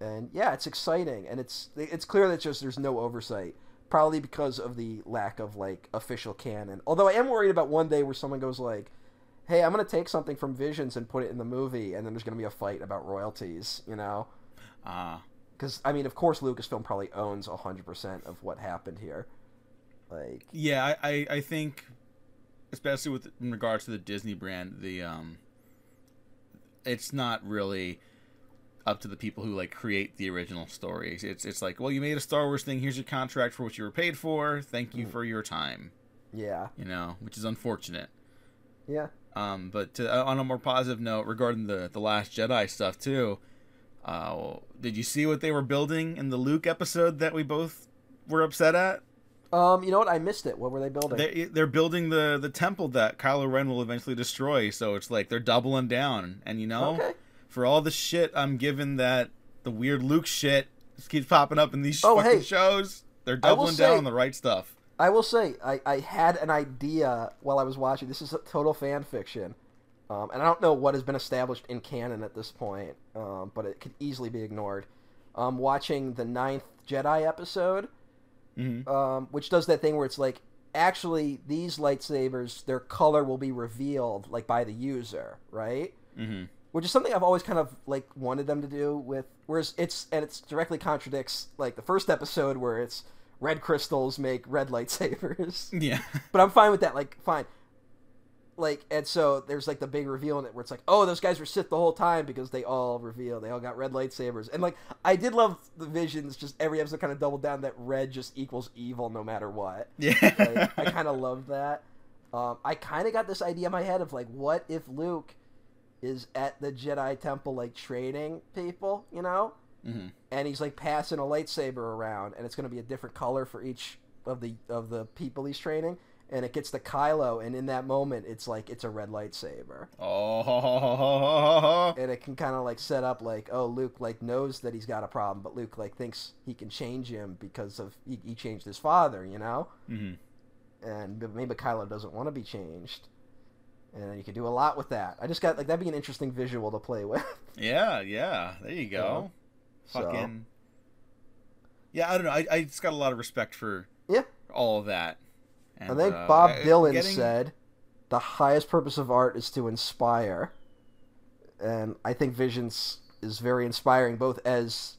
And yeah, it's exciting, and it's it's clear that just there's no oversight, probably because of the lack of like official canon. Although I am worried about one day where someone goes like, "Hey, I'm gonna take something from Visions and put it in the movie," and then there's gonna be a fight about royalties, you know? Uh, Because I mean, of course, Lucasfilm probably owns hundred percent of what happened here. Like, yeah, I, I, I think, especially with in regards to the Disney brand, the um, it's not really up to the people who like create the original stories. It's it's like, well, you made a Star Wars thing. Here's your contract for what you were paid for. Thank you for your time. yeah, You know, which is unfortunate. yeah. Um, but to, uh, on a more positive note, regarding the the Last Jedi stuff too, uh, did you see what they were building in the Luke episode that we both were upset at? Um, you know what? I missed it. What were they building? They they're building the the temple that Kylo Ren will eventually destroy. So it's like they're doubling down, and you know, Okay. for all the shit I'm given that the weird Luke shit keeps popping up in these Oh, fucking hey. shows, they're doubling down say- on the right stuff. I will say, I, I had an idea while I was watching. This is a total fan fiction. Um, and I don't know what has been established in canon at this point, um, but it could easily be ignored. Um, watching the ninth Jedi episode, hmm um, which does that thing where it's like, actually, these lightsabers, their color will be revealed, like, by the user, right? hmm which is something I've always kind of like wanted them to do with whereas it's and it's directly contradicts like the first episode where it's red crystals make red lightsabers. Yeah. but I'm fine with that. Like fine. Like and so there's like the big reveal in it where it's like, oh, those guys were Sith the whole time because they all reveal they all got red lightsabers. And like I did love the visions, just every episode kind of doubled down that red just equals evil no matter what. yeah. Like, I kind of love that. Um, I kind of got this idea in my head of like, what if Luke is at the Jedi Temple like training people, you know, hmm and he's like passing a lightsaber around, and it's going to be a different color for each of the of the people he's training, and it gets to Kylo, and in that moment, it's like it's a red lightsaber, Oh. and it can kind of like set up like, oh, Luke like knows that he's got a problem, but Luke like thinks he can change him because of he, he changed his father, you know. hmm and maybe Kylo doesn't want to be changed. And you can do a lot with that. I just got like that'd be an interesting visual to play with. Yeah, yeah. There you go. So- Fucking. Yeah, I don't know. I, I just got a lot of respect for Yeah. all of that. I think uh, Bob uh, Dylan getting- said the highest purpose of art is to inspire. And I think Visions is very inspiring both as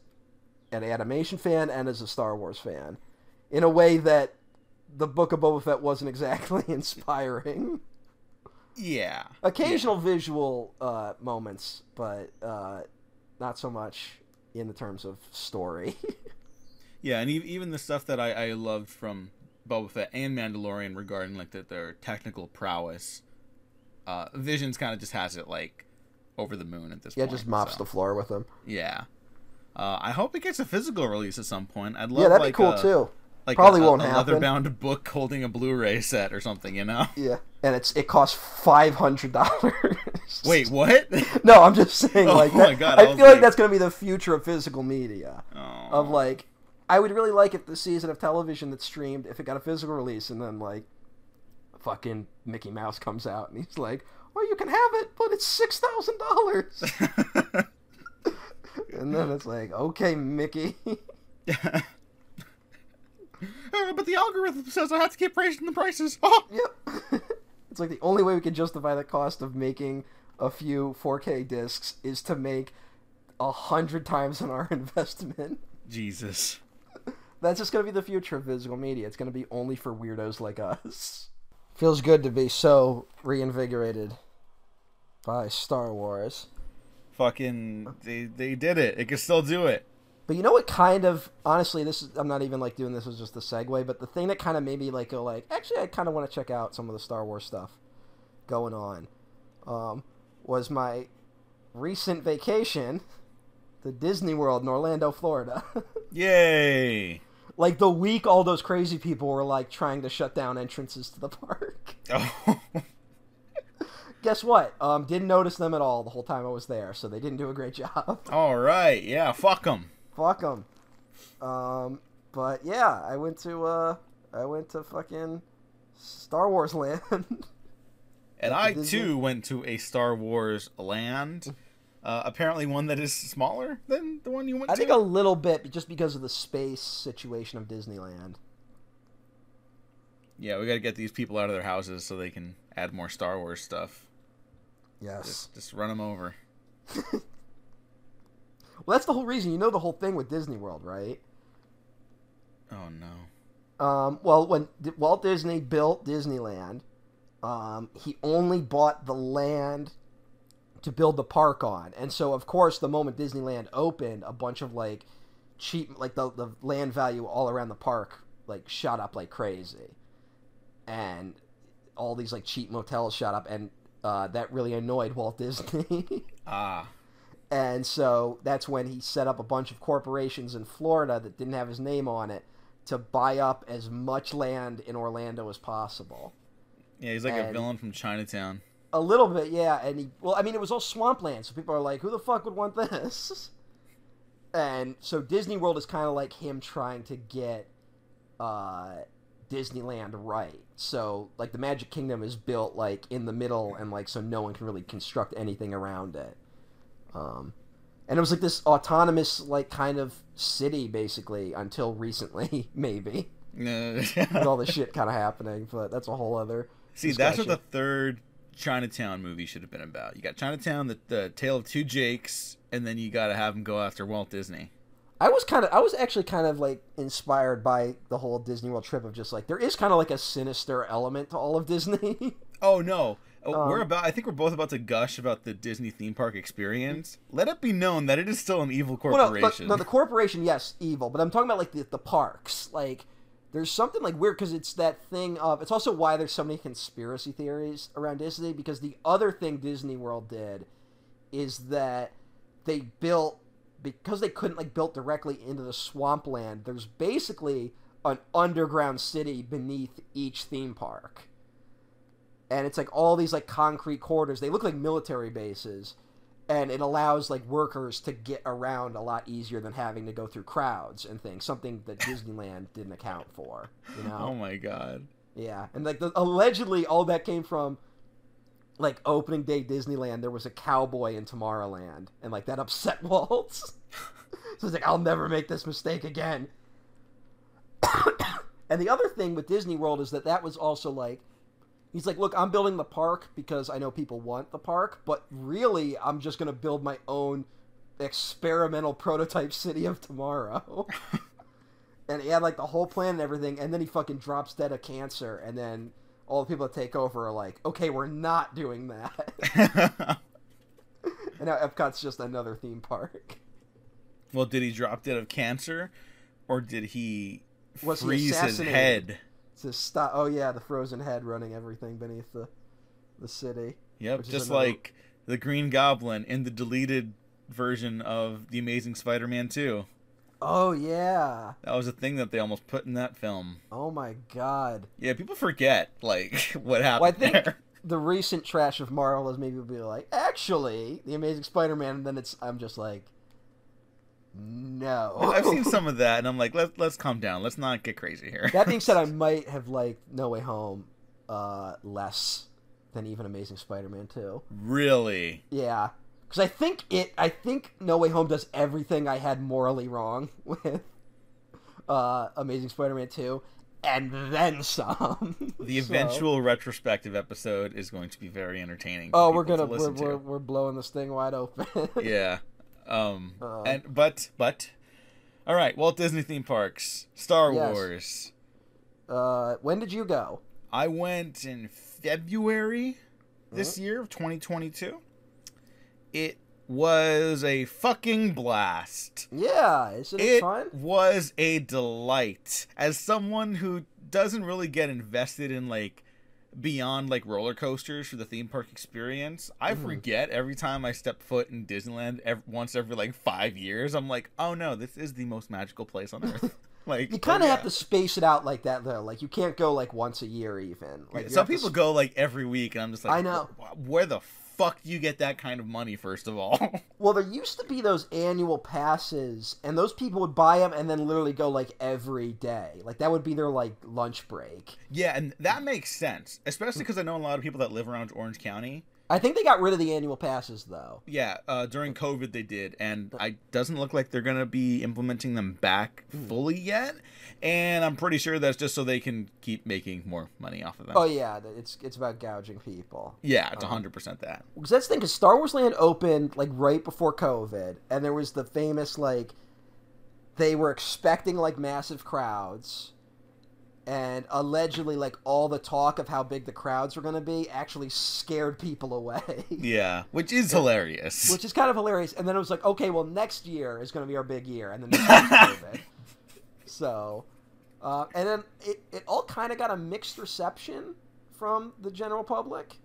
an animation fan and as a Star Wars fan. In a way that the Book of Boba Fett wasn't exactly inspiring. Yeah. Occasional visual uh, moments, but uh, not so much in the terms of story. Yeah, and even the stuff that I, I loved from Boba Fett and Mandalorian regarding like the, their technical prowess, uh, Visions kind of just has it like over the moon at this yeah, point. Yeah, just mops so, the floor with him. Yeah. Uh, I hope it gets a physical release at some point. I'd love Yeah, that'd like be cool a, too. Like Probably a, won't a, happen. leather-bound book holding a Blu-ray set or something. You know? Yeah, and it's it costs five hundred dollars. Wait, what? no, I'm just saying. Oh Like, my that- God, I I, feel like like- that's gonna be the future of physical media. oh. Of like, I would really like if the season of television that's streamed, if it got a physical release, and then like, fucking Mickey Mouse comes out and he's like, "Well, you can have it, but it's six thousand dollars." and then it's like, "Okay, Mickey." Uh, but the algorithm says I have to keep raising the prices. Oh! Yep. it's like the only way we can justify the cost of making a few 4K discs is to make a hundred times on our investment. Jesus. That's just gonna be the future of physical media. It's gonna be only for weirdos like us. Feels good to be so reinvigorated by Star Wars. Fucking, they they did it. It can still do it. But you know what kind of honestly this is I'm not even like doing this as just a segue, but the thing that kind of made me like go like actually I kind of want to check out some of the Star Wars stuff going on um, was my recent vacation to Disney World in Orlando, Florida. Yay! Like the week all those crazy people were like trying to shut down entrances to the park. Oh, Guess what? Um, didn't notice them at all the whole time I was there, so they didn't do a great job. all right. Yeah, fuck them. Fuck them. Um, but yeah, I went to uh, I went to fucking Star Wars Land. And I Disney- too went to a Star Wars land. Uh, apparently, one that is smaller than the one you went I to. I think a little bit, just because of the space situation of Disneyland. Yeah, we got to get these people out of their houses so they can add more Star Wars stuff. Yes. Just, just run them over. Well, that's the whole reason. You know the whole thing with Disney World, right? Oh no. Um, well, when D- Walt Disney built Disneyland, um, he only bought the land to build the park on, and so of course, the moment Disneyland opened, a bunch of like cheap, like the the land value all around the park like shot up like crazy, and all these like cheap motels shot up, and uh, that really annoyed Walt Disney. Ah. And so that's when he set up a bunch of corporations in Florida that didn't have his name on it to buy up as much land in Orlando as possible. Yeah, he's like a villain from Chinatown. A little bit, yeah. And he, well, I mean, it was all swampland, so people are like, who the fuck would want this? And so Disney World is kind of like him trying to get uh, Disneyland right. So, like, the Magic Kingdom is built, like, in the middle, and, like, so no one can really construct anything around it. Um, and it was like this autonomous, like, kind of city, basically, until recently, maybe, with all this shit kind of happening. But that's a whole other. See, that's what the third Chinatown movie should have been about. You got Chinatown, the, the Tale of Two Jakes, and then you got to have him go after Walt Disney. I was kind of, I was actually kind of like inspired by the whole Disney World trip of just like there is kind of like a sinister element to all of Disney. Oh no. Oh, Um, we're about I think we're both about to gush about the Disney theme park experience. Let it be known that it is still an evil well, no, corporation. but, no, the corporation, yes, evil, but I'm talking about like the the parks. Like, there's something like weird because it's that thing of. It's also why there's so many conspiracy theories around Disney because the other thing Disney World did is that they built because they couldn't like built directly into the swampland. There's basically an underground city beneath each theme park. And it's like all these like concrete corridors. They look like military bases and it allows like workers to get around a lot easier than having to go through crowds and things. Something that Disneyland didn't account for. You know? oh my god. Yeah, and like the, allegedly all that came from like opening day Disneyland. There was a cowboy in Tomorrowland, and like that upset Walt. so he's like, I'll never make this mistake again. and the other thing with Disney World is that that was also like. He's like, look, I'm building the park because I know people want the park, but really, I'm just going to build my own experimental prototype city of tomorrow. and he had like the whole plan and everything, and then he fucking drops dead of cancer, and then all the people that take over are like, okay, we're not doing that. and now Epcot's just another theme park. well, did he drop dead of cancer, or did he Was he freeze his head? To stop. Oh yeah, the frozen head running everything beneath the the city. Yep, just another- like the Green Goblin in the deleted version of the Amazing Spider-Man 2. Oh yeah. That was a thing that they almost put in that film. Oh my god. Yeah, people forget like what happened Well, I think there. the recent trash of Marvel is maybe be like, actually, the Amazing Spider-Man, and then it's I'm just like, no. I've seen some of that, and I'm like, let's let's calm down. Let's not get crazy here. That being said, I might have liked No Way Home uh, less than even Amazing Spider-Man 2. really, Yeah, because I think it. I think No Way Home does everything I had morally wrong with uh, Amazing Spider-Man 2, and then some. the So- eventual retrospective episode is going to be very entertaining. Oh, we're gonna to we're, listen to. we're, we're blowing this thing wide open. yeah. Um, Um, and but but, all right. Walt Disney theme parks, Star Yes. Wars. Uh, when did you go? I went in February this Mm-hmm. year of 2022. It was a fucking blast. Yeah, isn't it, It fun? was a delight. As someone who doesn't really get invested in like beyond like roller coasters for the theme park experience, I Mm-hmm. forget every time I step foot in Disneyland. Ev- once every like five years, I'm like, oh no, this is the most magical place on earth. like You kind of oh, have to space it out like that though. Like you can't go like once a year even. Like you Some people s- go like every week, and I'm just like, I know. Where the fuck do you get that kind of money? First of all, Well, there used to be those annual passes, and those people would buy them and then literally go like every day. Like that would be their like lunch break. yeah, and that makes sense, especially because I know a lot of people that live around Orange County. I think they got rid of the annual passes though. Yeah, uh, during COVID they did, and I doesn't look like they're gonna be implementing them back Hmm. fully yet. And I'm pretty sure that's just so they can keep making more money off of them. Oh yeah, it's it's about gouging people. yeah, it's 100 percent that. Because that's the thing. Because Star Wars Land opened like right before COVID, and there was the famous like they were expecting like massive crowds, and allegedly like all the talk of how big the crowds were going to be actually scared people away. Yeah, which is hilarious. Which is kind of hilarious. And then it was like, okay, well, next year is going to be our big year, and then COVID. So, uh, and then it, it all kind of got a mixed reception from the general public.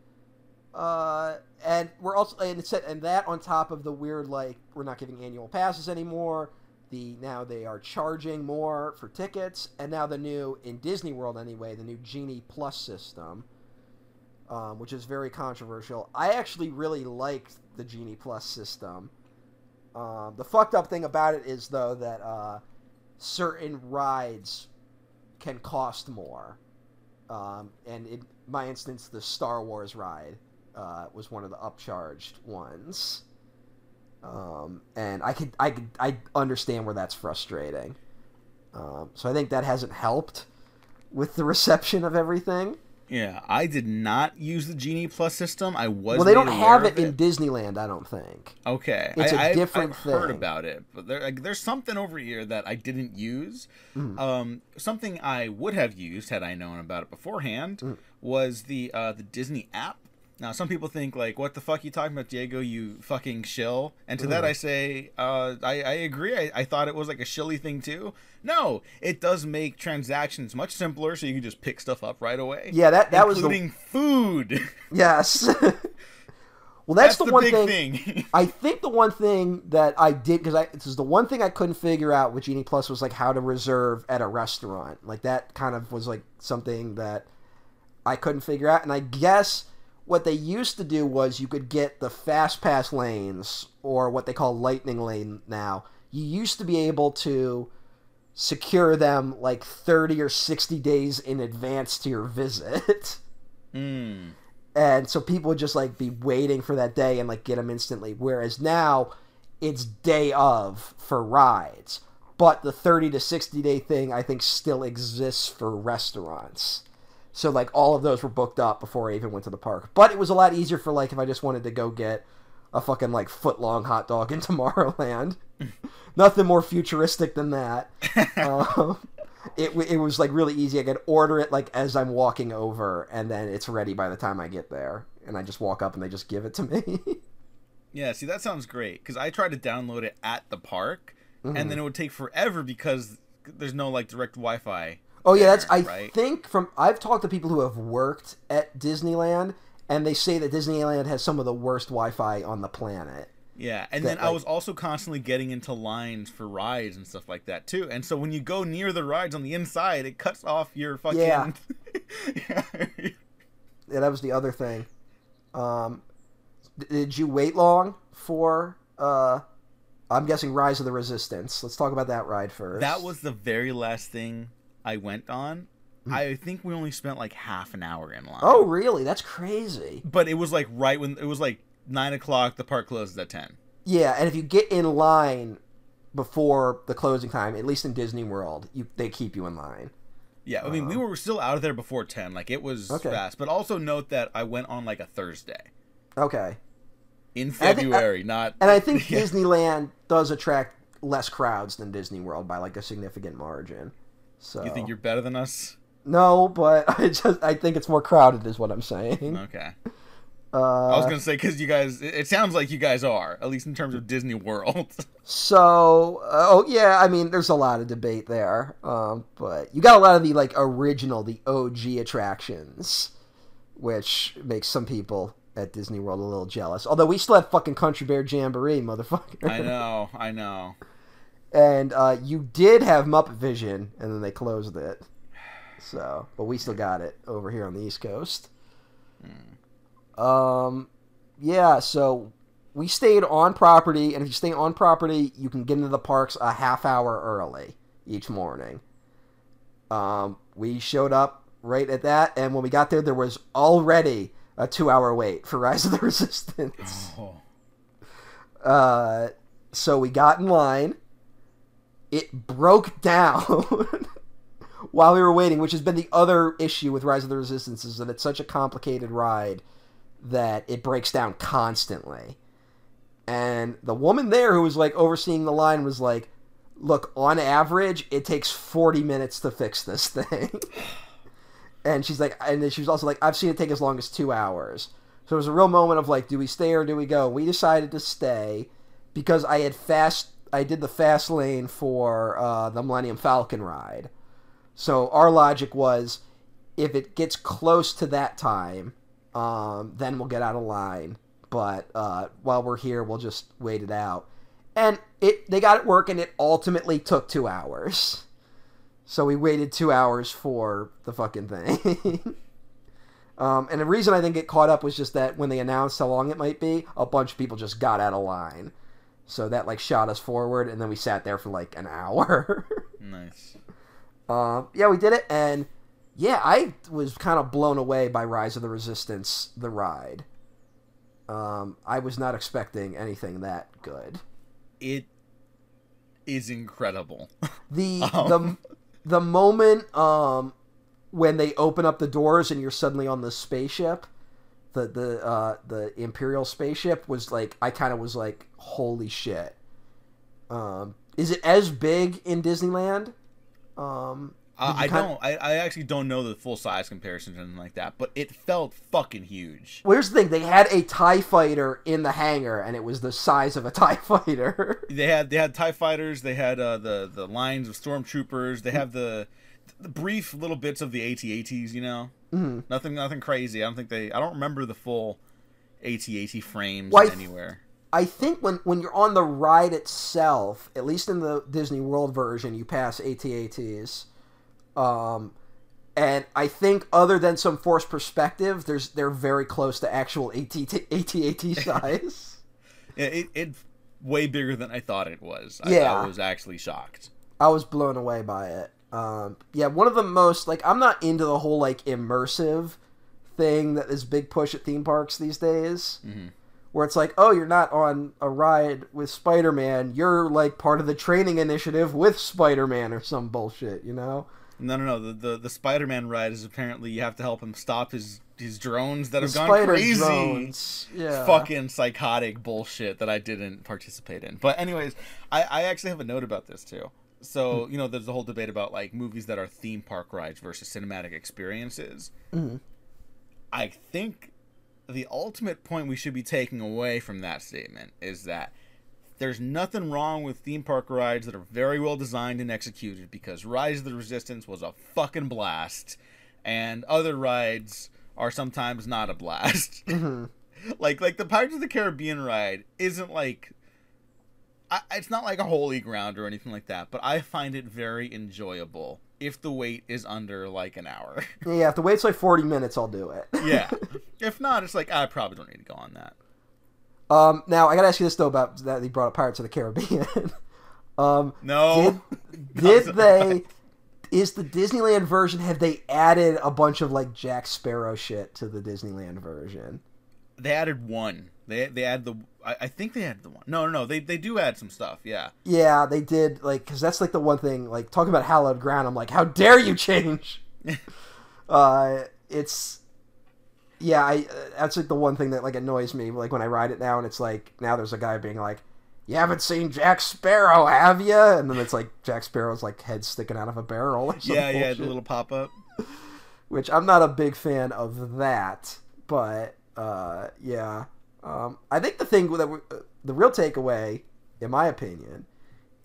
Uh, and we're also and it said and that on top of the weird like we're not giving annual passes anymore. The now they are charging more for tickets, and now the new in Disney World anyway, the new Genie Plus system, um, which is very controversial. I actually really liked the Genie Plus system. Um, the fucked up thing about it is though that uh, certain rides can cost more. Um, and in my instance, the Star Wars ride uh, was one of the upcharged ones. Um, and I could, I could, I understand where that's frustrating. Um, so I think that hasn't helped with the reception of everything. yeah, I did not use the Genie Plus system. I was. well, they don't have aware it in Disneyland, I don't think. Okay, It's a a different I've heard thing. about it, but there, like, there's something over here that I didn't use. Mm. Um, something I would have used had I known about it beforehand Mm. was the uh, the Disney app. Now, some people think like, "What the fuck you talking about, Diego? You fucking shill." And to that, Mm. I say, uh, I, I agree. I, I thought it was like a shilly thing too. No, it does make transactions much simpler, so you can just pick stuff up right away. Yeah, that that was the including food. yes. well, that's, the, one big thing. thing. I think the one thing that I did because I this is the one thing I couldn't figure out with Genie Plus was like how to reserve at a restaurant. Like that kind of was like something that I couldn't figure out. And I guess what they used to do was you could get the fast pass lanes or what they call lightning lane now. You used to be able to secure them like 30 or 60 days in advance to your visit. Mm. and so people would just like be waiting for that day and like get them instantly whereas now it's day of for rides but the 30 to 60 day thing i think still exists for restaurants so like all of those were booked up before i even went to the park but it was a lot easier for like if i just wanted to go get a fucking like foot long hot dog in tomorrowland nothing more futuristic than that um, it, it was like really easy. I could order it like as I'm walking over, and then it's ready by the time I get there. And I just walk up and they just give it to me. Yeah, see that sounds great because I tried to download it at the park, Mm-hmm. and then it would take forever because there's no like direct Wi-Fi. Oh yeah, that's I right? think from I've talked to people who have worked at Disneyland, and they say that Disneyland has some of the worst Wi-Fi on the planet. Yeah, and That, then I was also constantly getting into lines for rides and stuff like that too. And so when you go near the rides on the inside, it cuts off your fucking. Yeah. Yeah. Yeah, that was the other thing. Um, did you wait long for? Uh, I'm guessing Rise of the Resistance. Let's talk about that ride first. that was the very last thing I went on. I think we only spent like half an hour in line. Hmm. Oh, really? That's crazy. but it was like right when it was like nine o'clock. The park closes at ten. Yeah, and if you get in line before the closing time, at least in Disney World, you they keep you in line. Yeah, I mean, we were still out of there before 10. Like, it was Uh-huh. Okay. fast. But also note that I went on, like, a Thursday Okay. in I think- February, not. And I think Yeah. Disneyland does attract less crowds than Disney World by like a significant margin. So You think you're better than us? No, but I just I think it's more crowded is what I'm saying. Okay. Uh, I was going to say, because you guys, it it sounds like you guys are, at least in terms of Disney World. So, uh, oh yeah, I mean, there's a lot of debate there, um, but you got a lot of the like original, the OG attractions which makes some people at Disney World a little jealous. Although we still have fucking Country Bear Jamboree, motherfucker. I know, I know. And uh, you did have Muppet Vision, and then they closed it. So, but we still got it over here on the East Coast. Um, yeah. So we stayed on property, and if you stay on property, you can get into the parks a half hour early each morning. Um, we showed up right at that, and when we got there, there was already a two-hour wait for Rise of the Resistance. Oh. Uh, so we got in line. It broke down while we were waiting, which has been the other issue with Rise of the Resistance is that it's such a complicated ride that it breaks down constantly. And the woman there who was like overseeing the line was like, "Look, on average, it takes 40 minutes to fix this thing." and she's like, and then she was also like, "I've seen it take as long as 2 hours." So it was a real moment of like, do we stay or do we go? We decided to stay because I had fast. I did the fast lane for uh, the Millennium Falcon ride. So our logic was, if it gets close to that time, um, then we'll get out of line. But uh, while we're here, we'll just wait it out. And it they got it working. It ultimately took two hours. So we waited two hours for the fucking thing. Um, and the reason I didn't get caught up was just that when they announced how long it might be, a bunch of people just got out of line. So that like shot us forward, and then we sat there for like an hour. Nice. um, yeah, we did it, and yeah, I was kind of blown away by Rise of the Resistance, the ride. Um, I was not expecting anything that good. It is incredible. The Um. the the moment um when they open up the doors and you're suddenly on the spaceship, the the uh the Imperial spaceship was like I kind of was like holy shit. Um is it as big in Disneyland? Um Uh, I don't. I, I actually don't know the full size comparison or anything like that, but it felt fucking huge. Well, here's the thing: they had a Tie Fighter in the hangar, and it was the size of a Tie Fighter. They had they had Tie fighters. They had uh, the the lines of stormtroopers. They have the the brief little bits of the AT-ATs. You know, Mhm. nothing nothing crazy. I don't think they. I don't remember the full AT-AT frames Well, anywhere. I think when when you're on the ride itself, at least in the Disney World version, you pass AT-ATs. Um, and I think other than some forced perspective, there's they're very close to actual AT AT size. Yeah, it it way bigger than I thought it was. I, Yeah. I was actually shocked. I was blown away by it. Um, yeah, one of the most like I'm not into the whole like immersive thing that is big push at theme parks these days, Mhm. where it's like, oh, you're not on a ride with Spider-Man, you're like part of the training initiative with Spider-Man or some bullshit, you know? No, no, no. The, the the Spider-Man ride is apparently you have to help him stop his his drones that The have gone spider crazy. drones, yeah. Fucking psychotic bullshit that I didn't participate in. But anyways, I I actually have a note about this too. Hmm. So you know, there's the whole debate about like movies that are theme park rides versus cinematic experiences. Mhm. I think the ultimate point we should be taking away from that statement is that there's nothing wrong with theme park rides that are very well designed and executed because Rise of the Resistance was a fucking blast, and other rides are sometimes not a blast. Mhm. like like the Pirates of the Caribbean ride isn't like I, it's not like a holy ground or anything like that, but I find it very enjoyable if the wait is under like an hour. Yeah, if the wait's like 40 minutes, I'll do it. yeah. If not, it's like I probably don't need to go on that. Um, now I gotta ask you this though about that they brought up Pirates of the Caribbean. um, No. did did they? Is the Disneyland version? Have they added a bunch of like Jack Sparrow shit to the Disneyland version? They added one. They they add the. I, I think they add the one. No, no, no. They they do add some stuff. Yeah. Yeah, they did. Like, because that's like the one thing. Like talking about hallowed ground, I'm like, how dare you change? uh, it's yeah. I uh, that's like the one thing that like annoys me. Like when I ride it now, and it's like now there's a guy being like. You haven't seen Jack Sparrow, have you? And then it's like Jack Sparrow's like head sticking out of a barrel. Yeah, yeah. bullshit. The little pop up. which I'm not a big fan of that. But uh, yeah, um, I think the thing that we, uh, the real takeaway, in my opinion,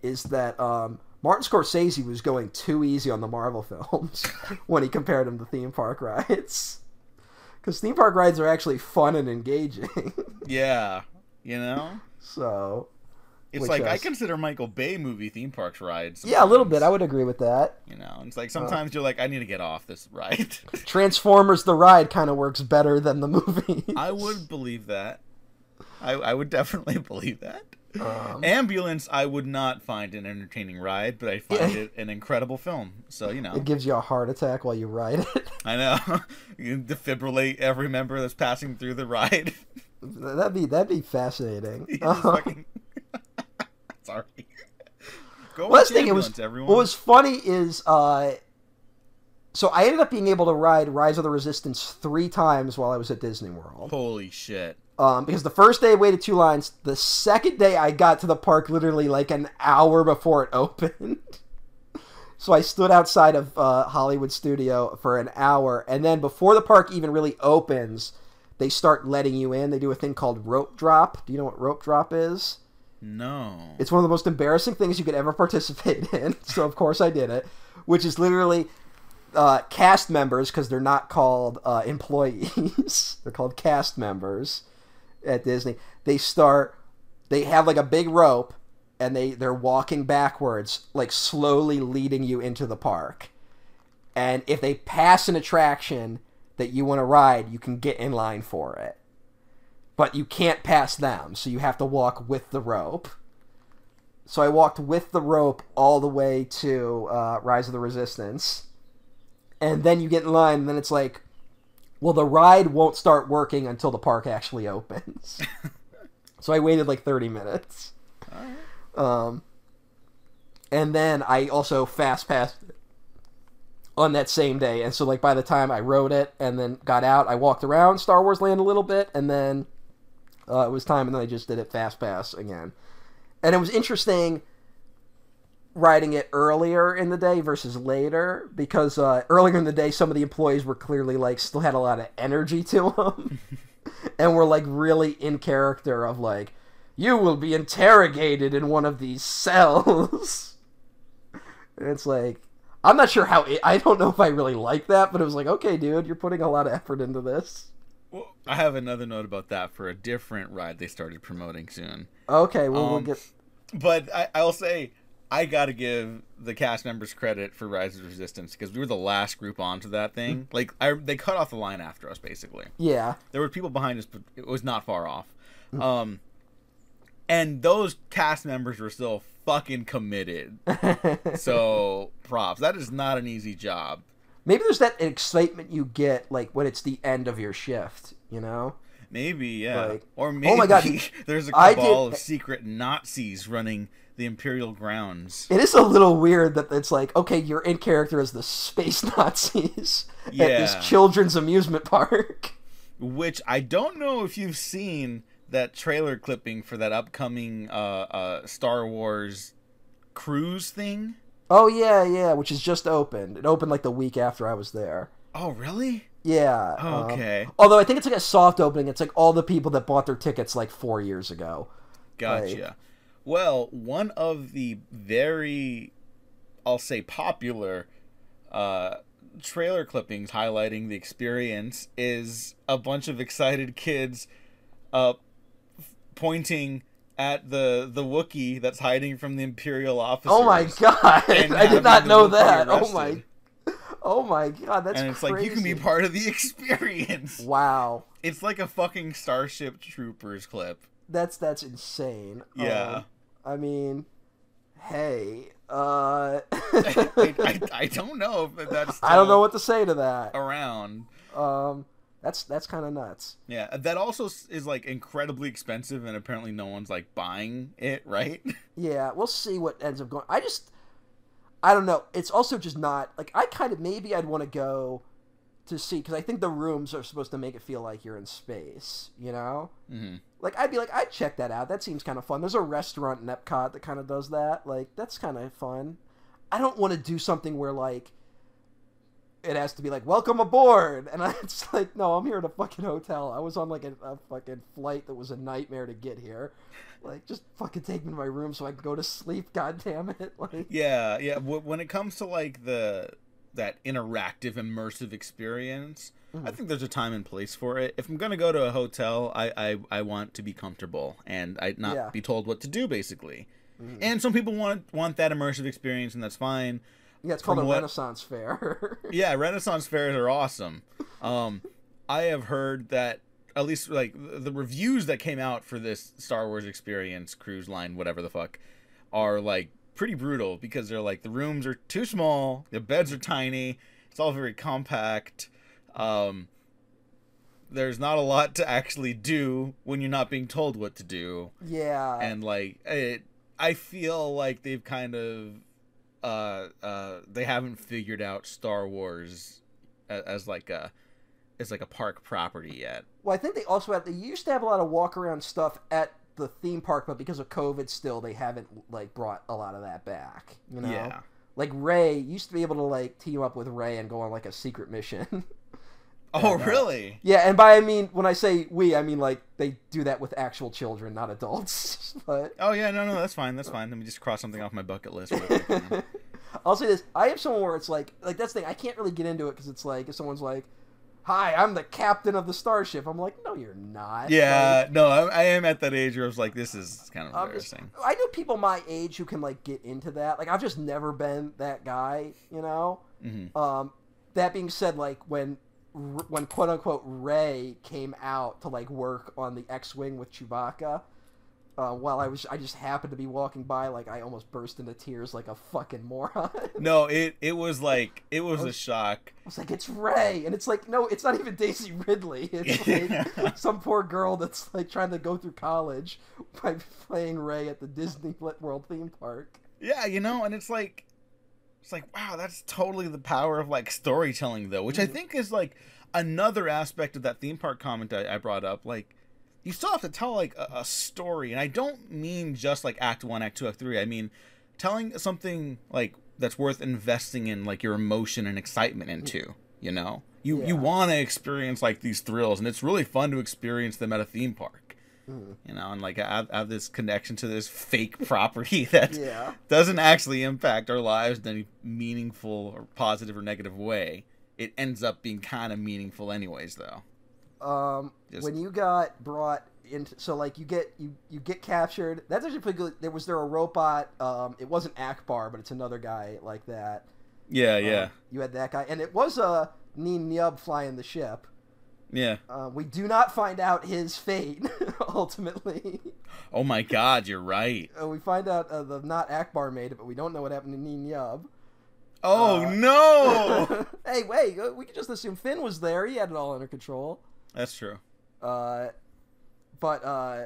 is that um, Martin Scorsese was going too easy on the Marvel films when he compared them to theme park rides. because theme park rides are actually fun and engaging. Yeah, you know, so it's Which, like uh, I consider Michael Bay movie theme parks rides. yeah, a little bit. I would agree with that. You know, it's like sometimes you're like, I need to get off this ride. Transformers the ride kind of works better than the movie. I would believe that. I, I would definitely believe that. Um, Ambulance, I would not find an entertaining ride, but I find Yeah. it an incredible film. So you know, it gives you a heart attack while you ride it. I know you can defibrillate every member that's passing through the ride. that'd be that'd be fascinating. Um, fucking- Sorry. Go watch thing. It was everyone. what was funny is uh, so I ended up being able to ride Rise of the Resistance three times while I was at Disney World. Holy shit! Um, because the first day I waited two lines. The second day I got to the park literally like an hour before it opened. so I stood outside of uh, Hollywood Studio for an hour, and then before the park even really opens, they start letting you in. They do a thing called rope drop. Do you know what rope drop is? No. It's one of the most embarrassing things you could ever participate in. So of course I did it, which is literally uh, cast members because they're not called uh, employees. they're called cast members at Disney. They start. They have like a big rope, and they they're walking backwards, like slowly leading you into the park. And if they pass an attraction that you want to ride, you can get in line for it but you can't pass them, so you have to walk with the rope. So I walked with the rope all the way to uh, Rise of the Resistance, and then you get in line, and then it's like, well, the ride won't start working until the park actually opens. so I waited like thirty minutes, um, and then I also fast passed it on that same day, and so like by the time I rode it and then got out, I walked around Star Wars Land a little bit, and then uh, it was time, and then I just did it fast pass again. And it was interesting riding it earlier in the day versus later because uh, earlier in the day, some of the employees were clearly like still had a lot of energy to them, and were like really in character of like, you will be interrogated in one of these cells. and it's like. I'm not sure how it, I don't know if I really like that, but it was like, okay, dude, you're putting a lot of effort into this. Well, I have another note about that for a different ride they started promoting soon. Okay, well, we'll Um, get. But I, I'll say I got to give the cast members credit for Rise of Resistance because we were the last group onto that thing. Like I, they cut off the line after us, basically. Yeah. There were people behind us, but it was not far off. Um, and those cast members were still fucking committed. so props. That is not an easy job. Maybe there's that excitement you get like when it's the end of your shift, you know? Maybe, yeah. Like, or maybe oh my God, there's a cabal did- of secret Nazis running the Imperial grounds. It is a little weird that it's like, okay, you're in character as the space Nazis at this children's amusement park. which I don't know if you've seen that trailer clipping for that upcoming uh, uh, Star Wars cruise thing. Oh yeah, yeah, which is just opened. It opened like the week after I was there. Oh, really? Yeah. Oh, um, okay, although I think it's like a soft opening. It's like all the people that bought their tickets like four years ago. gotcha. Well, one of the very, I'll say, popular uh, trailer clippings highlighting the experience is a bunch of excited kids uh, pointing at the the Wookiee that's hiding from the Imperial officers. Oh my god! I did not know Wookiee that. Oh my. Oh my god, that's and it's crazy. like you can be part of the experience. Wow, It's like a fucking Starship Troopers clip. That's that's insane. Yeah. Um, I mean, hey, uh, I, I, I don't know if that's I don't know what to say to that. around. Um, that's that's kind of nuts. Yeah, that also is like incredibly expensive, and apparently no one's like buying it, right? Yeah, we'll see what ends up going. I just, I don't know. It's also just not like I kind of maybe I'd want to go to see because I think the rooms are supposed to make it feel like you're in space. You know, hmm like I'd be like I'd check that out. That seems kind of fun. There's a restaurant in Epcot that kind of does that. Like that's kind of fun. I don't want to do something where like it has to be like welcome aboard and I, it's like no i'm here at a fucking hotel i was on like a, a fucking flight that was a nightmare to get here like just fucking take me to my room so i can go to sleep god damn it like Yeah, yeah. When it comes to like the that interactive immersive experience Mm-hmm. i think there's a time and place for it if i'm gonna go to a hotel i i, I want to be comfortable and i not Yeah. be told what to do basically Mhm. and some people want want that immersive experience and that's fine Yeah, it's called From a what- Renaissance fair. yeah renaissance fairs are awesome um i have heard that at least like the reviews that came out for this star wars experience cruise line whatever the fuck are like pretty brutal because they're like the rooms are too small the beds are tiny it's all very compact um there's not a lot to actually do when you're not being told what to do yeah. and like it i feel like they've kind of uh uh they haven't figured out star wars as, as like a as like a park property yet Well, I think they also have. They used to have a lot of walk around stuff at the theme park, but because of COVID, still they haven't like brought a lot of that back. You know, yeah like Rey used to be able to like team up with Rey and go on like a secret mission. oh And, uh, really yeah, and by I mean when I say we, I mean like they do that with actual children, not adults. but oh yeah no no that's fine that's fine let me just cross something off my bucket list real quick, you know? I'll say this: I have someone where it's like, like that's the thing. I can't really get into it because it's like if someone's like, "Hi, I'm the captain of the starship," I'm like, "No, you're not." yeah no I, I am at that age where i was like this is kind of I'm just, embarrassing I know people my age who can like get into that. Like I've just never been that guy, you know. Mhm. Um, that being said, like when when quote unquote Rey came out to like work on the X-wing with Chewbacca, uh, while I was I just happened to be walking by, like I almost burst into tears like a fucking moron. No it it was like it was a shock was like, it's Rey, and it's like, no, it's not even Daisy Ridley. It's like some poor girl that's like trying to go through college by playing Rey at the Disney World theme park. Yeah, you know, and it's like it's like wow, that's totally the power of like storytelling though, which I Mhm. think is like another aspect of that theme park comment I, I brought up. Like you still have to tell like a, a story, and I don't mean just like act one, act two, act three. I mean telling something like that's worth investing in like your emotion and excitement into. You know, you you want to experience like these thrills, and it's really fun to experience them at a theme park. Mhm. You know, and like have, have this connection to this fake property that Yeah. doesn't actually impact our lives in any meaningful or positive or negative way. It ends up being kind of meaningful, anyways, though. Um, Just- when you got brought into, so like you get you you get captured. That's actually pretty good. There was there a robot. Um, it wasn't Ackbar, but it's another guy like that. Yeah, Um, yeah, you had that guy, and it was a uh, Nien Nunb flying the ship. yeah. Uh, we do not find out his fate ultimately. Oh my God, you're right. Uh, we find out uh, the not Ackbar made it, but we don't know what happened to Nien Nunb. Oh Uh, no! hey, wait, we could just assume Finn was there. He had it all under control. That's true. Uh, but uh,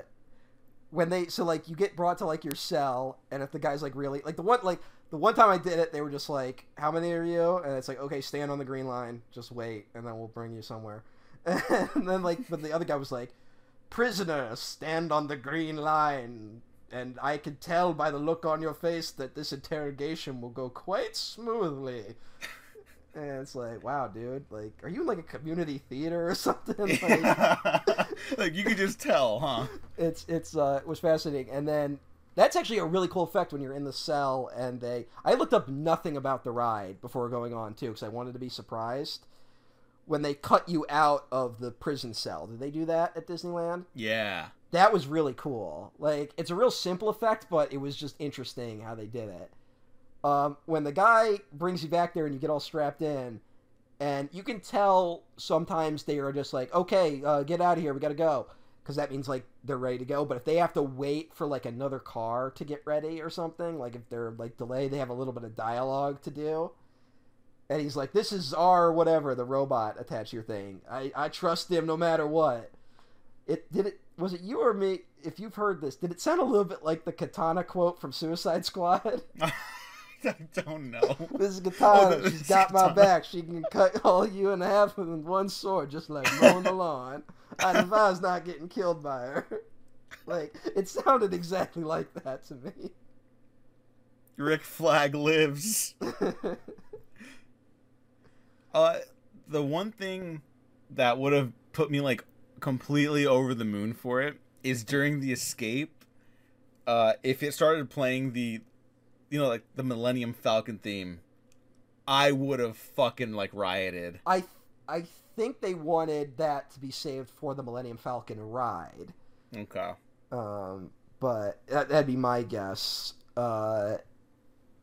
when they so like you get brought to like your cell, and if the guy's like really like the one like the one time I did it, they were just like, "How many are you?" And it's like, "Okay, stand on the green line, just wait, and then we'll bring you somewhere." And then like, but the other guy was like, "Prisoner, stand on the green line." And I could tell by the look on your face that this interrogation will go quite smoothly. And it's like, wow, dude, like, are you in like a community theater or something? Like, like you could just tell, huh? it's it's uh it was fascinating and then that's actually a really cool effect when you're in the cell and they i looked up nothing about the ride before going on too because i wanted to be surprised when they cut you out of the prison cell did they do that at disneyland Yeah. that was really cool like it's a real simple effect but it was just interesting how they did it um, when the guy brings you back there and you get all strapped in and you can tell sometimes they are just like okay uh, get out of here we gotta go. Because that means like they're ready to go. But if they have to wait for like another car to get ready or something like if they're like delayed they have a little bit of dialogue to do. And he's like this is our whatever the robot attached your thing. I i trust him no matter what. It did it was it you or me if you've heard this did it sound a little bit like the katana quote from suicide squad I don't know. this is katana Oh, she's got my back she can cut all you in half with one sword just like mowing the lawn i was not getting killed by her like it sounded exactly like that to me Rick Flag lives. Uh, the one thing that would have put me like completely over the moon for it is during the escape. Uh, if it started playing the, you know, like the Millennium Falcon theme, I would have fucking like rioted. I I think they wanted that to be saved for the Millennium Falcon ride. Okay. Um, but that, that'd be my guess. Uh,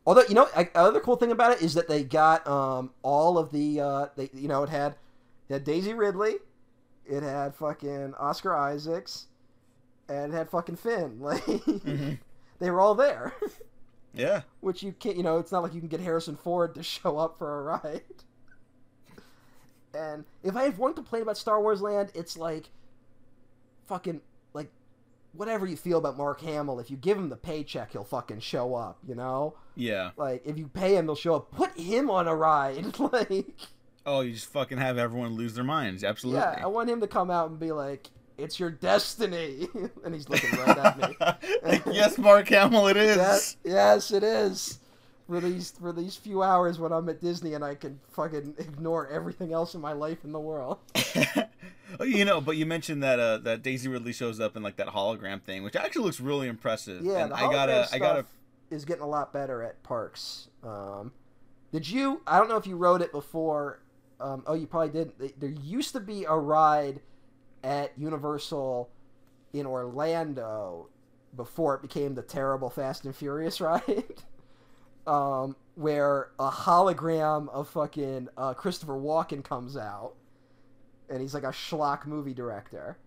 although you know, I, other cool thing about it is that they got um all of the uh they you know it had it had Daisy Ridley, it had fucking Oscar Isaacs, and it had fucking Finn. Like Mhm. they were all there. Yeah. Which you can't, you know, it's not like you can get Harrison Ford to show up for a ride. And if I have one complaint about Star Wars Land, it's like fucking like whatever you feel about Mark Hamill, if you give him the paycheck, he'll fucking show up, you know? Yeah. Like if you pay him, he'll show up. Put him on a ride. like Oh, you just fucking have everyone lose their minds. Absolutely. Yeah, I want him to come out and be like, It's your destiny and he's looking right at me. Like, yes, Mark Hamill, it is. Yes, yes, it is. For these for these few hours when I'm at Disney and I can fucking ignore everything else in my life in the world. Oh, you know, but you mentioned that uh, that Daisy Ridley shows up in like that hologram thing, which actually looks really impressive. Yeah, and the I gotta, hologram I gotta. stuff is getting a lot better at parks. Um, did you? I don't know if you wrote it before. Um, oh, you probably didn't. There used to be a ride at Universal in Orlando before it became the terrible Fast and Furious ride. um, where a hologram of fucking uh, Christopher Walken comes out, and he's like a schlock movie director,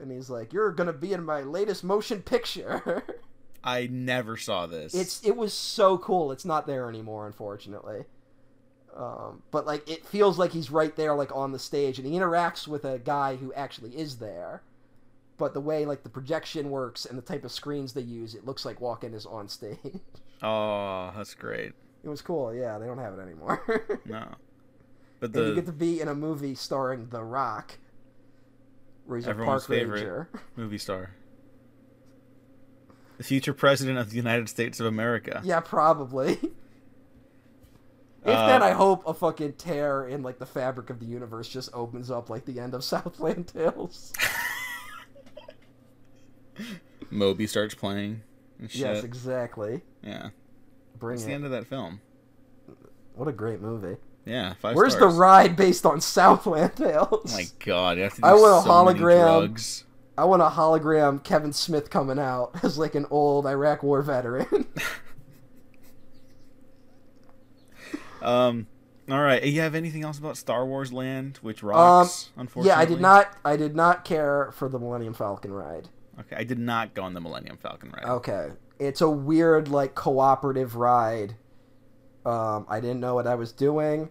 and he's like, "You're gonna be in my latest motion picture." I never saw this. it's it was so cool. It's not there anymore, unfortunately. Um, but like it feels like he's right there, like on the stage, and he interacts with a guy who actually is there. But the way like the projection works and the type of screens they use, it looks like Walken is on stage. Oh, that's great. It was cool. Yeah, they don't have it anymore. No, but and you get to be in a movie starring The Rock, where he's a Everyone's park favorite. ranger. movie star, the future president of the United States of America. Yeah, probably. If Uh, then, I hope a fucking tear in like the fabric of the universe just opens up like the end of Southland Tales. Moby starts playing. Shit. yes, exactly. yeah. Bring it. the end of that film. What a great movie. Yeah, five Where's stars. the ride based on Southland Tales? Oh my god, you have to do I want a so many hologram. I want a hologram Kevin Smith coming out as like an old Iraq War veteran. Um, all right. You have anything else about Star Wars Land, which rocks? unfortunately, Um, yeah, I did not. I did not care for the Millennium Falcon ride. Okay, I did not go on the Millennium Falcon ride. Okay, it's a weird like cooperative ride. Um, I didn't know what I was doing.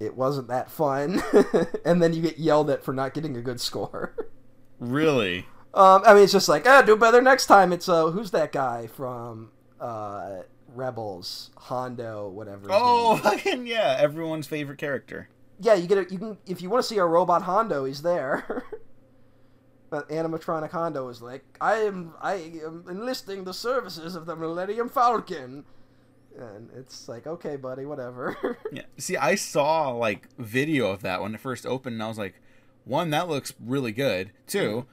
It wasn't that fun, and then you get yelled at for not getting a good score. Really? Um, I mean, it's just like, ah, do better next time. It's uh, who's that guy from uh, Rebels, Hondo, whatever. Oh, fucking yeah! Everyone's favorite character. yeah. You get a, you can if you want to see a robot Hondo, he's there. but animatronic Hondo is like, I am I am enlisting the services of the Millennium Falcon, and it's like, okay, buddy, whatever. Yeah. See, I saw like video of that when it first opened, and I was like, one, that looks really good. Two, mm.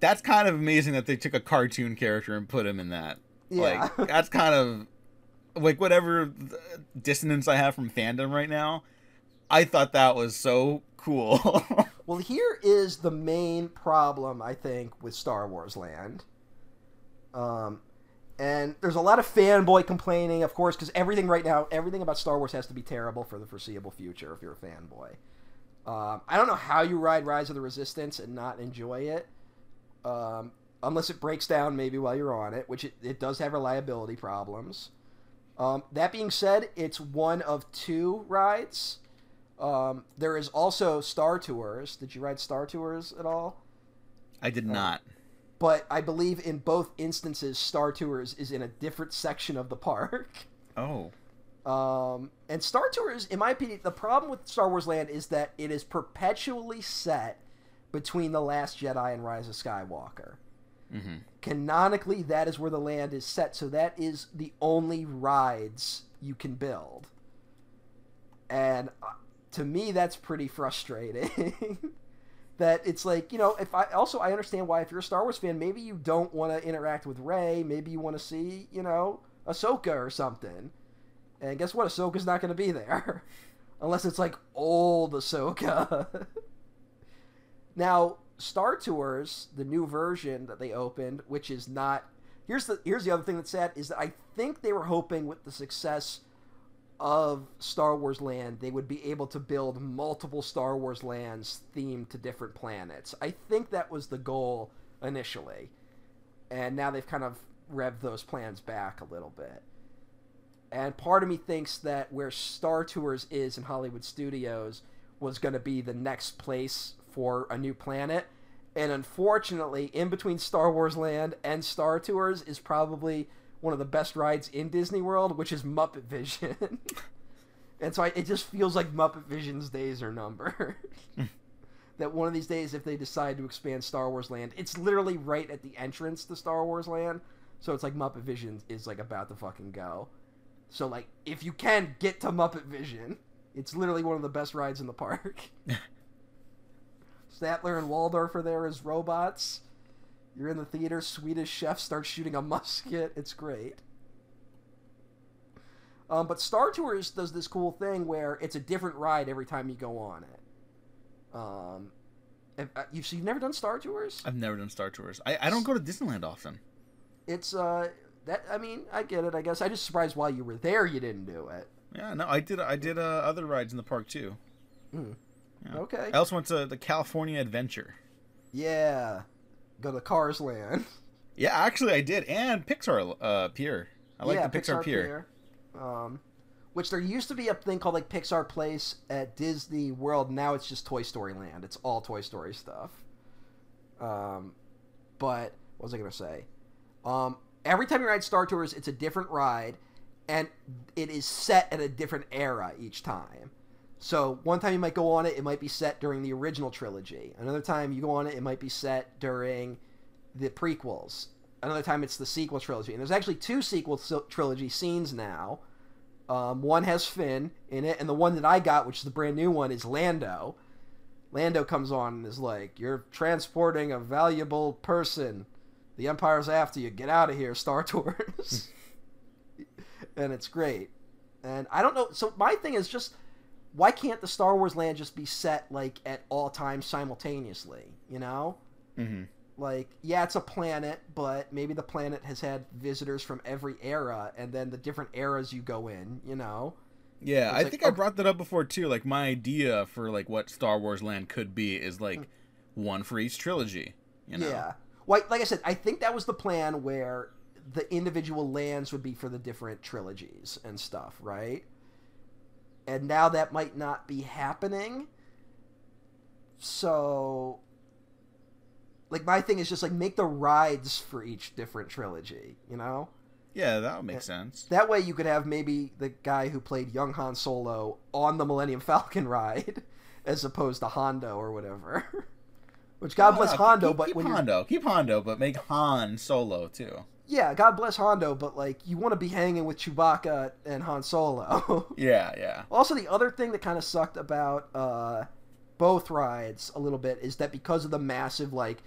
that's kind of amazing that they took a cartoon character and put him in that. Yeah. Like, that's kind of like whatever dissonance I have from fandom right now. I thought that was so cool. Well, here is the main problem I think with Star Wars Land. Um, and there's a lot of fanboy complaining, of course, because everything right now, everything about Star Wars has to be terrible for the foreseeable future if you're a fanboy. Um, I don't know how you ride Rise of the Resistance and not enjoy it, um, unless it breaks down maybe while you're on it, which it, it does have reliability problems. Um, that being said, it's one of two rides. Um, there is also Star Tours. Did you ride Star Tours at all? I did not. But I believe in both instances, Star Tours is in a different section of the park. Oh. Um, and Star Tours, in my opinion, the problem with Star Wars Land is that it is perpetually set between The Last Jedi and Rise of Skywalker. Hmm Canonically, that is where the land is set, so that is the only rides you can build. And uh, to me, that's pretty frustrating. that it's like you know, if I also I understand why if you're a Star Wars fan, maybe you don't want to interact with Rey, maybe you want to see you know Ahsoka or something. And guess what? Ahsoka's not going to be there. Unless it's like old Ahsoka. now, Star Tours, the new version that they opened, which is not. Here's the here's the other thing that's sad is that I think they were hoping with the success of Star Wars Land, they would be able to build multiple Star Wars lands themed to different planets. I think that was the goal initially. And now they've kind of revved those plans back a little bit. And part of me thinks that where Star Tours is in Hollywood Studios was going to be the next place for a new planet. And unfortunately, in between Star Wars Land and Star Tours is probably one of the best rides in Disney World, which is Muppet Vision. and so I, it just feels like Muppet Vision's days are numbered. that one of these days, if they decide to expand Star Wars Land, it's literally right at the entrance to Star Wars Land. So it's like Muppet Vision is like about to fucking go. So like, if you can get to Muppet Vision, it's literally one of the best rides in the park. Statler and Waldorf are there as robots. You're in the theater. Swedish chef starts shooting a musket. It's great. Um, but Star Tours does this cool thing where it's a different ride every time you go on it. Um, uh, you've, so you've never done Star Tours? I've never done Star Tours. I, I don't go to Disneyland often. It's uh that I mean I get it. I guess I just surprised while you were there you didn't do it. Yeah, no, I did. I did uh, other rides in the park too. Mm. Yeah. Okay. I also went to the California Adventure. Yeah, go to Cars Land. Yeah, actually, I did, and Pixar uh, Pier. I like yeah, the Pixar, Pier. Pier. Um, which there used to be a thing called like Pixar Place at Disney World. Now it's just Toy Story Land. It's all Toy Story stuff. Um, but what was I gonna say? Um, every time you ride Star Tours, it's a different ride, and it is set at a different era each time. So one time you might go on it, it might be set during the original trilogy. Another time you go on it, it might be set during the prequels. Another time it's the sequel trilogy. And there's actually two sequel trilogy scenes now. Um, one has Finn in it, and the one that I got, which is the brand new one, is Lando. Lando comes on and is like, "You're transporting a valuable person. The Empire's after you. Get out of here, Star Tours." and it's great. And I don't know. So my thing is just, why can't the Star Wars land just be set like at all times simultaneously? You know. Mm-hmm. Like, yeah, it's a planet, but maybe the planet has had visitors from every era, and then the different eras you go in, you know? Yeah, It's I like, think I brought that up before too. Like my idea for like what Star Wars Land could be is like one for each trilogy. You know? Yeah. Well, like I said, I think that was the plan where the individual lands would be for the different trilogies and stuff, right? And now that might not be happening. So like my thing is just like make the rides for each different trilogy, you know? Yeah, that would make eh, sense. That way you could have maybe the guy who played young Han Solo on the Millennium Falcon ride as opposed to Hondo or whatever. Which God bless Hondo, keep, but keep when you're Hondo, keep Hondo, but make Han Solo too. Yeah, God bless Hondo, but like you want to be hanging with Chewbacca and Han Solo. Yeah, yeah. also, the other thing that kind of sucked about uh, both rides a little bit is that because of the massive like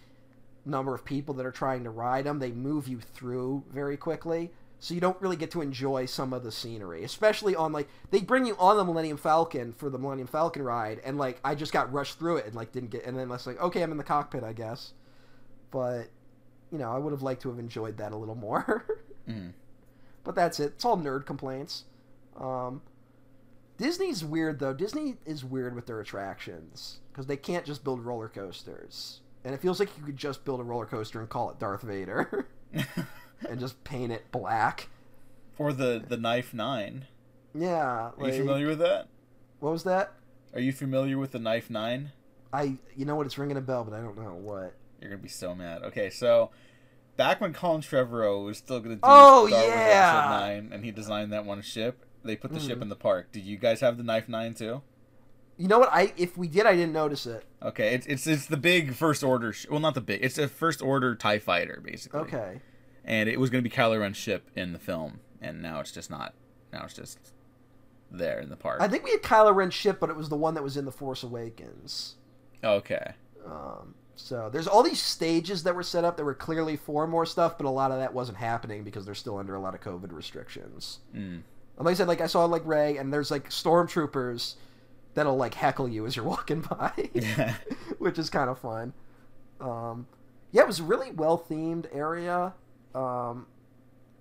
number of people that are trying to ride them, they move you through very quickly. So you don't really get to enjoy some of the scenery, especially on like they bring you on the Millennium Falcon for the Millennium Falcon ride, and like I just got rushed through it and like didn't get, and then was like, okay, I'm in the cockpit, I guess. But you know, I would have liked to have enjoyed that a little more. Mm. But that's it. It's all nerd complaints. Um, Disney's weird though. Disney is weird with their attractions because they can't just build roller coasters, and it feels like you could just build a roller coaster and call it Darth Vader and just paint it black. or the the Knife Nine. Yeah. Are Like, you familiar with that? What was that? Are you familiar with the Knife Nine? I you know what? It's ringing a bell, but I don't know what. You're gonna be so mad. Okay, so back when Colin Trevorrow was still gonna do Oh, Star Wars yeah! Episode Nine, and he designed that one ship, they put the ship Mhm. in the park. Did you guys have the Knife Nine too? You know what? I if we did, I didn't notice it. Okay, it's it's it's the big first order. Sh- well, not the big. It's a first order Tie fighter, basically. Okay. And it was gonna be Kylo Ren's ship in the film, and now it's just not. Now it's just there in the park. I think we had Kylo Ren's ship, but it was the one that was in the Force Awakens. okay. Um, so there's all these stages that were set up that were clearly for more stuff, but a lot of that wasn't happening because they're still under a lot of COVID restrictions. Mm. And like I said, like I saw like Rey, and there's like stormtroopers that'll like heckle you as you're walking by, which is kind of fun. Um, yeah, it was a really well themed area. Um,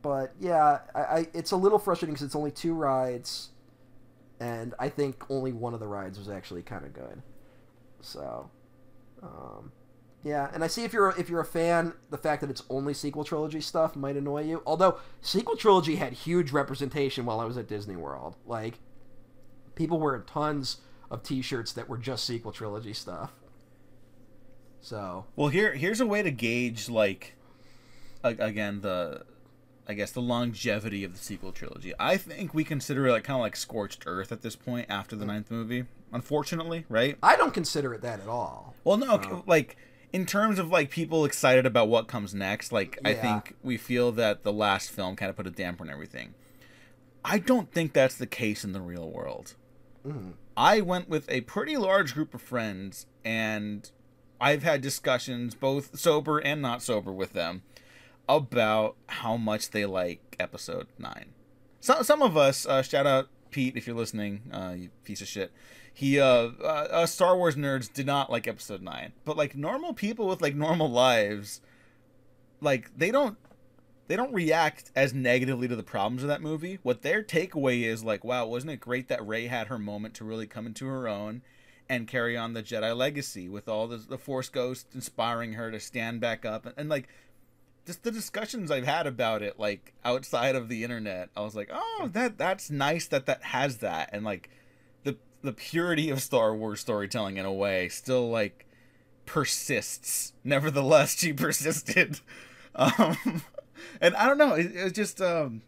but yeah, I, I it's a little frustrating because it's only two rides, and I think only one of the rides was actually kind of good. So, um, yeah, and I see if you're if you're a fan, the fact that it's only sequel trilogy stuff might annoy you. Although sequel trilogy had huge representation while I was at Disney World, like people wearing tons of T-shirts that were just sequel trilogy stuff. So well, here here's a way to gauge like again the I guess the longevity of the sequel trilogy. I think we consider it like kind of like scorched earth at this point after the ninth movie. Unfortunately, right? I don't consider it that at all. Well, no, uh, like in terms of like people excited about what comes next, like yeah. I think we feel that the last film kind of put a damper on everything. I don't think that's the case in the real world. Mm. I went with a pretty large group of friends, and I've had discussions, both sober and not sober, with them about how much they like Episode Nine. Some some of us, uh, shout out Pete if you're listening, uh, you piece of shit he uh, uh, uh, Star Wars nerds did not like Episode Nine, but like normal people with like normal lives, like they don't they don't react as negatively to the problems of that movie. What their takeaway is like, wow, wasn't it great that Rey had her moment to really come into her own and carry on the Jedi legacy with all the, the Force Ghost inspiring her to stand back up? And, and like just the discussions I've had about it, like outside of the internet, I was like, oh, that that's nice that that has that, and like the purity of Star Wars storytelling in a way still like persists. Nevertheless, she persisted. Um, and I don't know. It, it's just um,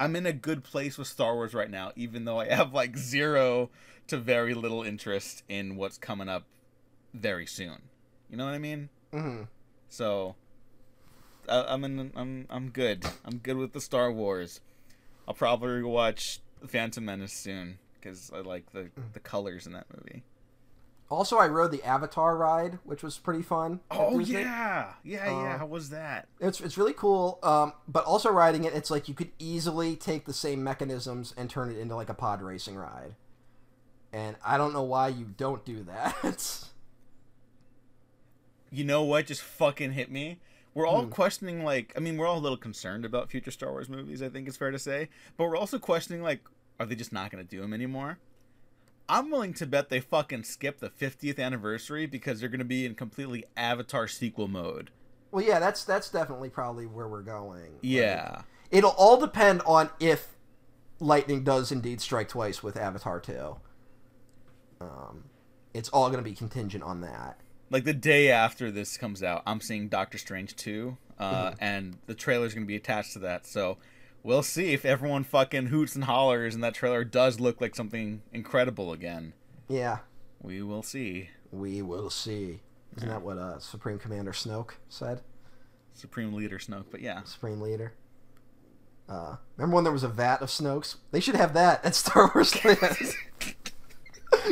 I'm in a good place with Star Wars right now, even though I have like zero to very little interest in what's coming up very soon. You know what I mean? Mm-hmm. So I, am in, I'm I'm good. I'm good with the Star Wars. I'll probably watch Phantom Menace soon because I like the mm. the colors in that movie. Also, I rode the Avatar ride, which was pretty fun. Oh yeah, yeah, yeah. Uh, How was that? It's it's really cool. Um, but also riding it, it's like you could easily take the same mechanisms and turn it into like a pod racing ride. And I don't know why you don't do that. you know what? Just fucking hit me. We're all hmm. questioning, like, I mean, we're all a little concerned about future Star Wars movies. I think it's fair to say, but we're also questioning, like, are they just not going to do them anymore? I'm willing to bet they fucking skip the 50th anniversary because they're going to be in completely Avatar sequel mode. Well, yeah, that's that's definitely probably where we're going. Yeah. Like, it'll all depend on if lightning does indeed strike twice with Avatar 2. Um, it's all going to be contingent on that. Like the day after this comes out, I'm seeing Doctor Strange 2, uh, mm-hmm. and the trailer's going to be attached to that. So we'll see if everyone fucking hoots and hollers and that trailer does look like something incredible again. Yeah. We will see. We will see. Isn't yeah. that what uh, Supreme Commander Snoke said? Supreme Leader Snoke, but yeah. Supreme Leader. Uh, remember when there was a vat of Snokes? They should have that at Star Wars Land.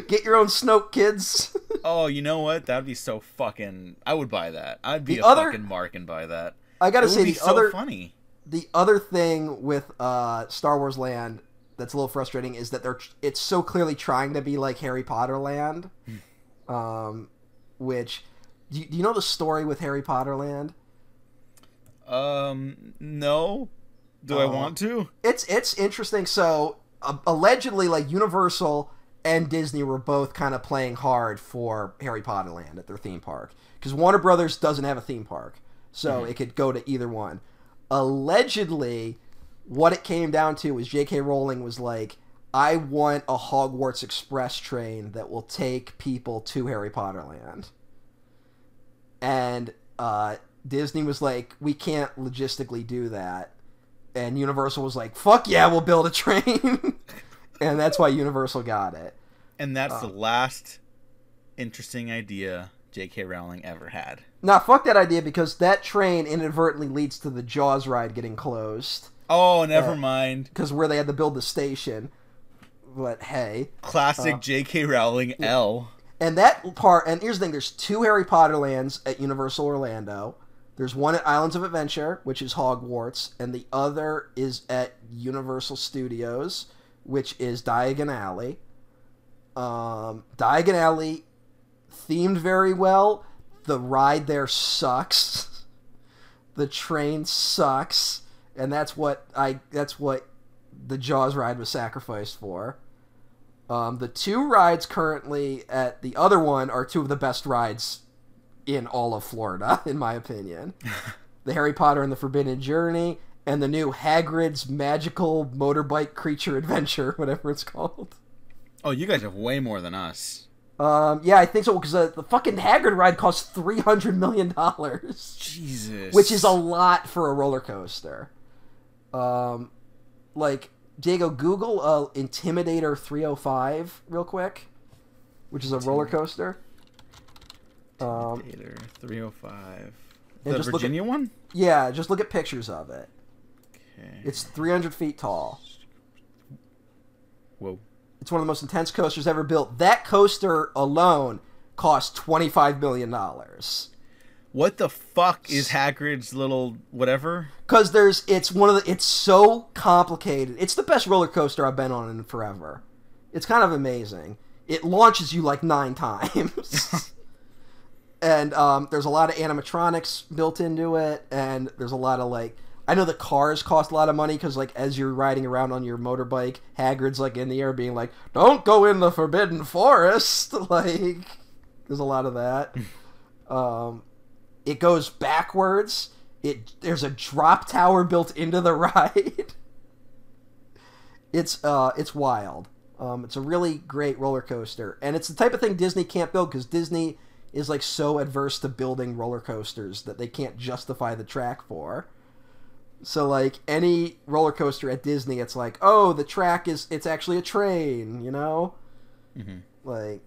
Get your own Snoke, kids. oh, you know what? That'd be so fucking. I would buy that. I'd be the a other... fucking mark and buy that. I gotta say, the so other funny the other thing with uh, Star Wars Land that's a little frustrating is that they're it's so clearly trying to be like Harry Potter Land, hmm. um, which do you, do you, know the story with Harry Potter Land? Um, no. Do uh, I want to? It's it's interesting. So uh, allegedly, like Universal and Disney were both kind of playing hard for Harry Potter Land at their theme park because Warner Brothers doesn't have a theme park, so mm-hmm. it could go to either one allegedly what it came down to was J.K. Rowling was like, I want a Hogwarts Express train that will take people to Harry Potter Land. And uh, Disney was like, we can't logistically do that. And Universal was like, fuck yeah, we'll build a train. and that's why Universal got it. And that's the last interesting idea J.K. Rowling ever had. Nah, fuck that idea because that train inadvertently leads to the Jaws ride getting closed. Oh, never uh, mind. Because where they had to build the station. But hey. Classic uh, J.K. Rowling yeah. L. And that part, and here's the thing there's two Harry Potter lands at Universal Orlando. There's one at Islands of Adventure, which is Hogwarts, and the other is at Universal Studios, which is Diagon Alley. Um, Diagon Alley themed very well. The ride there sucks. the train sucks, and that's what I that's what the Jaws ride was sacrificed for. Um, the two rides currently at the other one are two of the best rides in all of Florida, in my opinion. the Harry Potter and the Forbidden Journey, and the new Hagrid's Magical Motorbike Creature Adventure, whatever it's called. Oh, you guys have way more than us. Um, yeah, I think so because uh, the fucking Hagrid ride costs three hundred million dollars, Jesus. which is a lot for a roller coaster. Um, like Diego, Google uh, Intimidator three hundred five real quick, which is a roller coaster. Um, Gator 305. And The just look at- Virginia one? yeah, just look at pictures of it. Okay. It's three hundred feet tall. Whoa. It's one of the most intense coasters ever built. That coaster alone cost twenty five million dollars. What the fuck is Hagrid's little whatever? Because there's, it's one of the, it's so complicated. It's the best roller coaster I've been on in forever. It's kind of amazing. It launches you like nine times. and um, there's a lot of animatronics built into it, and there's a lot of like, I know the cars cost a lot of money because like as you're riding around on your motorbike, Hagrid's like in the air being like, "Don't go in the forbidden forest." like, there's a lot of that. Um, it goes backwards. It there's a drop tower built into the ride. it's uh it's wild. Um, it's a really great roller coaster, and it's the type of thing Disney can't build because Disney is like so adverse to building roller coasters that they can't justify the track for. So like any roller coaster at Disney, it's like, oh, the track is it's actually a train, you know, Mhm. like,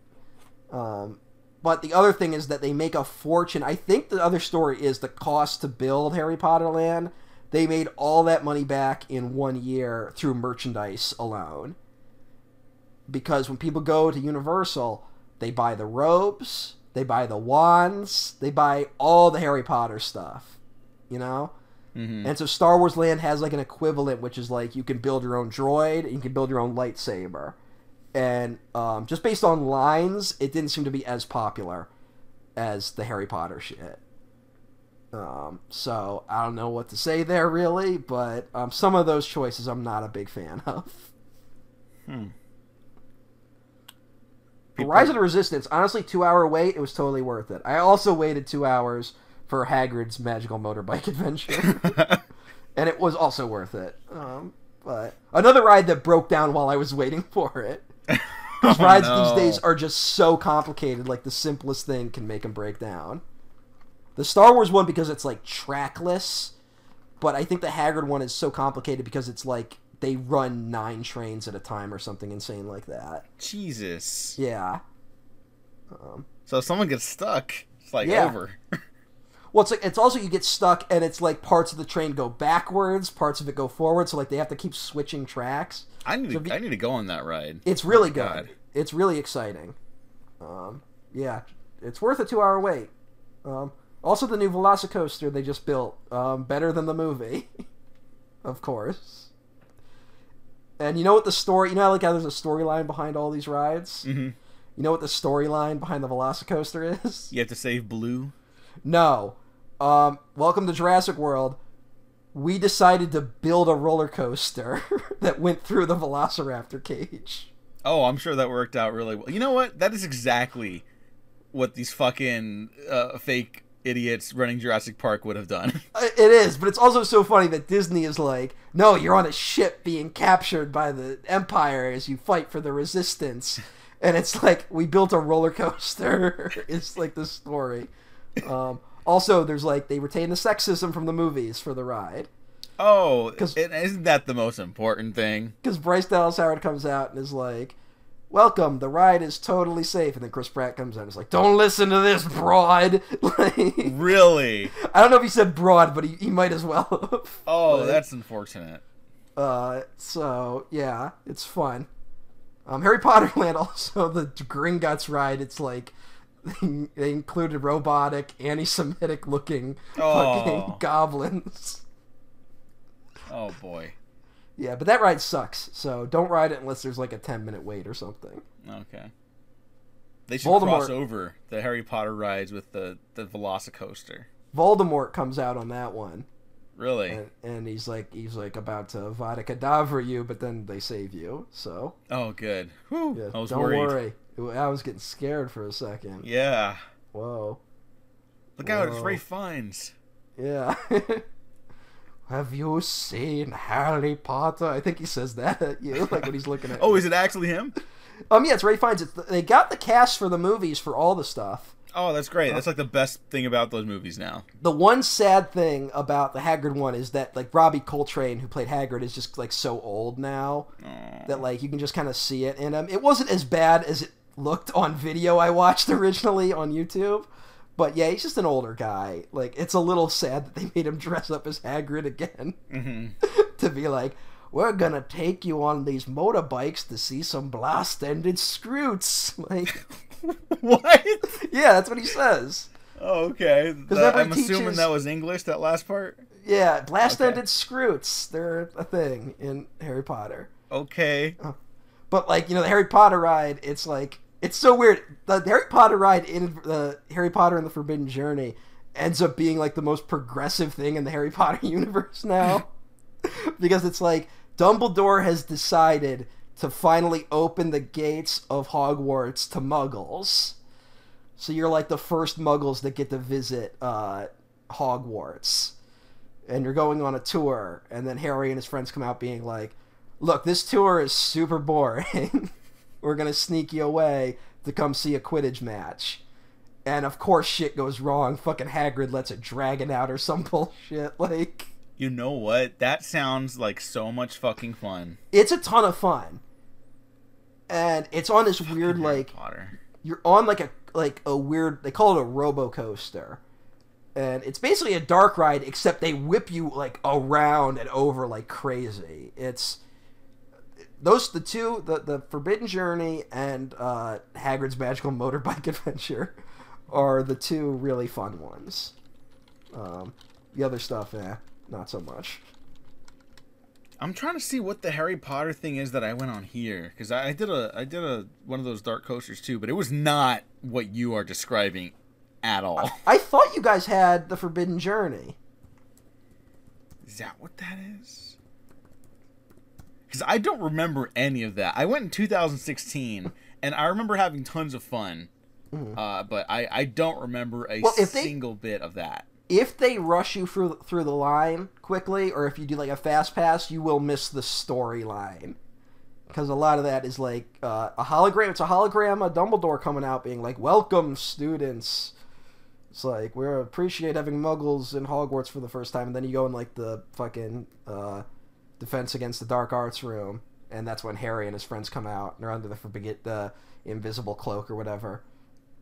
um, but the other thing is that they make a fortune. I think the other story is the cost to build Harry Potter Land. They made all that money back in one year through merchandise alone. Because when people go to Universal, they buy the robes, they buy the wands, they buy all the Harry Potter stuff. You know? Mhm. And so Star Wars Land has like an equivalent, which is like you can build your own droid, you can build your own lightsaber. And um, just based on lines, it didn't seem to be as popular as the Harry Potter shit. Um, so I don't know what to say there really, but um, some of those choices I'm not a big fan of. Hmm. For Rise of the Resistance, honestly, two hour wait, it was totally worth it. I also waited two hours for Hagrid's magical motorbike adventure. and it was also worth it. Um, but another ride that broke down while I was waiting for it. Because Oh, rides no. these days are just so complicated. Like the simplest thing can make them break down. The Star Wars one because it's like trackless, but I think the Hagrid one is so complicated because it's like they run nine trains at a time or something insane like that. Jesus. Yeah. Um, So if someone gets stuck, it's like Yeah. over. Well, it's like it's also you get stuck, and it's like parts of the train go backwards, parts of it go forward, so like they have to keep switching tracks. I need So to, I need to go on that ride. It's really Oh, good. God. It's really exciting. Um, yeah, it's worth a two-hour wait. Um, also, the new Velocicoaster they just built, um, better than the movie, of course. And you know what the story? You know, how, like how there's a storyline behind all these rides. Mhm. You know what the storyline behind the Velocicoaster is? You have to save Blue. No. Um, welcome to Jurassic World. We decided to build a roller coaster that went through the Velociraptor cage. Oh, I'm sure that worked out really well. You know what? That is exactly what these fucking uh, fake idiots running Jurassic Park would have done. Uh, It is, but it's also so funny that Disney is like, no, you're on a ship being captured by the Empire as you fight for the Resistance. And it's like, we built a roller coaster. it's like the story. Um, also, there's like, they retain the sexism from the movies for the ride. Oh, 'Cause- is isn't that the most important thing? because Bryce Dallas Howard comes out and is like, "Welcome, the ride is totally safe," and then Chris Pratt comes out and is like, "Don't listen to this broad." like, Really? I don't know if he said broad, but he, he might as well. have. Oh, But, that's unfortunate. uh. So yeah, it's fun. Um, Harry Potter Land also the Gringotts ride. It's like they included robotic, anti-Semitic looking Oh. fucking goblins. Oh boy. Yeah, but that ride sucks. So don't ride it unless there's like a ten minute wait or something. Okay. They should Voldemort. cross over the Harry Potter rides with the the Velocicoaster. Voldemort comes out on that one, Really? and, and he's like he's like about to Vada Kedavra you, but then they save you. So Oh, good. Whew, yeah, I was don't worried. worry. I was getting scared for a second. Yeah. Whoa. Look out! It's Ralph Fiennes. Yeah. Have you seen Harry Potter? I think he says that at you, like when he's looking at. Oh, is it actually him? um, yeah, it's Ralph Fiennes. It's they got the cast for the movies for all the stuff. Oh, that's great. That's like the best thing about those movies now. The one sad thing about the Hagrid one is that like Robbie Coltrane, who played Hagrid, is just like so old now Aw. that like you can just kind of see it in him. It wasn't as bad as it looked on video I watched originally on YouTube. But yeah, he's just an older guy. Like it's a little sad that they made him dress up as Hagrid again. Mhm. to be like, we're gonna take you on these motorbikes to see some blast-ended skrewts. Like, what? yeah, that's what he says. Oh, okay. The- I'm assuming that was English. That last part. Yeah, blast-ended skrewts. They're a thing in Harry Potter. Okay. But like, you know, the Harry Potter ride, it's like it's so weird. The Harry Potter ride in the Harry Potter and the Forbidden Journey ends up being like the most progressive thing in the Harry Potter universe now. because it's like Dumbledore has decided to finally open the gates of Hogwarts to muggles. So you're like the first muggles that get to visit uh, Hogwarts. And you're going on a tour, and then Harry and his friends come out being like, Look, this tour is super boring. We're gonna sneak you away to come see a Quidditch match. And of course shit goes wrong. Fucking Hagrid lets a dragon out or some bullshit. Like You know what? That sounds like so much fucking fun. it's a ton of fun. And it's on this weird Harry like Potter. you're on like a like a weird they call it a robo coaster and it's basically a dark ride except they whip you like around and over like crazy it's those the two the the forbidden journey and uh hagrid's magical motorbike adventure are the two really fun ones um the other stuff eh not so much I'm trying to see what the Harry Potter thing is that I went on here because I, I did a I did a one of those dark coasters too, but it was not what you are describing at all. i thought you guys had the forbidden journey Is that what that is? Because I don't remember any of that. I went in 2016, and I remember having tons of fun. Uh, but I, I don't remember a Mm-hmm. Well, if they- single bit of that. if they rush you through through the line quickly, or if you do like a fast pass, you will miss the storyline. Because a lot of that is like uh, a hologram. It's a hologram of Dumbledore coming out, being like, "Welcome, students." It's like we appreciate having Muggles in Hogwarts for the first time, and then you go in like the fucking uh, Defense Against the Dark Arts room, and that's when Harry and his friends come out. And they're under the the invisible cloak or whatever,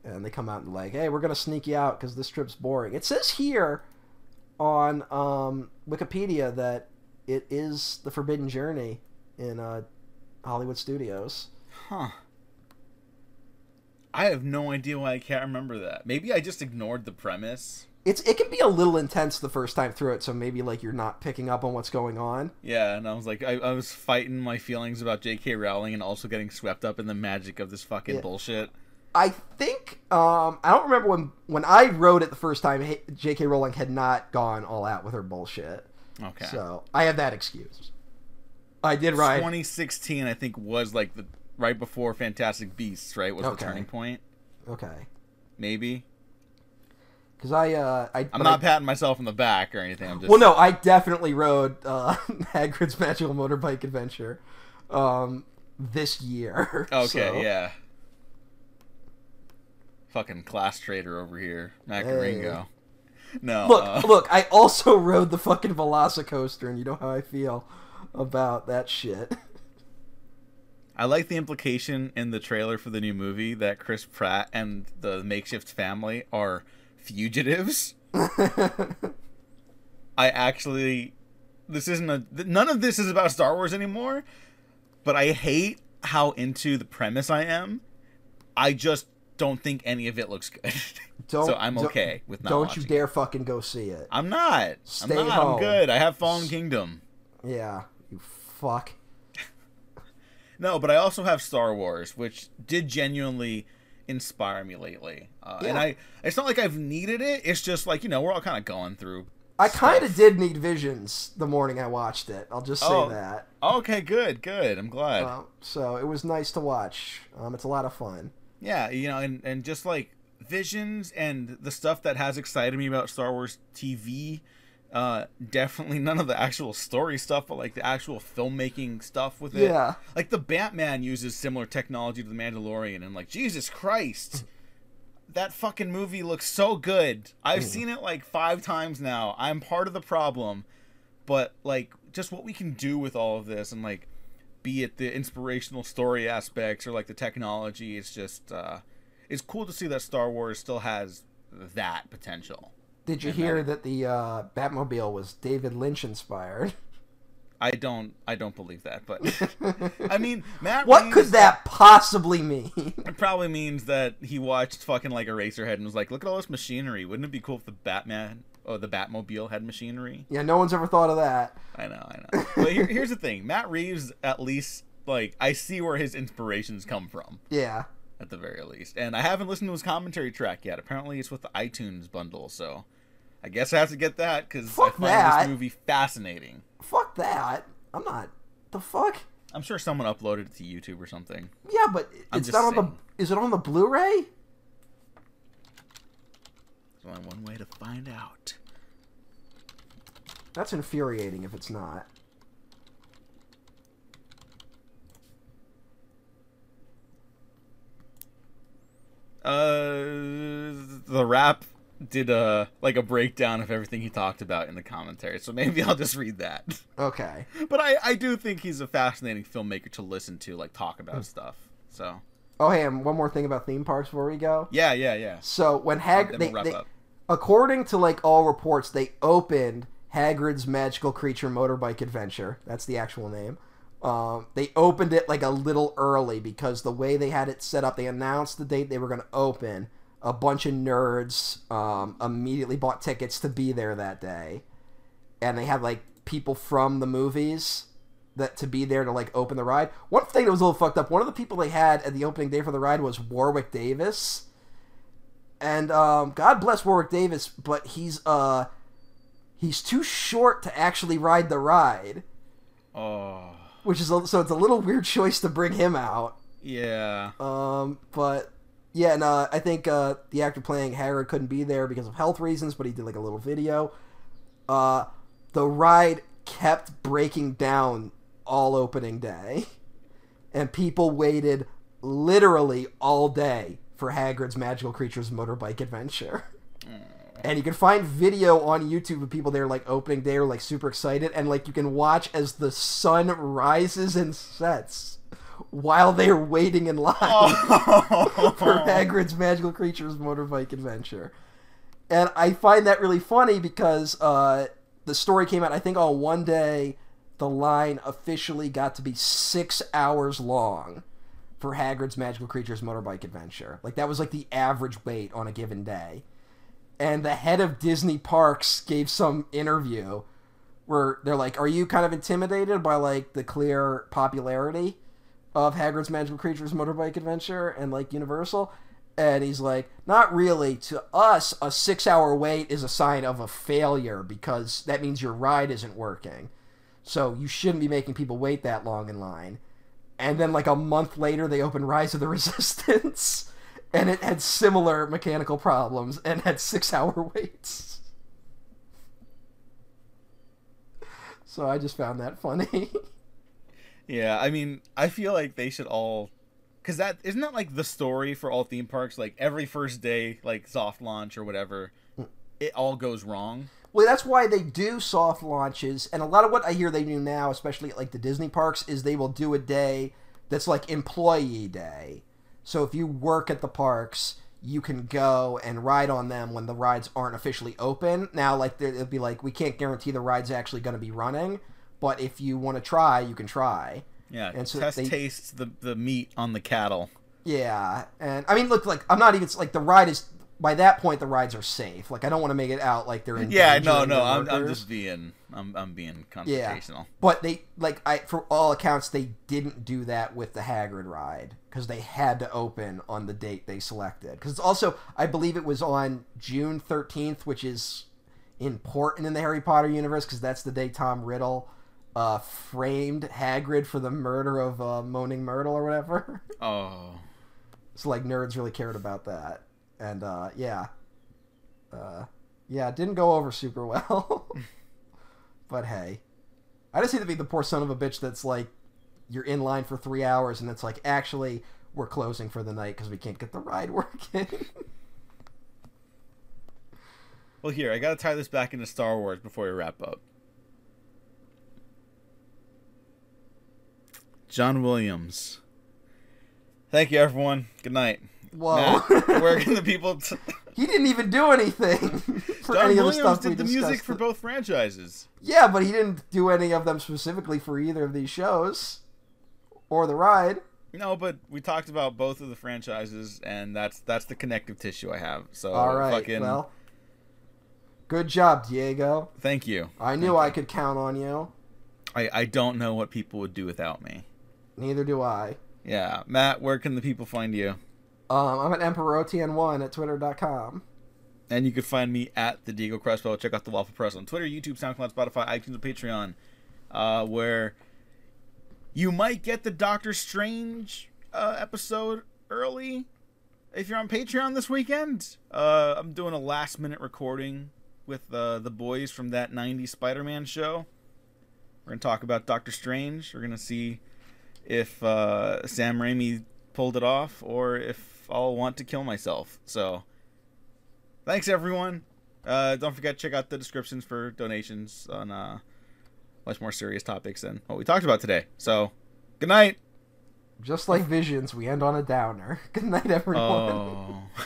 and they come out and like, "Hey, we're gonna sneak you out because this trip's boring." It says here on um, Wikipedia that it is the Forbidden Journey in uh, Hollywood Studios. Huh. I have no idea why I can't remember that. Maybe I just ignored the premise. It's it can be a little intense the first time through it, so maybe like you're not picking up on what's going on. Yeah, and I was like, I, I was fighting my feelings about J.K. Rowling and also getting swept up in the magic of this fucking Yeah. bullshit. I think um, I don't remember when when I rode it the first time. J.K. Rowling had not gone all out with her bullshit, Okay. so I have that excuse. I did write. 2016, I think, was like the right before Fantastic Beasts, right? Was Okay. the turning point? Okay, Maybe. Because I uh, I I'm not I- patting myself on the back or anything. I'm just. Well, no, I definitely rode uh, Hagrid's Magical Motorbike Adventure um, this year. Okay, so- yeah. Fucking class trader over here, Hey. Macaringo. No. Look, uh, look, I also rode the fucking Velocicoaster, and you know how I feel about that shit. I like the implication in the trailer for the new movie that Chris Pratt and the makeshift family are fugitives. I actually, this isn't a. None of this is about Star Wars anymore. But I hate how into the premise I am. I just don't think any of it looks good. Don't, so I'm okay with not Don't you watching it. dare fucking go see it. I'm not. Stay I'm not. home. I'm good. I have Fallen Kingdom. Yeah, you fuck. No, but I also have Star Wars, which did genuinely inspire me lately. Uh, And I, it's not like I've needed it. It's just like you know we're all kind of going through. I kind of did need visions the morning I watched it. I'll just say Oh. that. Okay, good, good. I'm glad. Uh, so it was nice to watch. Um, it's a lot of fun. Yeah, you know, and and just like visions and the stuff that has excited me about Star Wars TV. Uh, definitely none of the actual story stuff, but like the actual filmmaking stuff with it. Yeah. Like the Batman uses similar technology to the Mandalorian, and like Jesus Christ, that fucking movie looks so good. I've seen it like five times now. I'm part of the problem, but like just what we can do with all of this, and like be it the inspirational story aspects or like the technology, it's just uh, it's cool to see that Star Wars still has that potential. Did you hear that- the uh, Batmobile was David Lynch inspired? I don't I don't believe that, but I mean Matt. what Reeves- could that possibly mean? It probably means that he watched fucking like Eraserhead and was like, "Look at all this machinery. Wouldn't it be cool if the Batman or the Batmobile had machinery?" yeah, no one's ever thought of that. I know, I know. But here, here's the thing: Matt Reeves, at least, like, I see where his inspirations come from, Yeah. at the very least. And I haven't listened to his commentary track yet. Apparently, it's with the iTunes bundle, so I guess I have to get that because I find that. this movie fascinating. Fuck that. I'm not. The fuck? I'm sure someone uploaded it to YouTube or something. Yeah, but I'm it's not on the. Is it on the Blu-ray? There's only one way to find out. That's infuriating if it's not. Uh, the Wrap did a like a breakdown of everything he talked about in the commentary, so maybe I'll just read that. Okay. But I I do think he's a fascinating filmmaker to listen to, like talk Hmm. about stuff. So Oh, hey, and one more thing about theme parks before we go. yeah, yeah, yeah. So when Hag, they, we'll wrap they- up. according to like all reports, they opened Hagrid's Magical Creature Motorbike Adventure. That's the actual name. Um, they opened it like a little early because the way they had it set up, they announced the date they were going to open. A bunch of nerds um, immediately bought tickets to be there that day, and they had like people from the movies that to be there to like open the ride. One thing that was a little fucked up. One of the people they had at the opening day for the ride was Warwick Davis and um, God bless Warwick Davis, but he's uh he's too short to actually ride the ride, Oh, which is a, so it's a little weird choice to bring him out. yeah. Um, but yeah, and uh, I think uh, the actor playing Hagrid couldn't be there because of health reasons, but he did like a little video. Uh, the ride kept breaking down all opening day, and people waited literally all day for Hagrid's Magical Creatures Motorbike Adventure. And you can find video on YouTube of people there like opening day are like super excited, and like you can watch as the sun rises and sets while they're waiting in line for Hagrid's Magical Creatures Motorbike Adventure. And I find that really funny because uh, the story came out, I think, on one day, the line officially got to be six hours long for Hagrid's Magical Creatures Motorbike Adventure. Like, that was like the average wait on a given day. And the head of Disney Parks gave some interview where they're like, Are you kind of intimidated by like the clear popularity of Hagrid's Magical Creatures Motorbike Adventure and like Universal? And he's like, Not really. To us, a six hour wait is a sign of a failure because that means your ride isn't working. So you shouldn't be making people wait that long in line. And then, like a month later, they opened Rise of the Resistance, and it had similar mechanical problems and had six hour waits. So I just found that funny. Yeah, I mean, I feel like they should all, because that isn't that like the story for all theme parks. Like every first day, like soft launch or whatever, hmm. it all goes wrong. well, that's why they do soft launches, and a lot of what I hear they do now, especially at like the Disney parks, is they will do a day that's like employee day. So if you work at the parks, you can go and ride on them when the rides aren't officially open. Now, like it'll be like we can't guarantee the ride's actually going to be running, but if you want to try, you can try. Yeah, And so test they- taste the the meat on the cattle. Yeah, and I mean, look, like I'm not even like the ride is by that point the rides are safe. Like I don't want to make it out like they're in Yeah, no, no, I'm, I'm just being, I'm, I'm being Yeah. confrontational. But they like I for all accounts they didn't do that with the Hagrid ride because they had to open on the date they selected. Because also I believe it was on June 13th, which is important in the Harry Potter universe because that's the day Tom Riddle uh, framed Hagrid for the murder of uh, Moaning Myrtle or whatever. Oh, so like nerds really cared about that, and uh, yeah, uh, yeah, it didn't go over super well. but hey, I just hate to be the poor son of a bitch that's like, you're in line for three hours and it's like, actually, we're closing for the night because we can't get the ride working. well, here I got to tie this back into Star Wars before we wrap up. John Williams. Thank you, everyone. Good night. Whoa, Matt, where can the people? T- he didn't even do anything for John any of the Williams stuff we did the music for both franchises. Yeah, but he didn't do any of them specifically for either of these shows or the ride. No, but we talked about both of the franchises, and that's that's the connective tissue I have. So All right, fucking well, good job, Diego. thank you. I knew I could count on you. I I don't know what people would do without me. Neither do I. Yeah, Matt, where can the people find you? Um, I'm at EmperorOTN1 at twitter.com. And you can find me at the Diego Crespo. Check out the Waffle Press on Twitter, YouTube, SoundCloud, Spotify, iTunes, and Patreon, uh, where you might get the Doctor Strange uh, episode early if you're on Patreon this weekend. Uh, I'm doing a last minute recording with uh, the boys from that 90s Spider Man show. We're going to talk about Doctor Strange. We're going to see if uh, Sam Raimi pulled it off or if I'll want to kill myself. So. Thanks, everyone. Uh, don't forget to check out the descriptions for donations on uh, much more serious topics than what we talked about today. So, good night. Just like Visions, we end on a downer. Good night, everyone. Oh.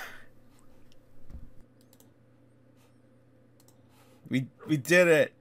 we we did it.